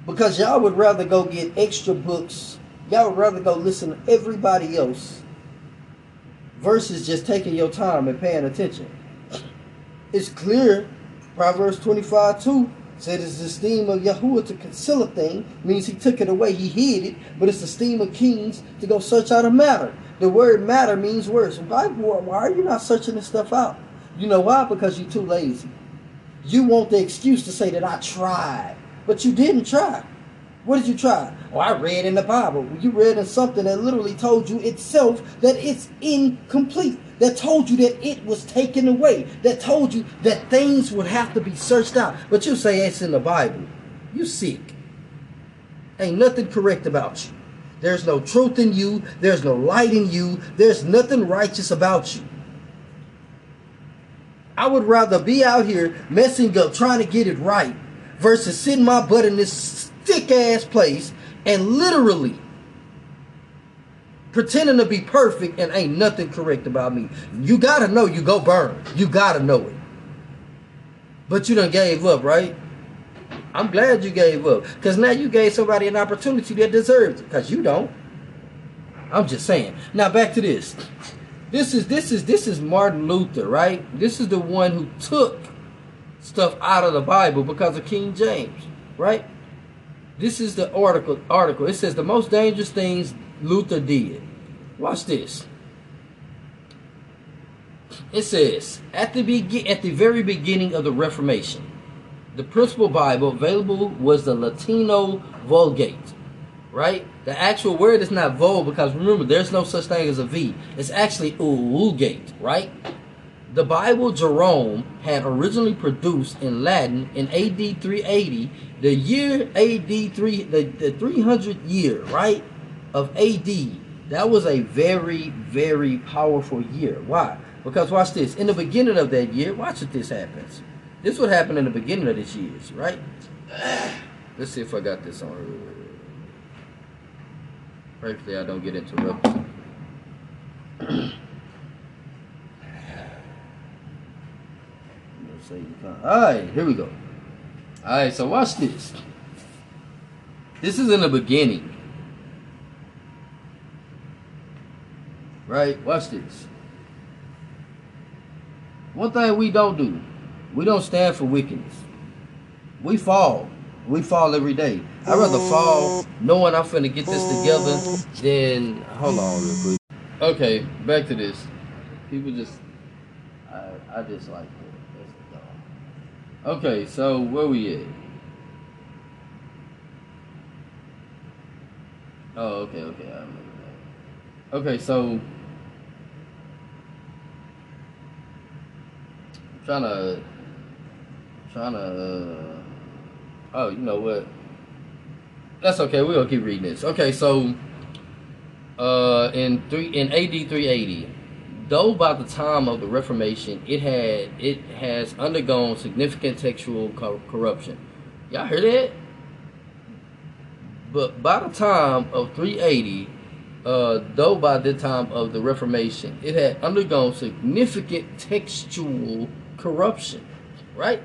Because y'all would rather go get extra books. Y'all would rather go listen to everybody else versus just taking your time and paying attention. It's clear, Proverbs 25 2 said it's the esteem of Yahuwah to conceal a thing, means he took it away, he hid it, but it's the esteem of kings to go search out a matter. The word matter means words. Why, why are you not searching this stuff out? You know why? Because you're too lazy. You want the excuse to say that I tried, but you didn't try. What did you try? Oh, I read in the Bible. You read in something that literally told you itself that it's incomplete. That told you that it was taken away. That told you that things would have to be searched out. But you say it's in the Bible. You sick. Ain't nothing correct about you. There's no truth in you. There's no light in you. There's nothing righteous about you. I would rather be out here messing up, trying to get it right, versus sitting my butt in this thick ass place and literally pretending to be perfect and ain't nothing correct about me. You gotta know you go burn. You gotta know it. But you done gave up, right? I'm glad you gave up. Because now you gave somebody an opportunity that deserves it. Because you don't. I'm just saying. Now back to this. This is this is this is Martin Luther, right? This is the one who took stuff out of the Bible because of King James, right? This is the article article. It says the most dangerous things Luther did. Watch this. It says at the be- at the very beginning of the Reformation, the principal Bible available was the Latino Vulgate, right? The actual word is not Vol because remember, there's no such thing as a V. It's actually Vulgate, right? The Bible Jerome had originally produced in Latin in AD 380, the year AD 3, the, the 300 year, right, of AD. That was a very, very powerful year. Why? Because watch this. In the beginning of that year, watch if this happens. This would happen in the beginning of this year, right? Let's see if I got this on. Hopefully I don't get interrupted. Alright, here we go. Alright, so watch this. This is in the beginning. Right? Watch this. One thing we don't do, we don't stand for wickedness. We fall. We fall every day. I'd rather fall knowing I'm finna get this together than hold on real quick. Okay, back to this. People just I I just like dumb. Okay, so where we at? Oh, okay, okay, I remember that. Okay, so I'm trying to trying to uh, oh you know what? That's okay we're gonna keep reading this. Okay so uh in three in AD 380 though by the time of the Reformation it had it has undergone significant textual co- corruption. Y'all hear that? But by the time of 380, uh, though by the time of the Reformation, it had undergone significant textual corruption, right?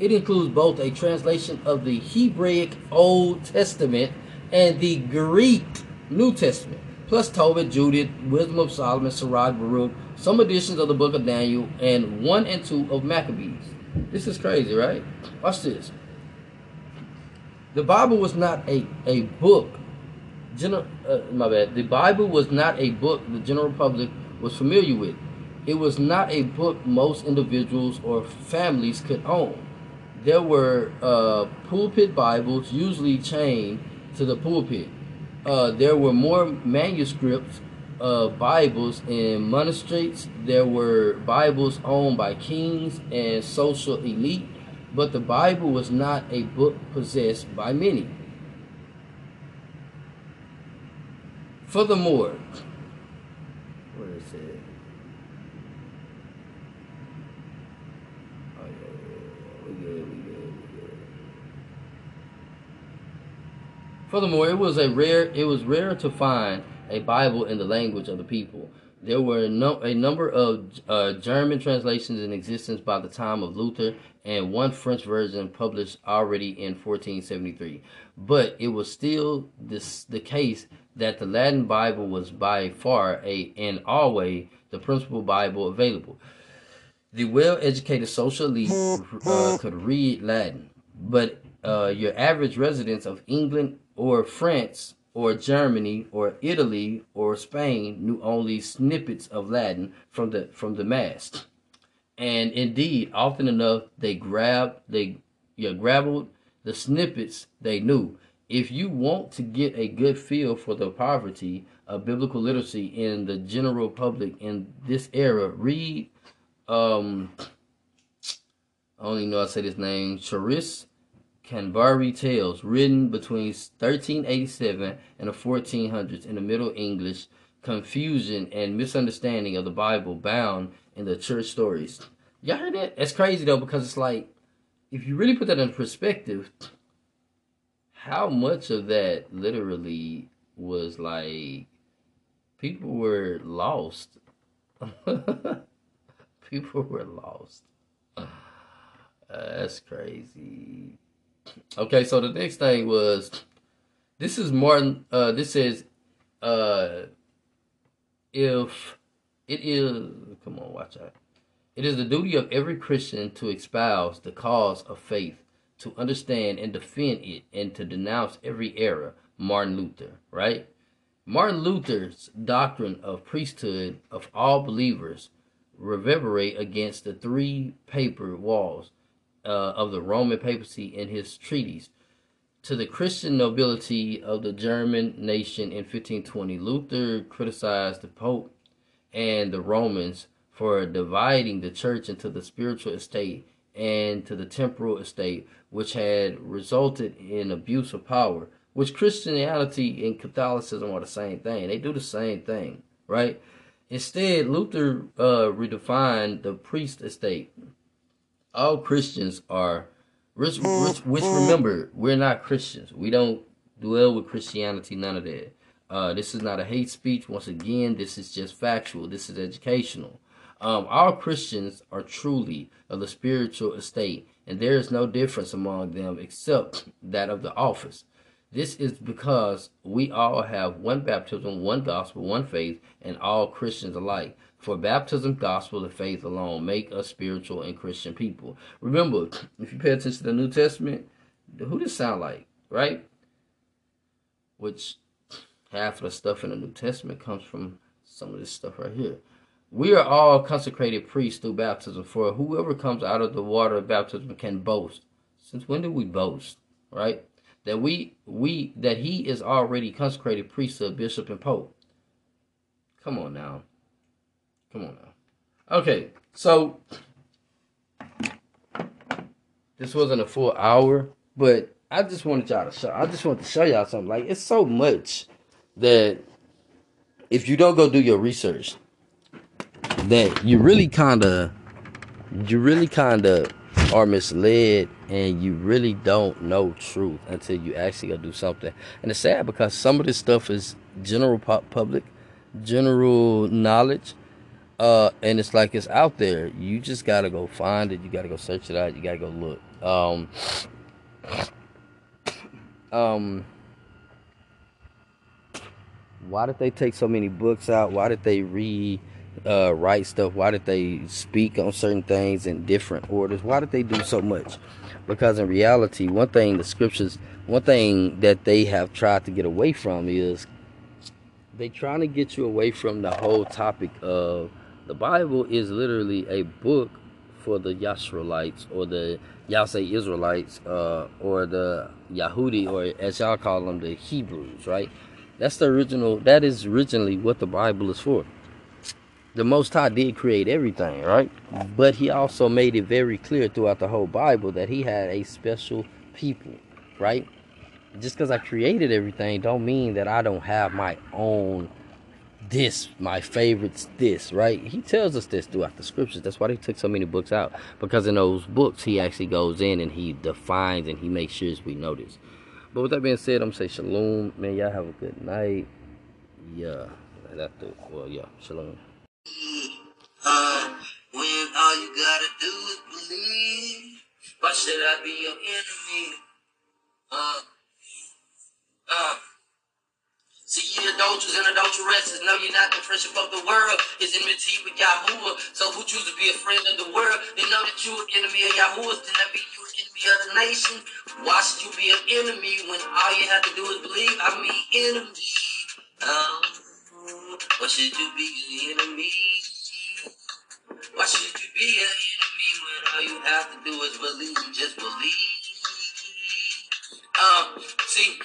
It includes both a translation of the Hebraic Old Testament and the Greek New Testament, plus Tobit, Judith, Wisdom of Solomon, Sirach, Baruch, some editions of the Book of Daniel, and one and two of Maccabees. This is crazy, right? Watch this. The Bible was not a, a book. Uh, my bad. The Bible was not a book the general public was familiar with. It was not a book most individuals or families could own. There were uh, pulpit Bibles, usually chained to the pulpit. Uh, there were more manuscripts of Bibles in monasteries. There were Bibles owned by kings and social elite, but the Bible was not a book possessed by many. Furthermore, where is it? Oh, yeah, yeah, yeah. We good, we good, we good. Furthermore, it was a rare it was rare to find a Bible in the language of the people. There were no, a number of uh, German translations in existence by the time of Luther, and one French version published already in 1473. But it was still this, the case that the Latin Bible was by far a and always the principal Bible available. The well-educated social elite uh, could read Latin, but uh, your average residents of England or France or Germany or Italy or Spain knew only snippets of Latin from the from the mass. And indeed, often enough they grabbed they yeah, grabbled the snippets they knew. If you want to get a good feel for the poverty of biblical literacy in the general public in this era, read um I even know to say this name, Charis Canterbury Tales, written between 1387 and the 1400s in the Middle English, confusion and misunderstanding of the Bible bound in the church stories. Y'all heard that? That's crazy though, because it's like, if you really put that in perspective, how much of that literally was like people were lost. people were lost. Uh, that's crazy. Okay, so the next thing was this is Martin uh this says uh if it is come on, watch out. It is the duty of every Christian to espouse the cause of faith, to understand and defend it, and to denounce every error. Martin Luther, right? Martin Luther's doctrine of priesthood of all believers reverberate against the three paper walls uh, of the Roman papacy in his treatise. To the Christian nobility of the German nation in 1520, Luther criticized the Pope and the Romans for dividing the church into the spiritual estate and to the temporal estate, which had resulted in abuse of power. Which Christianity and Catholicism are the same thing. They do the same thing, right? Instead, Luther uh, redefined the priest estate all Christians are which, which, which remember we're not Christians. We don't dwell with Christianity. None of that. Uh, this is not a hate speech. Once again, this is just factual. This is educational. Um, all Christians are truly of the spiritual estate, and there is no difference among them except that of the office. This is because we all have one baptism, one gospel, one faith, and all Christians alike. For baptism, gospel, and faith alone make us spiritual and Christian people. Remember, if you pay attention to the New Testament, who does sound like, right? Which half of the stuff in the New Testament comes from some of this stuff right here. We are all consecrated priests through baptism, for whoever comes out of the water of baptism can boast. Since when do we boast, right? That we we that he is already consecrated priesthood, bishop, and pope. Come on now. Come on now. Okay, so this wasn't a full hour, but I just wanted y'all to show. I just wanted to show y'all something. Like it's so much that if you don't go do your research, that you really kind of, you really kind of are misled and you really don't know truth until you actually go do something. And it's sad because some of this stuff is general public, general knowledge, uh, and it's like it's out there. You just gotta go find it. You gotta go search it out. You gotta go look. Um, um, why did they take so many books out? Why did they read? uh, write stuff? Why did they speak on certain things in different orders? Why did they do so much? Because in reality, one thing the scriptures, one thing that they have tried to get away from is they trying to get you away from the whole topic of the Bible is literally a book for the Yashroelites or the y'all say Israelites uh, or the Yahudi or as y'all call them the Hebrews, right? That's the original. That is originally what the Bible is for the Most High did create everything, right? But He also made it very clear throughout the whole Bible that He had a special people, right? Just because I created everything, don't mean that I don't have my own this, my favorites, this, right? He tells us this throughout the scriptures. That's why they took so many books out. Because in those books, he actually goes in and he defines and he makes sure we know this But with that being said, I'm gonna say shalom. Man, y'all have a good night. Yeah. That's the well, yeah, shalom. Uh, when all you gotta do is believe, why should I be your enemy? Uh, uh. See, ye adulterers and adulteresses, know you're not the friendship of the world. Is enmity with Yahuwah. So who choose to be a friend of the world? They know that you are an enemy of Yahuwah. Then that be you an enemy of the nation. Why should you be an enemy when all you have to do is believe? I mean, enemy. Um, why should you be an enemy? Why should you be an enemy when all you have to do is believe? Just believe. Um, see,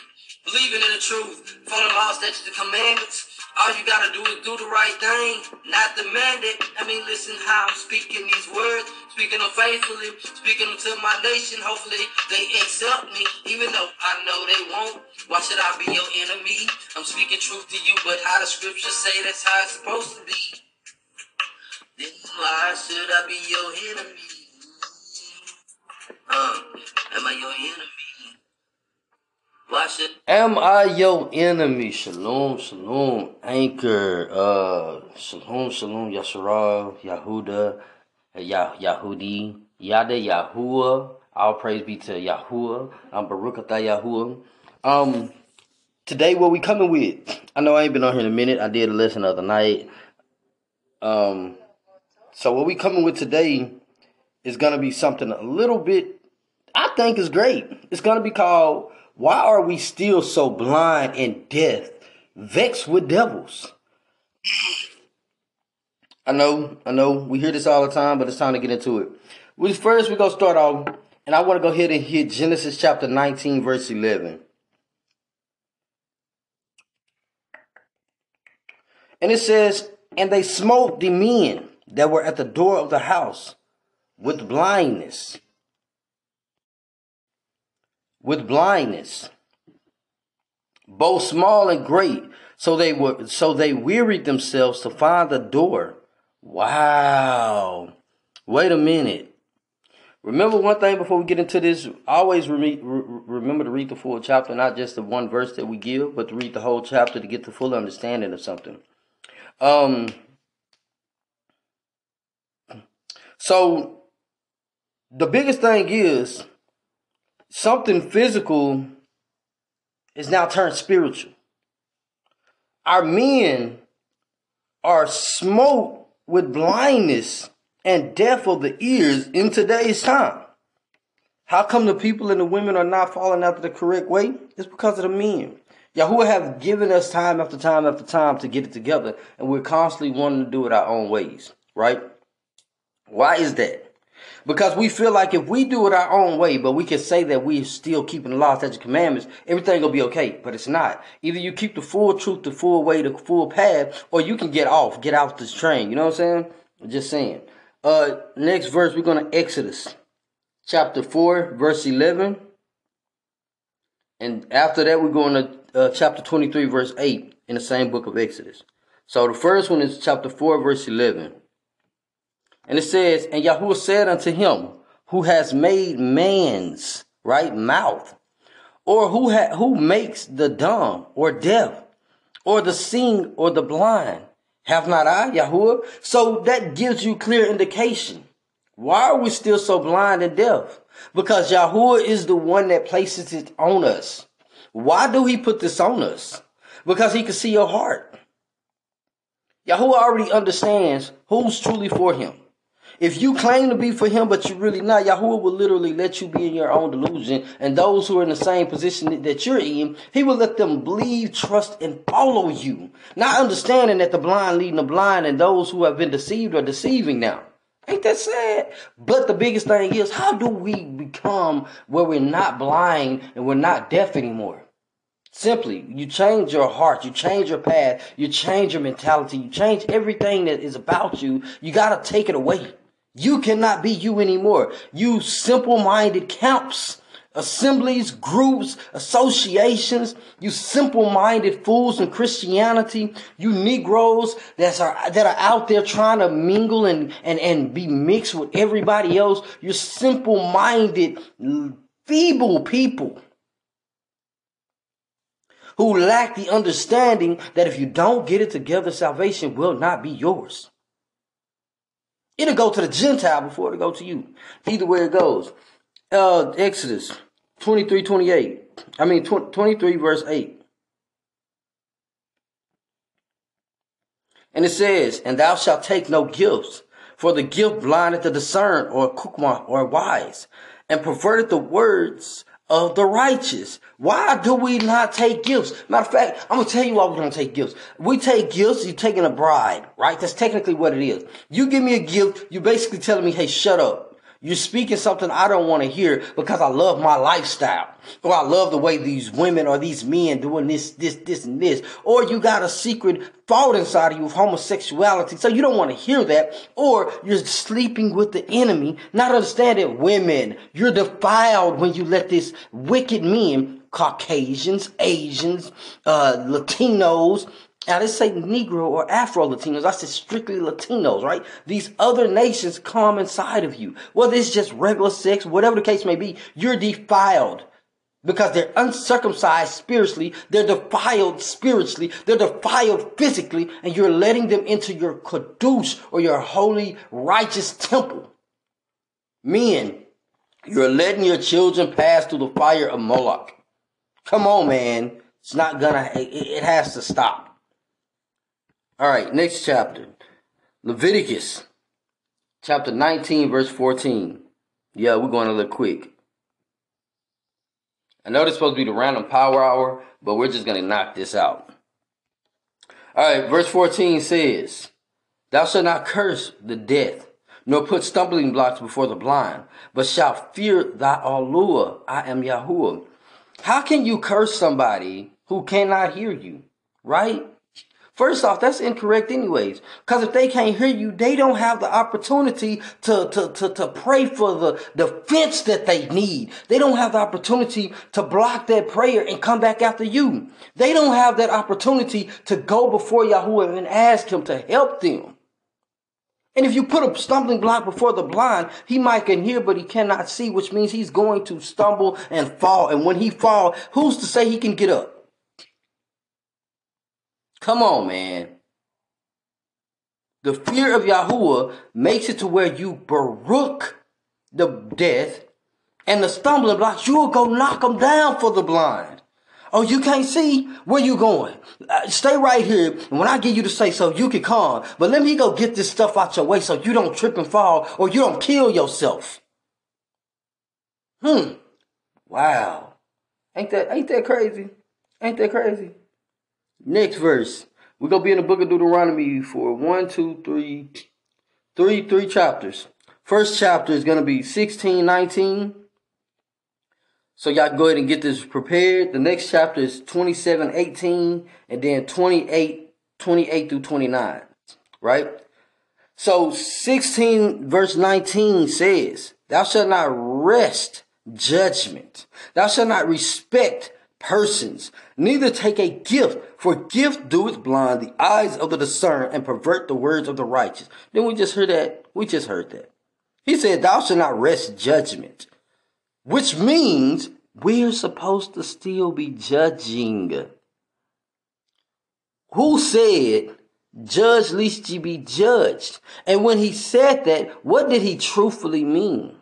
believing in the truth, following laws, statutes, the commandments. All you gotta do is do the right thing, not demand it. I mean, listen how I'm speaking these words, speaking them faithfully, speaking them to my nation. Hopefully they accept me, even though I know they won't. Why should I be your enemy? I'm speaking truth to you, but how the scriptures say that's how it's supposed to be. Then why should I be your enemy? Um, am I your enemy? Am I your enemy? Shalom, shalom, anchor, uh, shalom, shalom, Yashara, Yahuda, Yah, Yahudi, Yada, Yahuwah. All praise be to Yahuwah. I'm Baruch Yahuwah. Um, today what we coming with? I know I ain't been on here in a minute. I did a lesson the other night. Um, so what we coming with today is gonna be something a little bit. I think is great. It's gonna be called why are we still so blind and deaf, vexed with devils? I know, I know, we hear this all the time, but it's time to get into it. We first we're gonna start off, and I want to go ahead and hit Genesis chapter 19, verse 11. And it says, And they smote the men that were at the door of the house with blindness with blindness, both small and great. So they were so they wearied themselves to find the door. Wow. Wait a minute. Remember one thing before we get into this. Always re- remember to read the full chapter, not just the one verse that we give, but to read the whole chapter to get the full understanding of something. Um. So the biggest thing is something physical is now turned spiritual. Our men are smote with blindness and deaf of the ears in today's time. How come the people and the women are not falling after the correct way? It's because of the men. Yahuwah have given us time after time after time to get it together, and we're constantly wanting to do it our own ways, right? Why is that? Because we feel like if we do it our own way, but we can say that we're still keeping the law, statutes, commandments, everything will be okay. But it's not. Either you keep the full truth, the full way, the full path, or you can get off, get off this train. You know what I'm saying? Just saying. Uh, next verse, we're to Exodus chapter 4, verse 11. And after that, we're going to uh, chapter 23, verse 8 in the same book of Exodus. So the first one is chapter 4, verse 11. And it says, And Yahuwah said unto him, who has made man's right mouth, or who ha- who makes the dumb or deaf, or the seeing or the blind? Have not I, Yahuwah? So that gives you clear indication. Why are we still so blind and deaf? Because Yahuwah is the one that places it on us. Why do he put this on us? Because he can see your heart. Yahuwah already understands who's truly for him. If you claim to be for him, but you're really not, Yahuwah will literally let you be in your own delusion. And those who are in the same position that you're in, he will let them believe, trust, and follow you. Not understanding that the blind leading the blind and those who have been deceived are deceiving now. Ain't that sad? But the biggest thing is, how do we become where we're not blind and we're not deaf anymore? Simply, you change your heart, you change your path, you change your mentality, you change everything that is about you. You gotta take it away. You cannot be you anymore. You simple minded camps, assemblies, groups, associations, you simple minded fools in Christianity, you Negroes that are, that are out there trying to mingle and, and, and be mixed with everybody else. You're simple minded, feeble people who lack the understanding that if you don't get it together, salvation will not be yours. It'll go to the Gentile before it'll go to you. Either way it goes. Uh, Exodus 23, 28. I mean, 23 verse 8. And it says, And thou shalt take no gifts, for the gift blindeth the discern or kukma or wise, and perverted the words of the righteous. Why do we not take gifts? Matter of fact, I'm gonna tell you why we don't take gifts. We take gifts, you're taking a bride, right? That's technically what it is. You give me a gift, you're basically telling me, hey, shut up. You're speaking something I don't want to hear because I love my lifestyle. Or I love the way these women or these men doing this, this, this, and this. Or you got a secret fault inside of you of homosexuality. So you don't want to hear that. Or you're sleeping with the enemy, not understanding women. You're defiled when you let this wicked men Caucasians, Asians, uh, Latinos, now, let's say Negro or Afro Latinos. I said strictly Latinos, right? These other nations come inside of you. Whether it's just regular sex, whatever the case may be, you're defiled. Because they're uncircumcised spiritually, they're defiled spiritually, they're defiled physically, and you're letting them into your kadosh or your holy, righteous temple. Men, you're letting your children pass through the fire of Moloch. Come on, man. It's not gonna, it, it has to stop. All right, next chapter. Leviticus chapter 19, verse 14. Yeah, we're going a little quick. I know this supposed to be the random power hour, but we're just going to knock this out. All right, verse 14 says, Thou shalt not curse the death, nor put stumbling blocks before the blind, but shalt fear thy Allua. I am Yahuwah. How can you curse somebody who cannot hear you? Right? First off, that's incorrect anyways. Because if they can't hear you, they don't have the opportunity to, to, to, to pray for the defense that they need. They don't have the opportunity to block that prayer and come back after you. They don't have that opportunity to go before Yahuwah and ask him to help them. And if you put a stumbling block before the blind, he might can hear, but he cannot see, which means he's going to stumble and fall. And when he fall, who's to say he can get up? Come on, man. The fear of Yahuwah makes it to where you baruch the death and the stumbling blocks, you'll go knock them down for the blind. Oh, you can't see? Where you going? Uh, stay right here. And when I get you to say so, you can come. But let me go get this stuff out your way so you don't trip and fall or you don't kill yourself. Hmm. Wow. Ain't that, ain't that crazy? Ain't that crazy? Next verse. We're gonna be in the book of Deuteronomy for one, two, three, three, three chapters. First chapter is gonna be 16, 19. So y'all go ahead and get this prepared. The next chapter is 27, 18, and then 28, 28 through 29. Right? So 16 verse 19 says, Thou shalt not rest judgment. Thou shalt not respect persons, neither take a gift, for gift doeth blind the eyes of the discerned and pervert the words of the righteous. Then we just heard that. We just heard that. He said, Thou shalt not rest judgment, which means we're supposed to still be judging. Who said, Judge lest ye be judged? And when he said that, what did he truthfully mean?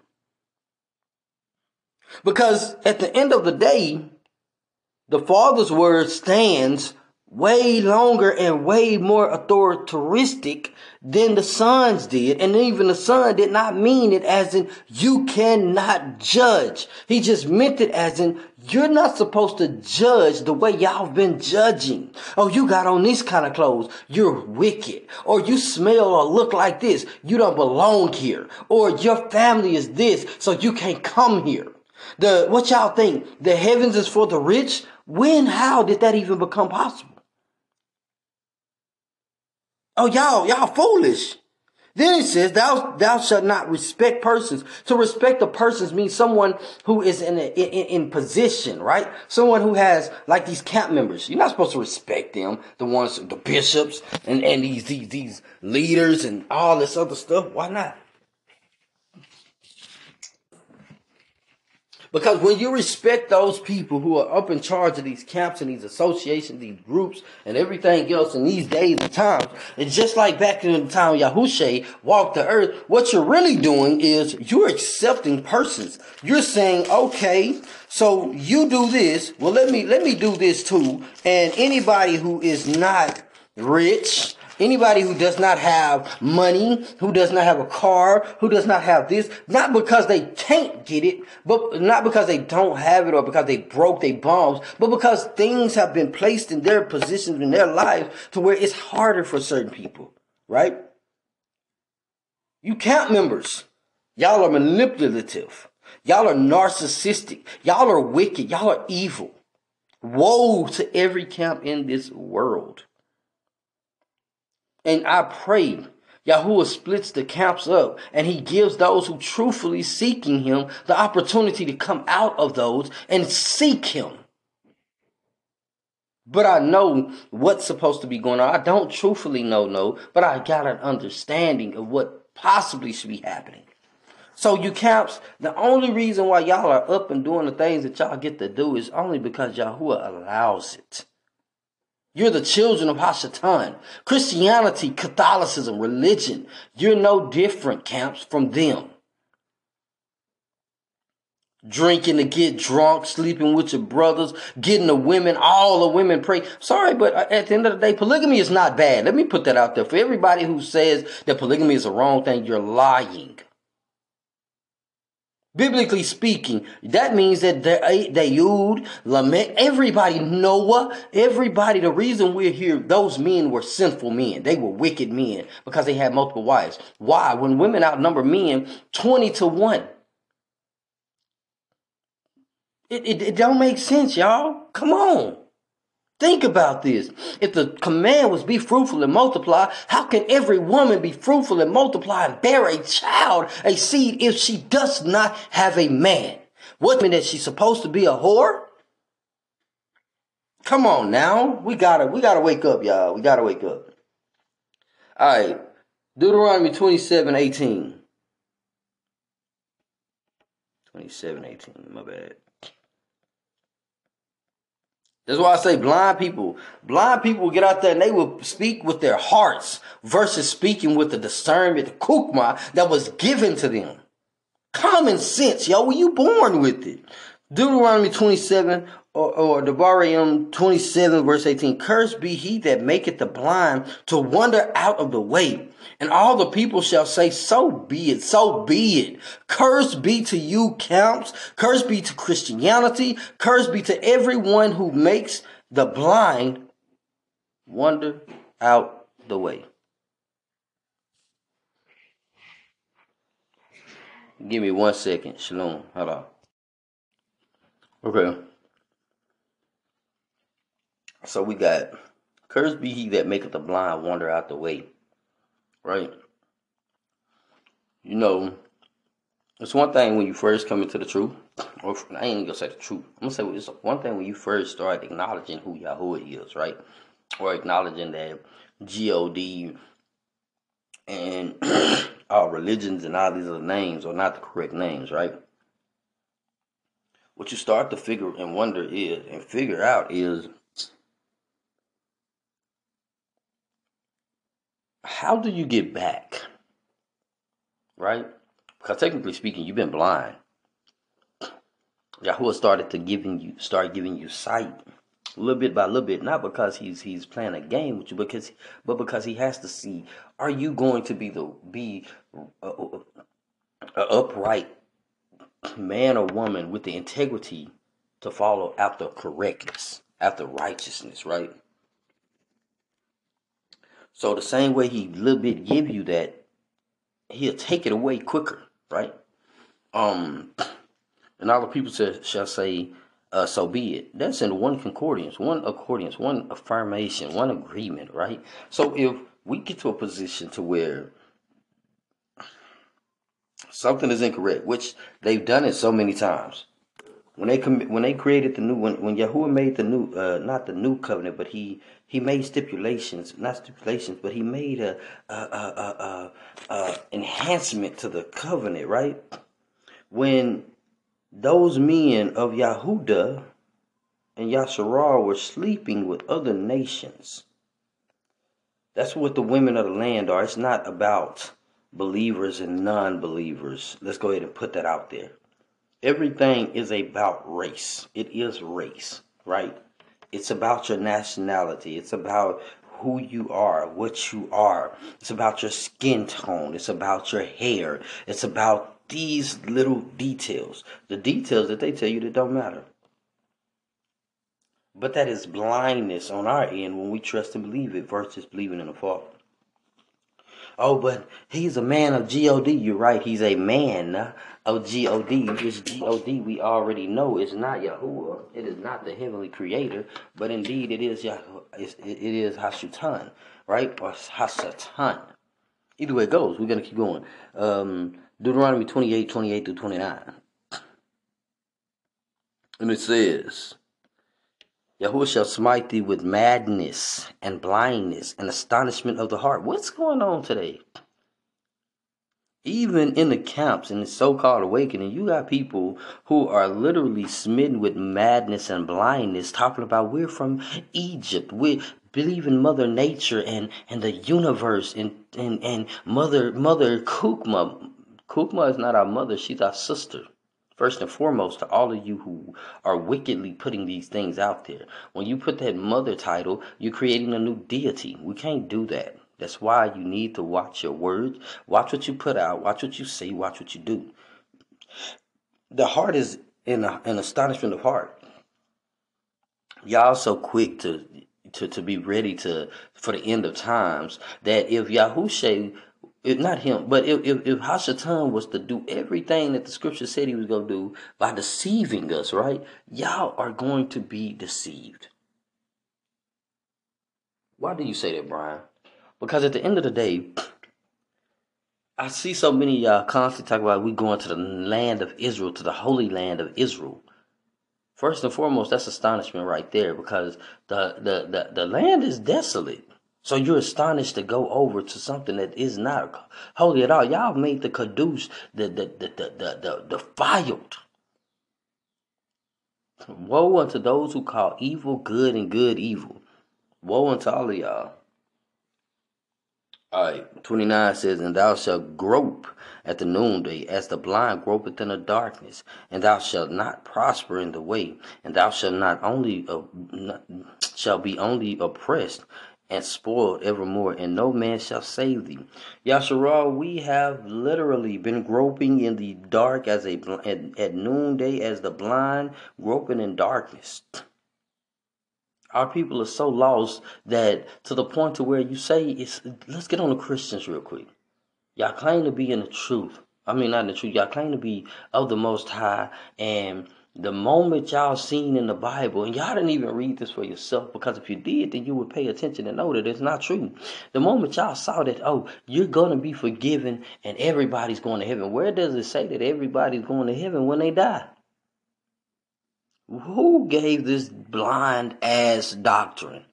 Because at the end of the day, the Father's word stands way longer and way more authoristic than the Son's did. And even the Son did not mean it as in you cannot judge. He just meant it as in you're not supposed to judge the way y'all been judging. Oh, you got on these kind of clothes. You're wicked. Or you smell or look like this. You don't belong here. Or your family is this, so you can't come here. The, what y'all think? The heavens is for the rich? When, how did that even become possible? Oh, y'all, y'all foolish. Then it says, thou, thou shalt not respect persons. To respect a person means someone who is in, a, in, in position, right? Someone who has, like these camp members. You're not supposed to respect them. The ones, the bishops and, and these, these, these leaders and all this other stuff. Why not? Because when you respect those people who are up in charge of these camps and these associations, these groups, and everything else in these days and times, it's just like back in the time Yahusha walked the earth, what you're really doing is you're accepting persons. You're saying, okay, so you do this, well let me let me do this too. And anybody who is not rich, Anybody who does not have money, who does not have a car, who does not have this, not because they can't get it, but not because they don't have it or because they broke their bombs, but because things have been placed in their positions in their life to where it's harder for certain people, right? You camp members, y'all are manipulative. Y'all are narcissistic. Y'all are wicked. Y'all are evil. Woe to every camp in this world. And I pray Yahuwah splits the camps up and he gives those who truthfully seeking him the opportunity to come out of those and seek him. But I know what's supposed to be going on. I don't truthfully know, no, but I got an understanding of what possibly should be happening. So you camps, the only reason why y'all are up and doing the things that y'all get to do is only because Yahuwah allows it. You're the children of Hashatan. Christianity, Catholicism, religion. You're no different, camps, from them. Drinking to get drunk, sleeping with your brothers, getting the women, all the women pray. Sorry, but uh, at the end of the day, polygamy is not bad. Let me put that out there. For everybody who says that polygamy is a wrong thing, you're lying. Biblically speaking, that means that the eh, Daud, Lamech, everybody, Noah, everybody, the reason we're here, those men were sinful men. They were wicked men because they had multiple wives. Why? When women outnumber men 20 to 1. It, it, it don't make sense, y'all. Come on. Think about this. If the command was be fruitful and multiply, how can every woman be fruitful and multiply and bear a child, a seed, if she does not have a man? What mean that she's supposed to be a whore? Come on now. We gotta we gotta wake up, y'all. We gotta wake up. Alright. Deuteronomy 27, 18. 27, 18, my bad. That's why I say blind people. Blind people get out there and they will speak with their hearts versus speaking with the discernment, the kukma that was given to them. Common sense, yo. Were you born with it? Deuteronomy 27 or, or Devarim 27 verse 18. Cursed be he that maketh the blind to wander out of the way. And all the people shall say, so be it, so be it. Cursed be to you camps. Cursed be to Christianity. Cursed be to everyone who makes the blind wander out the way. Give me one second. Shalom. Hold on. Okay. So we got cursed be he that maketh the blind wander out the way. Right? You know, it's one thing when you first come into the truth, or I ain't gonna say the truth. I'm gonna say it's one thing when you first start acknowledging who Yahweh is, right? Or acknowledging that God and all religions and all these other names are not the correct names, right? What you start to figure and wonder is, and figure out is, how do you get back? Right? Because technically speaking, you've been blind. Yahuwah started to giving you start giving you sight little bit by little bit, not because he's he's playing a game with you, because but because he has to see, are you going to be the be a, a, a upright man or woman with the integrity to follow after correctness, after righteousness, right? So the same way he little bit give you that, he'll take it away quicker, right? Um, and all the people shall say, uh, so be it. That's in one concordance, one accordance, one affirmation, one agreement, right? So if we get to a position to where something is incorrect, which they've done it so many times. When they com- when they created the new when when Yahuwah made the new uh, not the new covenant, but he he made stipulations, not stipulations, but he made a, a, a, a, a enhancement to the covenant, right? When those men of Yahuda and Yasharal were sleeping with other nations. That's what the women of the land are. It's not about believers and non believers. Let's go ahead and put that out there. Everything is about race. It is race, right? It's about your nationality. It's about who you are, what you are. It's about your skin tone. It's about your hair. It's about these little details, the details that they tell you that don't matter. But that is blindness on our end when we trust and believe it versus believing in the Father. Oh, but he's a man of God. You're right. He's a man of God. This God we already know is not Yahuwah. It is not the heavenly creator, but indeed it is Yahuwah. It is Hashatan, right? Or Hasatan. Either way it goes, we're gonna keep going. Um, Deuteronomy 28, 28 through 29. And it says, Yahuwah shall smite thee with madness and blindness and astonishment of the heart. What's going on today? Even in the camps in the so-called awakening, you got people who are literally smitten with madness and blindness, talking about we're from Egypt, we believe in Mother Nature and and the universe and and and Mother Mother Kukma, Kukma is not our mother, she's our sister. First and foremost, to all of you who are wickedly putting these things out there, when you put that mother title, you're creating a new deity. We can't do that. That's why you need to watch your words, watch what you put out, watch what you say, watch what you do. The heart is in a, an astonishment of heart. Y'all so quick to to to be ready to for the end of times that if Yahusha not him, but if, if, if Hashatan was to do everything that the scripture said he was going to do by deceiving us, right? Y'all are going to be deceived. Why do you say that, Brian? Because at the end of the day, I see so many y'all constantly talk about we going to the land of Israel, to the holy land of Israel. First and foremost, that's astonishment right there because the, the, the, the land is desolate. So you're astonished to go over to something that is not holy at all. Y'all made the kadosh the the the the the, the defiled. Woe unto those who call evil good and good evil. Woe unto all of y'all. All right, 29 says, And thou shalt grope at the noonday, as the blind gropeth in the darkness, and thou shalt not prosper in the way, and thou shalt not only uh, not, shall be only oppressed, and spoiled evermore, and no man shall save thee. Yasharal, we have literally been groping in the dark as a at, at noonday as the blind groping in darkness. Our people are so lost that to the point to where you say it's let's get on the Christians real quick. Y'all claim to be in the truth. I mean not in the truth, y'all claim to be of the most high and the moment y'all seen in the Bible, and y'all didn't even read this for yourself, because if you did, then you would pay attention and know that it's not true. The moment y'all saw that, oh, you're gonna be forgiven and everybody's going to heaven. Where does it say that everybody's going to heaven when they die? Who gave this blind ass doctrine?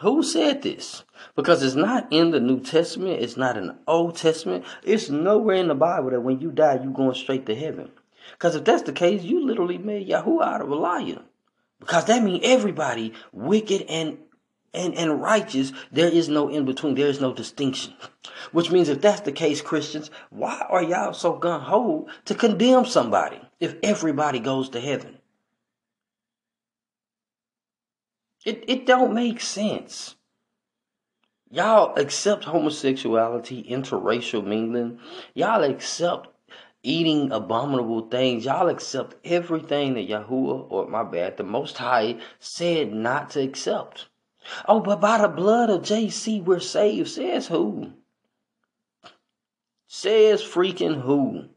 Who said this? Because it's not in the New Testament, it's not in the Old Testament, it's nowhere in the Bible that when you die, you're going straight to heaven. Because if that's the case, you literally made Yahoo out of a liar. Because that means everybody wicked and and, and righteous, there is no in between. There is no distinction. Which means if that's the case, Christians, why are y'all so gun ho to condemn somebody if everybody goes to heaven? It it don't make sense. Y'all accept homosexuality, interracial mingling. Y'all accept eating abominable things. Y'all accept everything that Yahuwah, or my bad, the Most High said not to accept. Oh, but by the blood of JC we're saved. Says who? Says freaking who?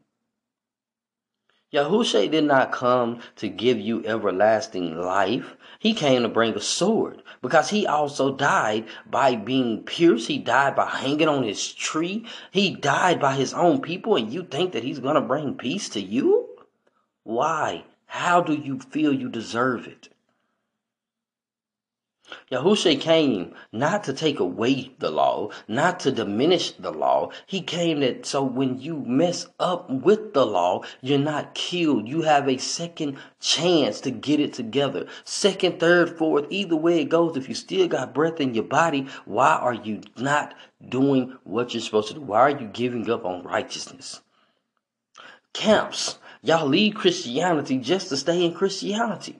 Yahushua did not come to give you everlasting life. He came to bring a sword because he also died by being pierced. He died by hanging on his tree. He died by his own people, and you think that he's going to bring peace to you? Why? How do you feel you deserve it? Yahushua came not to take away the law, not to diminish the law. He came that so when you mess up with the law, you're not killed. You have a second chance to get it together. Second, third, fourth, either way it goes. If you still got breath in your body, why are you not doing what you're supposed to do? Why are you giving up on righteousness? Camps. Y'all leave Christianity just to stay in Christianity.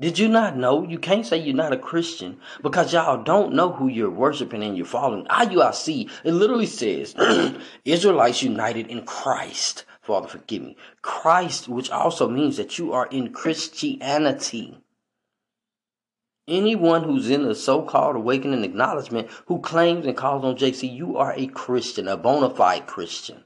Did you not know? You can't say you're not a Christian because y'all don't know who you're worshiping and you're following. Ah, IUIC, it literally says Israelites united in Christ. Father, forgive me. Christ, which also means that you are in Christianity. Anyone who's in the so-called awakening acknowledgement who claims and calls on JC, you are a Christian, a bona fide Christian.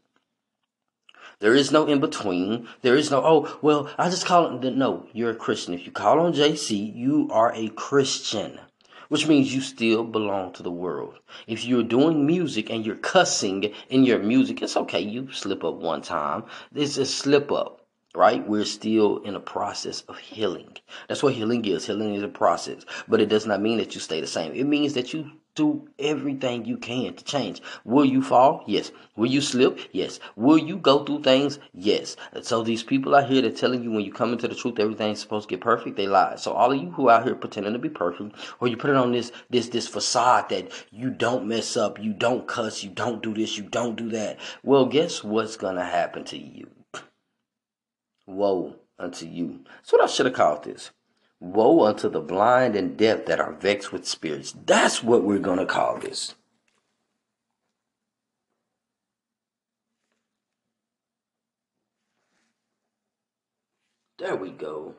There is no in between. There is no, oh, well, I just call it. No, you're a Christian. If you call on JC, you are a Christian, which means you still belong to the world. If you're doing music and you're cussing in your music, it's okay. You slip up one time. It's a slip up right? We're still in a process of healing. That's what healing is. Healing is a process, but it does not mean that you stay the same. It means that you do everything you can to change. Will you fall? Yes. Will you slip? Yes. Will you go through things? Yes. so these people out here that telling you when you come into the truth everything's supposed to get perfect, they lie. So all of you who out here pretending to be perfect, or you put it on this this this facade that you don't mess up, you don't cuss, you don't do this, you don't do that. Well, guess what's gonna happen to you? Woe unto you. That's what I should have called this. Woe unto the blind and deaf that are vexed with spirits. That's what we're going to call this. There we go.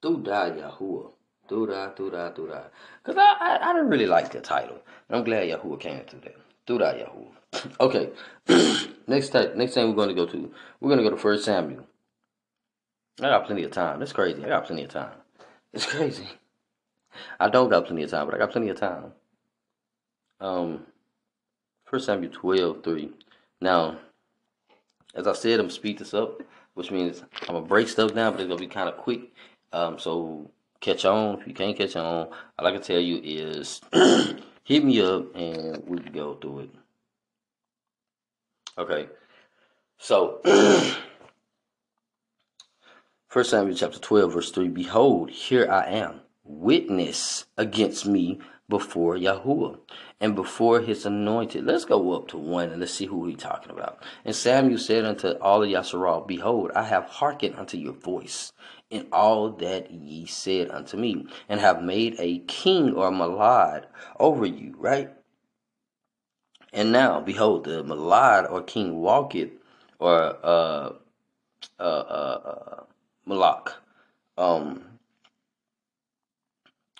Duda Yahuwah. Duda, Duda, Duda. Because I, I, I didn't really like the title. I'm glad Yahuwah came through that. Duda Yahuwah. okay. next time, next time we're going to go to, we're going to go to First Samuel. I got plenty of time. That's crazy. I got plenty of time. It's crazy. I don't got plenty of time, but I got plenty of time. Um, First Samuel 12, 3. Now, as I said, I'm gonna speed this up, which means I'm gonna break stuff down, but it's gonna be kind of quick. Um, so catch on. If you can't catch on, all I can tell you is hit me up and we can go through it. Okay. So First Samuel chapter 12, verse 3 Behold, here I am, witness against me before Yahuwah and before his anointed. Let's go up to one and let's see who he's talking about. And Samuel said unto all of Yasharal, Behold, I have hearkened unto your voice in all that ye said unto me, and have made a king or a malad over you, right? And now, behold, the malad or king walketh, or uh, uh, uh, uh Malak, um,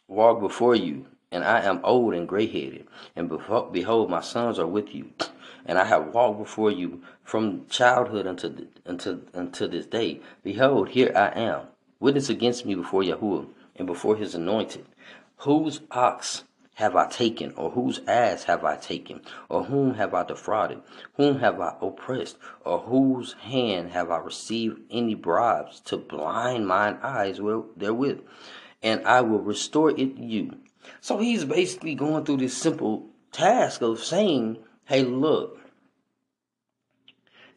walk before you, and I am old and gray headed, and behold, my sons are with you, and I have walked before you from childhood unto unto unto this day. Behold, here I am, witness against me before Yahuwah and before His anointed, whose ox have I taken, or whose ass have I taken, or whom have I defrauded, whom have I oppressed, or whose hand have I received any bribes to blind mine eyes therewith? And I will restore it you. So he's basically going through this simple task of saying, hey, look,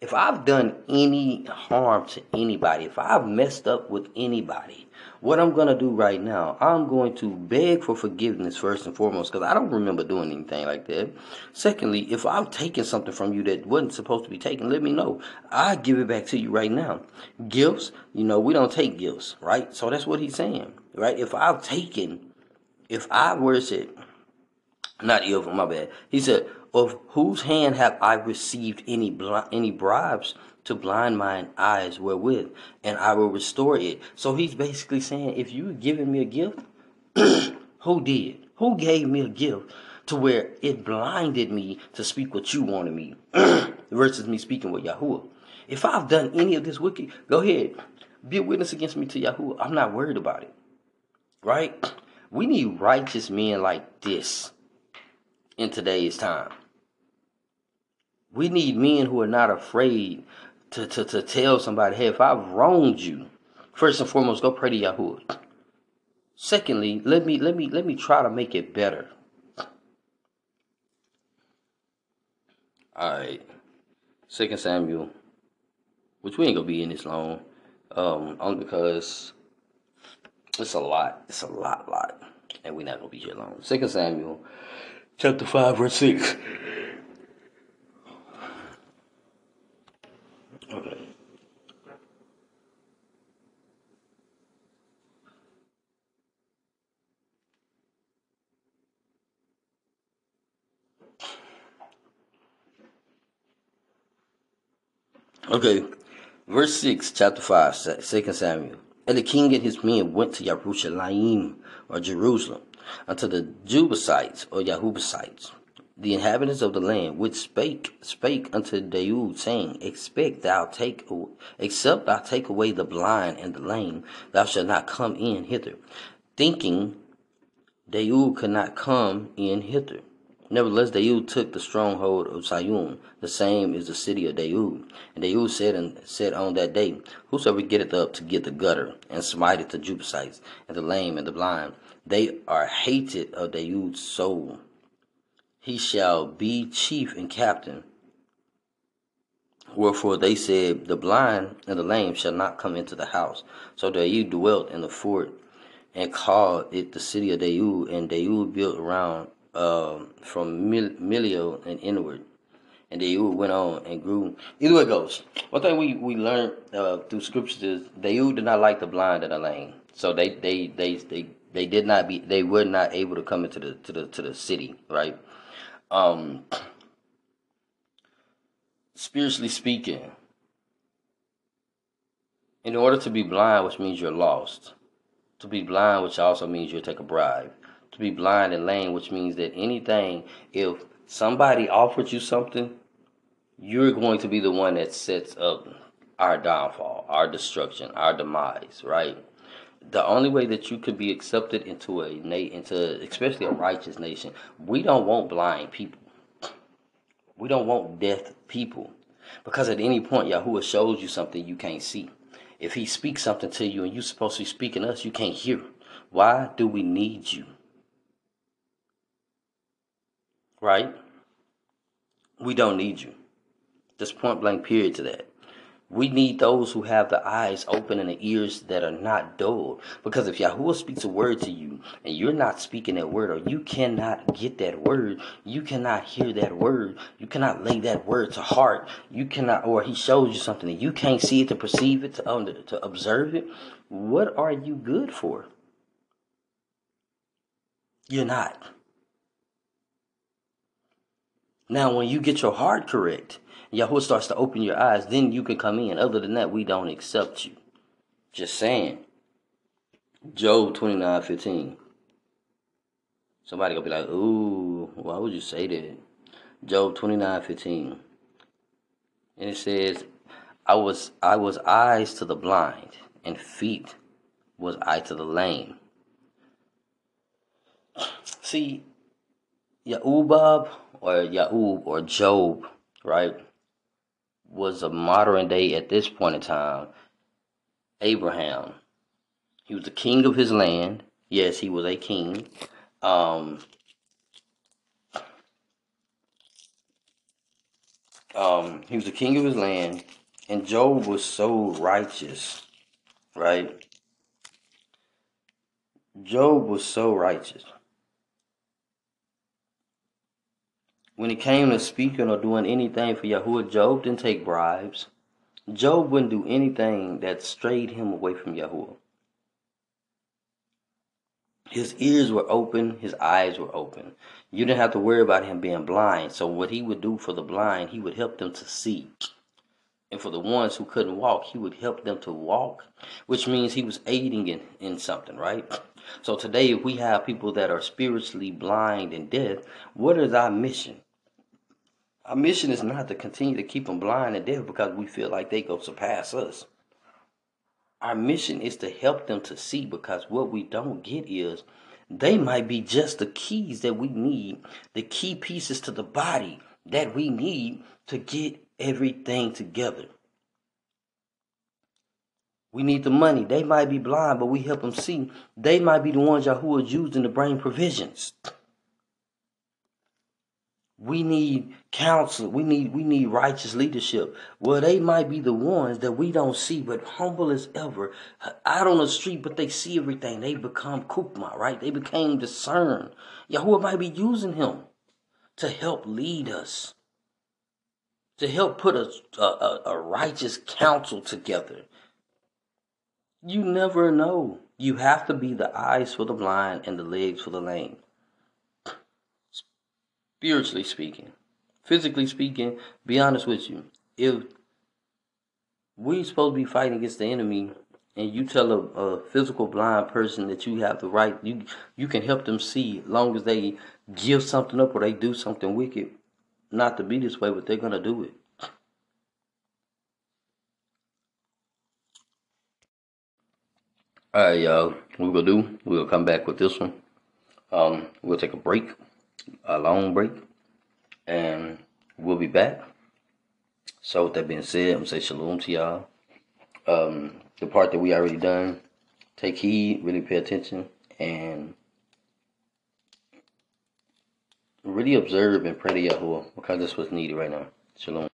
if I've done any harm to anybody, if I've messed up with anybody, what I'm going to do right now, I'm going to beg for forgiveness first and foremost because I don't remember doing anything like that. Secondly, if I've taken something from you that wasn't supposed to be taken, let me know. I give it back to you right now. Gifts, you know, we don't take gifts, right? So that's what he's saying, right? If I've taken, if I were it, not if, my bad. He said, of whose hand have I received any bl- any bribes? To blind mine eyes wherewith, and I will restore it. So he's basically saying, if you giving me a gift, who did? Who gave me a gift to where it blinded me to speak what you wanted me versus me speaking with Yahuwah? If I've done any of this wicked, go ahead. Be a witness against me to Yahuwah. I'm not worried about it. Right? We need righteous men like this in today's time. We need men who are not afraid to, to, to tell somebody, hey, if I've wronged you, first and foremost, go pray to Yahuwah. Secondly, let me let me let me try to make it better. Alright. Second Samuel. Which we ain't gonna be in this long. Um, only because it's a lot. It's a lot, lot. And we're not gonna be here long. Second Samuel, chapter five, verse six. Okay. Okay, verse 6, chapter 5, 2 Samuel. And the king and his men went to Jerusalem, or Jerusalem, unto the Jebusites, or Yahubusites, the inhabitants of the land, which spake spake unto Daud, saying, Expect thou take except thou take away the blind and the lame, thou shalt not come in hither. Thinking Daud could not come in hither. Nevertheless, Daud took the stronghold of Zion, the same is the city of Daud. And Daud said and said on that day, Whosoever getteth up to get the gutter, and smiteth the Jebusites, and the lame and the blind, they are hated of Daud's soul he shall be chief and captain. Wherefore they said, The blind and the lame shall not come into the house. So Daud dwelt in the fort and called it the city of Daud, and Daud built around uh, from Mil- Milio and inward. And Daud went on and grew. Either way goes. One thing we, we learned uh, through scriptures is Daud did not like the blind and the lame. So they, they, they, they, they did not be they were not able to come into the to the to the city, right? Um, spiritually speaking, in order to be blind, which means you're lost, to be blind, which also means you'll take a bribe, to be blind and lame, which means that anything, if somebody offered you something, you're going to be the one that sets up our downfall, our destruction, our demise, right? The only way that you could be accepted into a na- into especially a righteous nation, we don't want blind people. We don't want deaf people. Because at any point Yahuwah shows you something you can't see. If he speaks something to you and you're supposed to be speaking us, you can't hear. Why do we need you? Right? We don't need you. Just point blank period to that. We need those who have the eyes open and the ears that are not dull. Because if Yahuwah speaks a word to you and you're not speaking that word, or you cannot get that word, you cannot hear that word, you cannot lay that word to heart, you cannot, or He shows you something and you can't see it to perceive it, to, um, to observe it, what are you good for? You're not. Now, when you get your heart correct, Yahuwah starts to open your eyes, then you can come in. Other than that, we don't accept you. Just saying. Job 29 15. Somebody gonna be like, ooh, why would you say that? Job 29 15. And it says, I was I was eyes to the blind, and feet was I to the lame. See, Yaubab or Yaub or Job, right? Was a modern day at this point in time Abraham. He was the king of his land. Yes, he was a king. Um, um, he was the king of his land, and Job was so righteous, right? Job was so righteous. When it came to speaking or doing anything for Yahuwah, Job didn't take bribes. Job wouldn't do anything that strayed him away from Yahuwah. His ears were open, his eyes were open. You didn't have to worry about him being blind. So what he would do for the blind, he would help them to see. And for the ones who couldn't walk, he would help them to walk, which means he was aiding in, in something, right? So today, if we have people that are spiritually blind and deaf, what is our mission? Our mission is not to continue to keep them blind and deaf because we feel like they go surpass us. Our mission is to help them to see because what we don't get is they might be just the keys that we need, the key pieces to the body that we need to get everything together. We need the money. They might be blind, but we help them see. They might be the ones Yahuwah using to bring provisions. We need counsel. We need we need righteous leadership. Well, they might be the ones that we don't see, but humble as ever, uh, out on the street, but they see everything. They become kukma, right? They became discerned. Yahuwah might be using him to help lead us, to help put a, a, a righteous counsel together. You never know. You have to be the eyes for the blind and the legs for the lame spiritually speaking. Physically speaking, be honest with you. If we supposed to be fighting against the enemy and you tell a, a, physical blind person that you have the right you you can help them see as long as they give something up or they do something wicked not to be this way but they're gonna do it all right y'all we're gonna do we're gonna come back with this one um we'll take a break a long break, and we'll be back. So with that being said, I'm gonna say shalom to y'all. Um, the part that we already done, take heed, really pay attention, and really observe and pray to Yahuwah because that's what's needed right now. Shalom.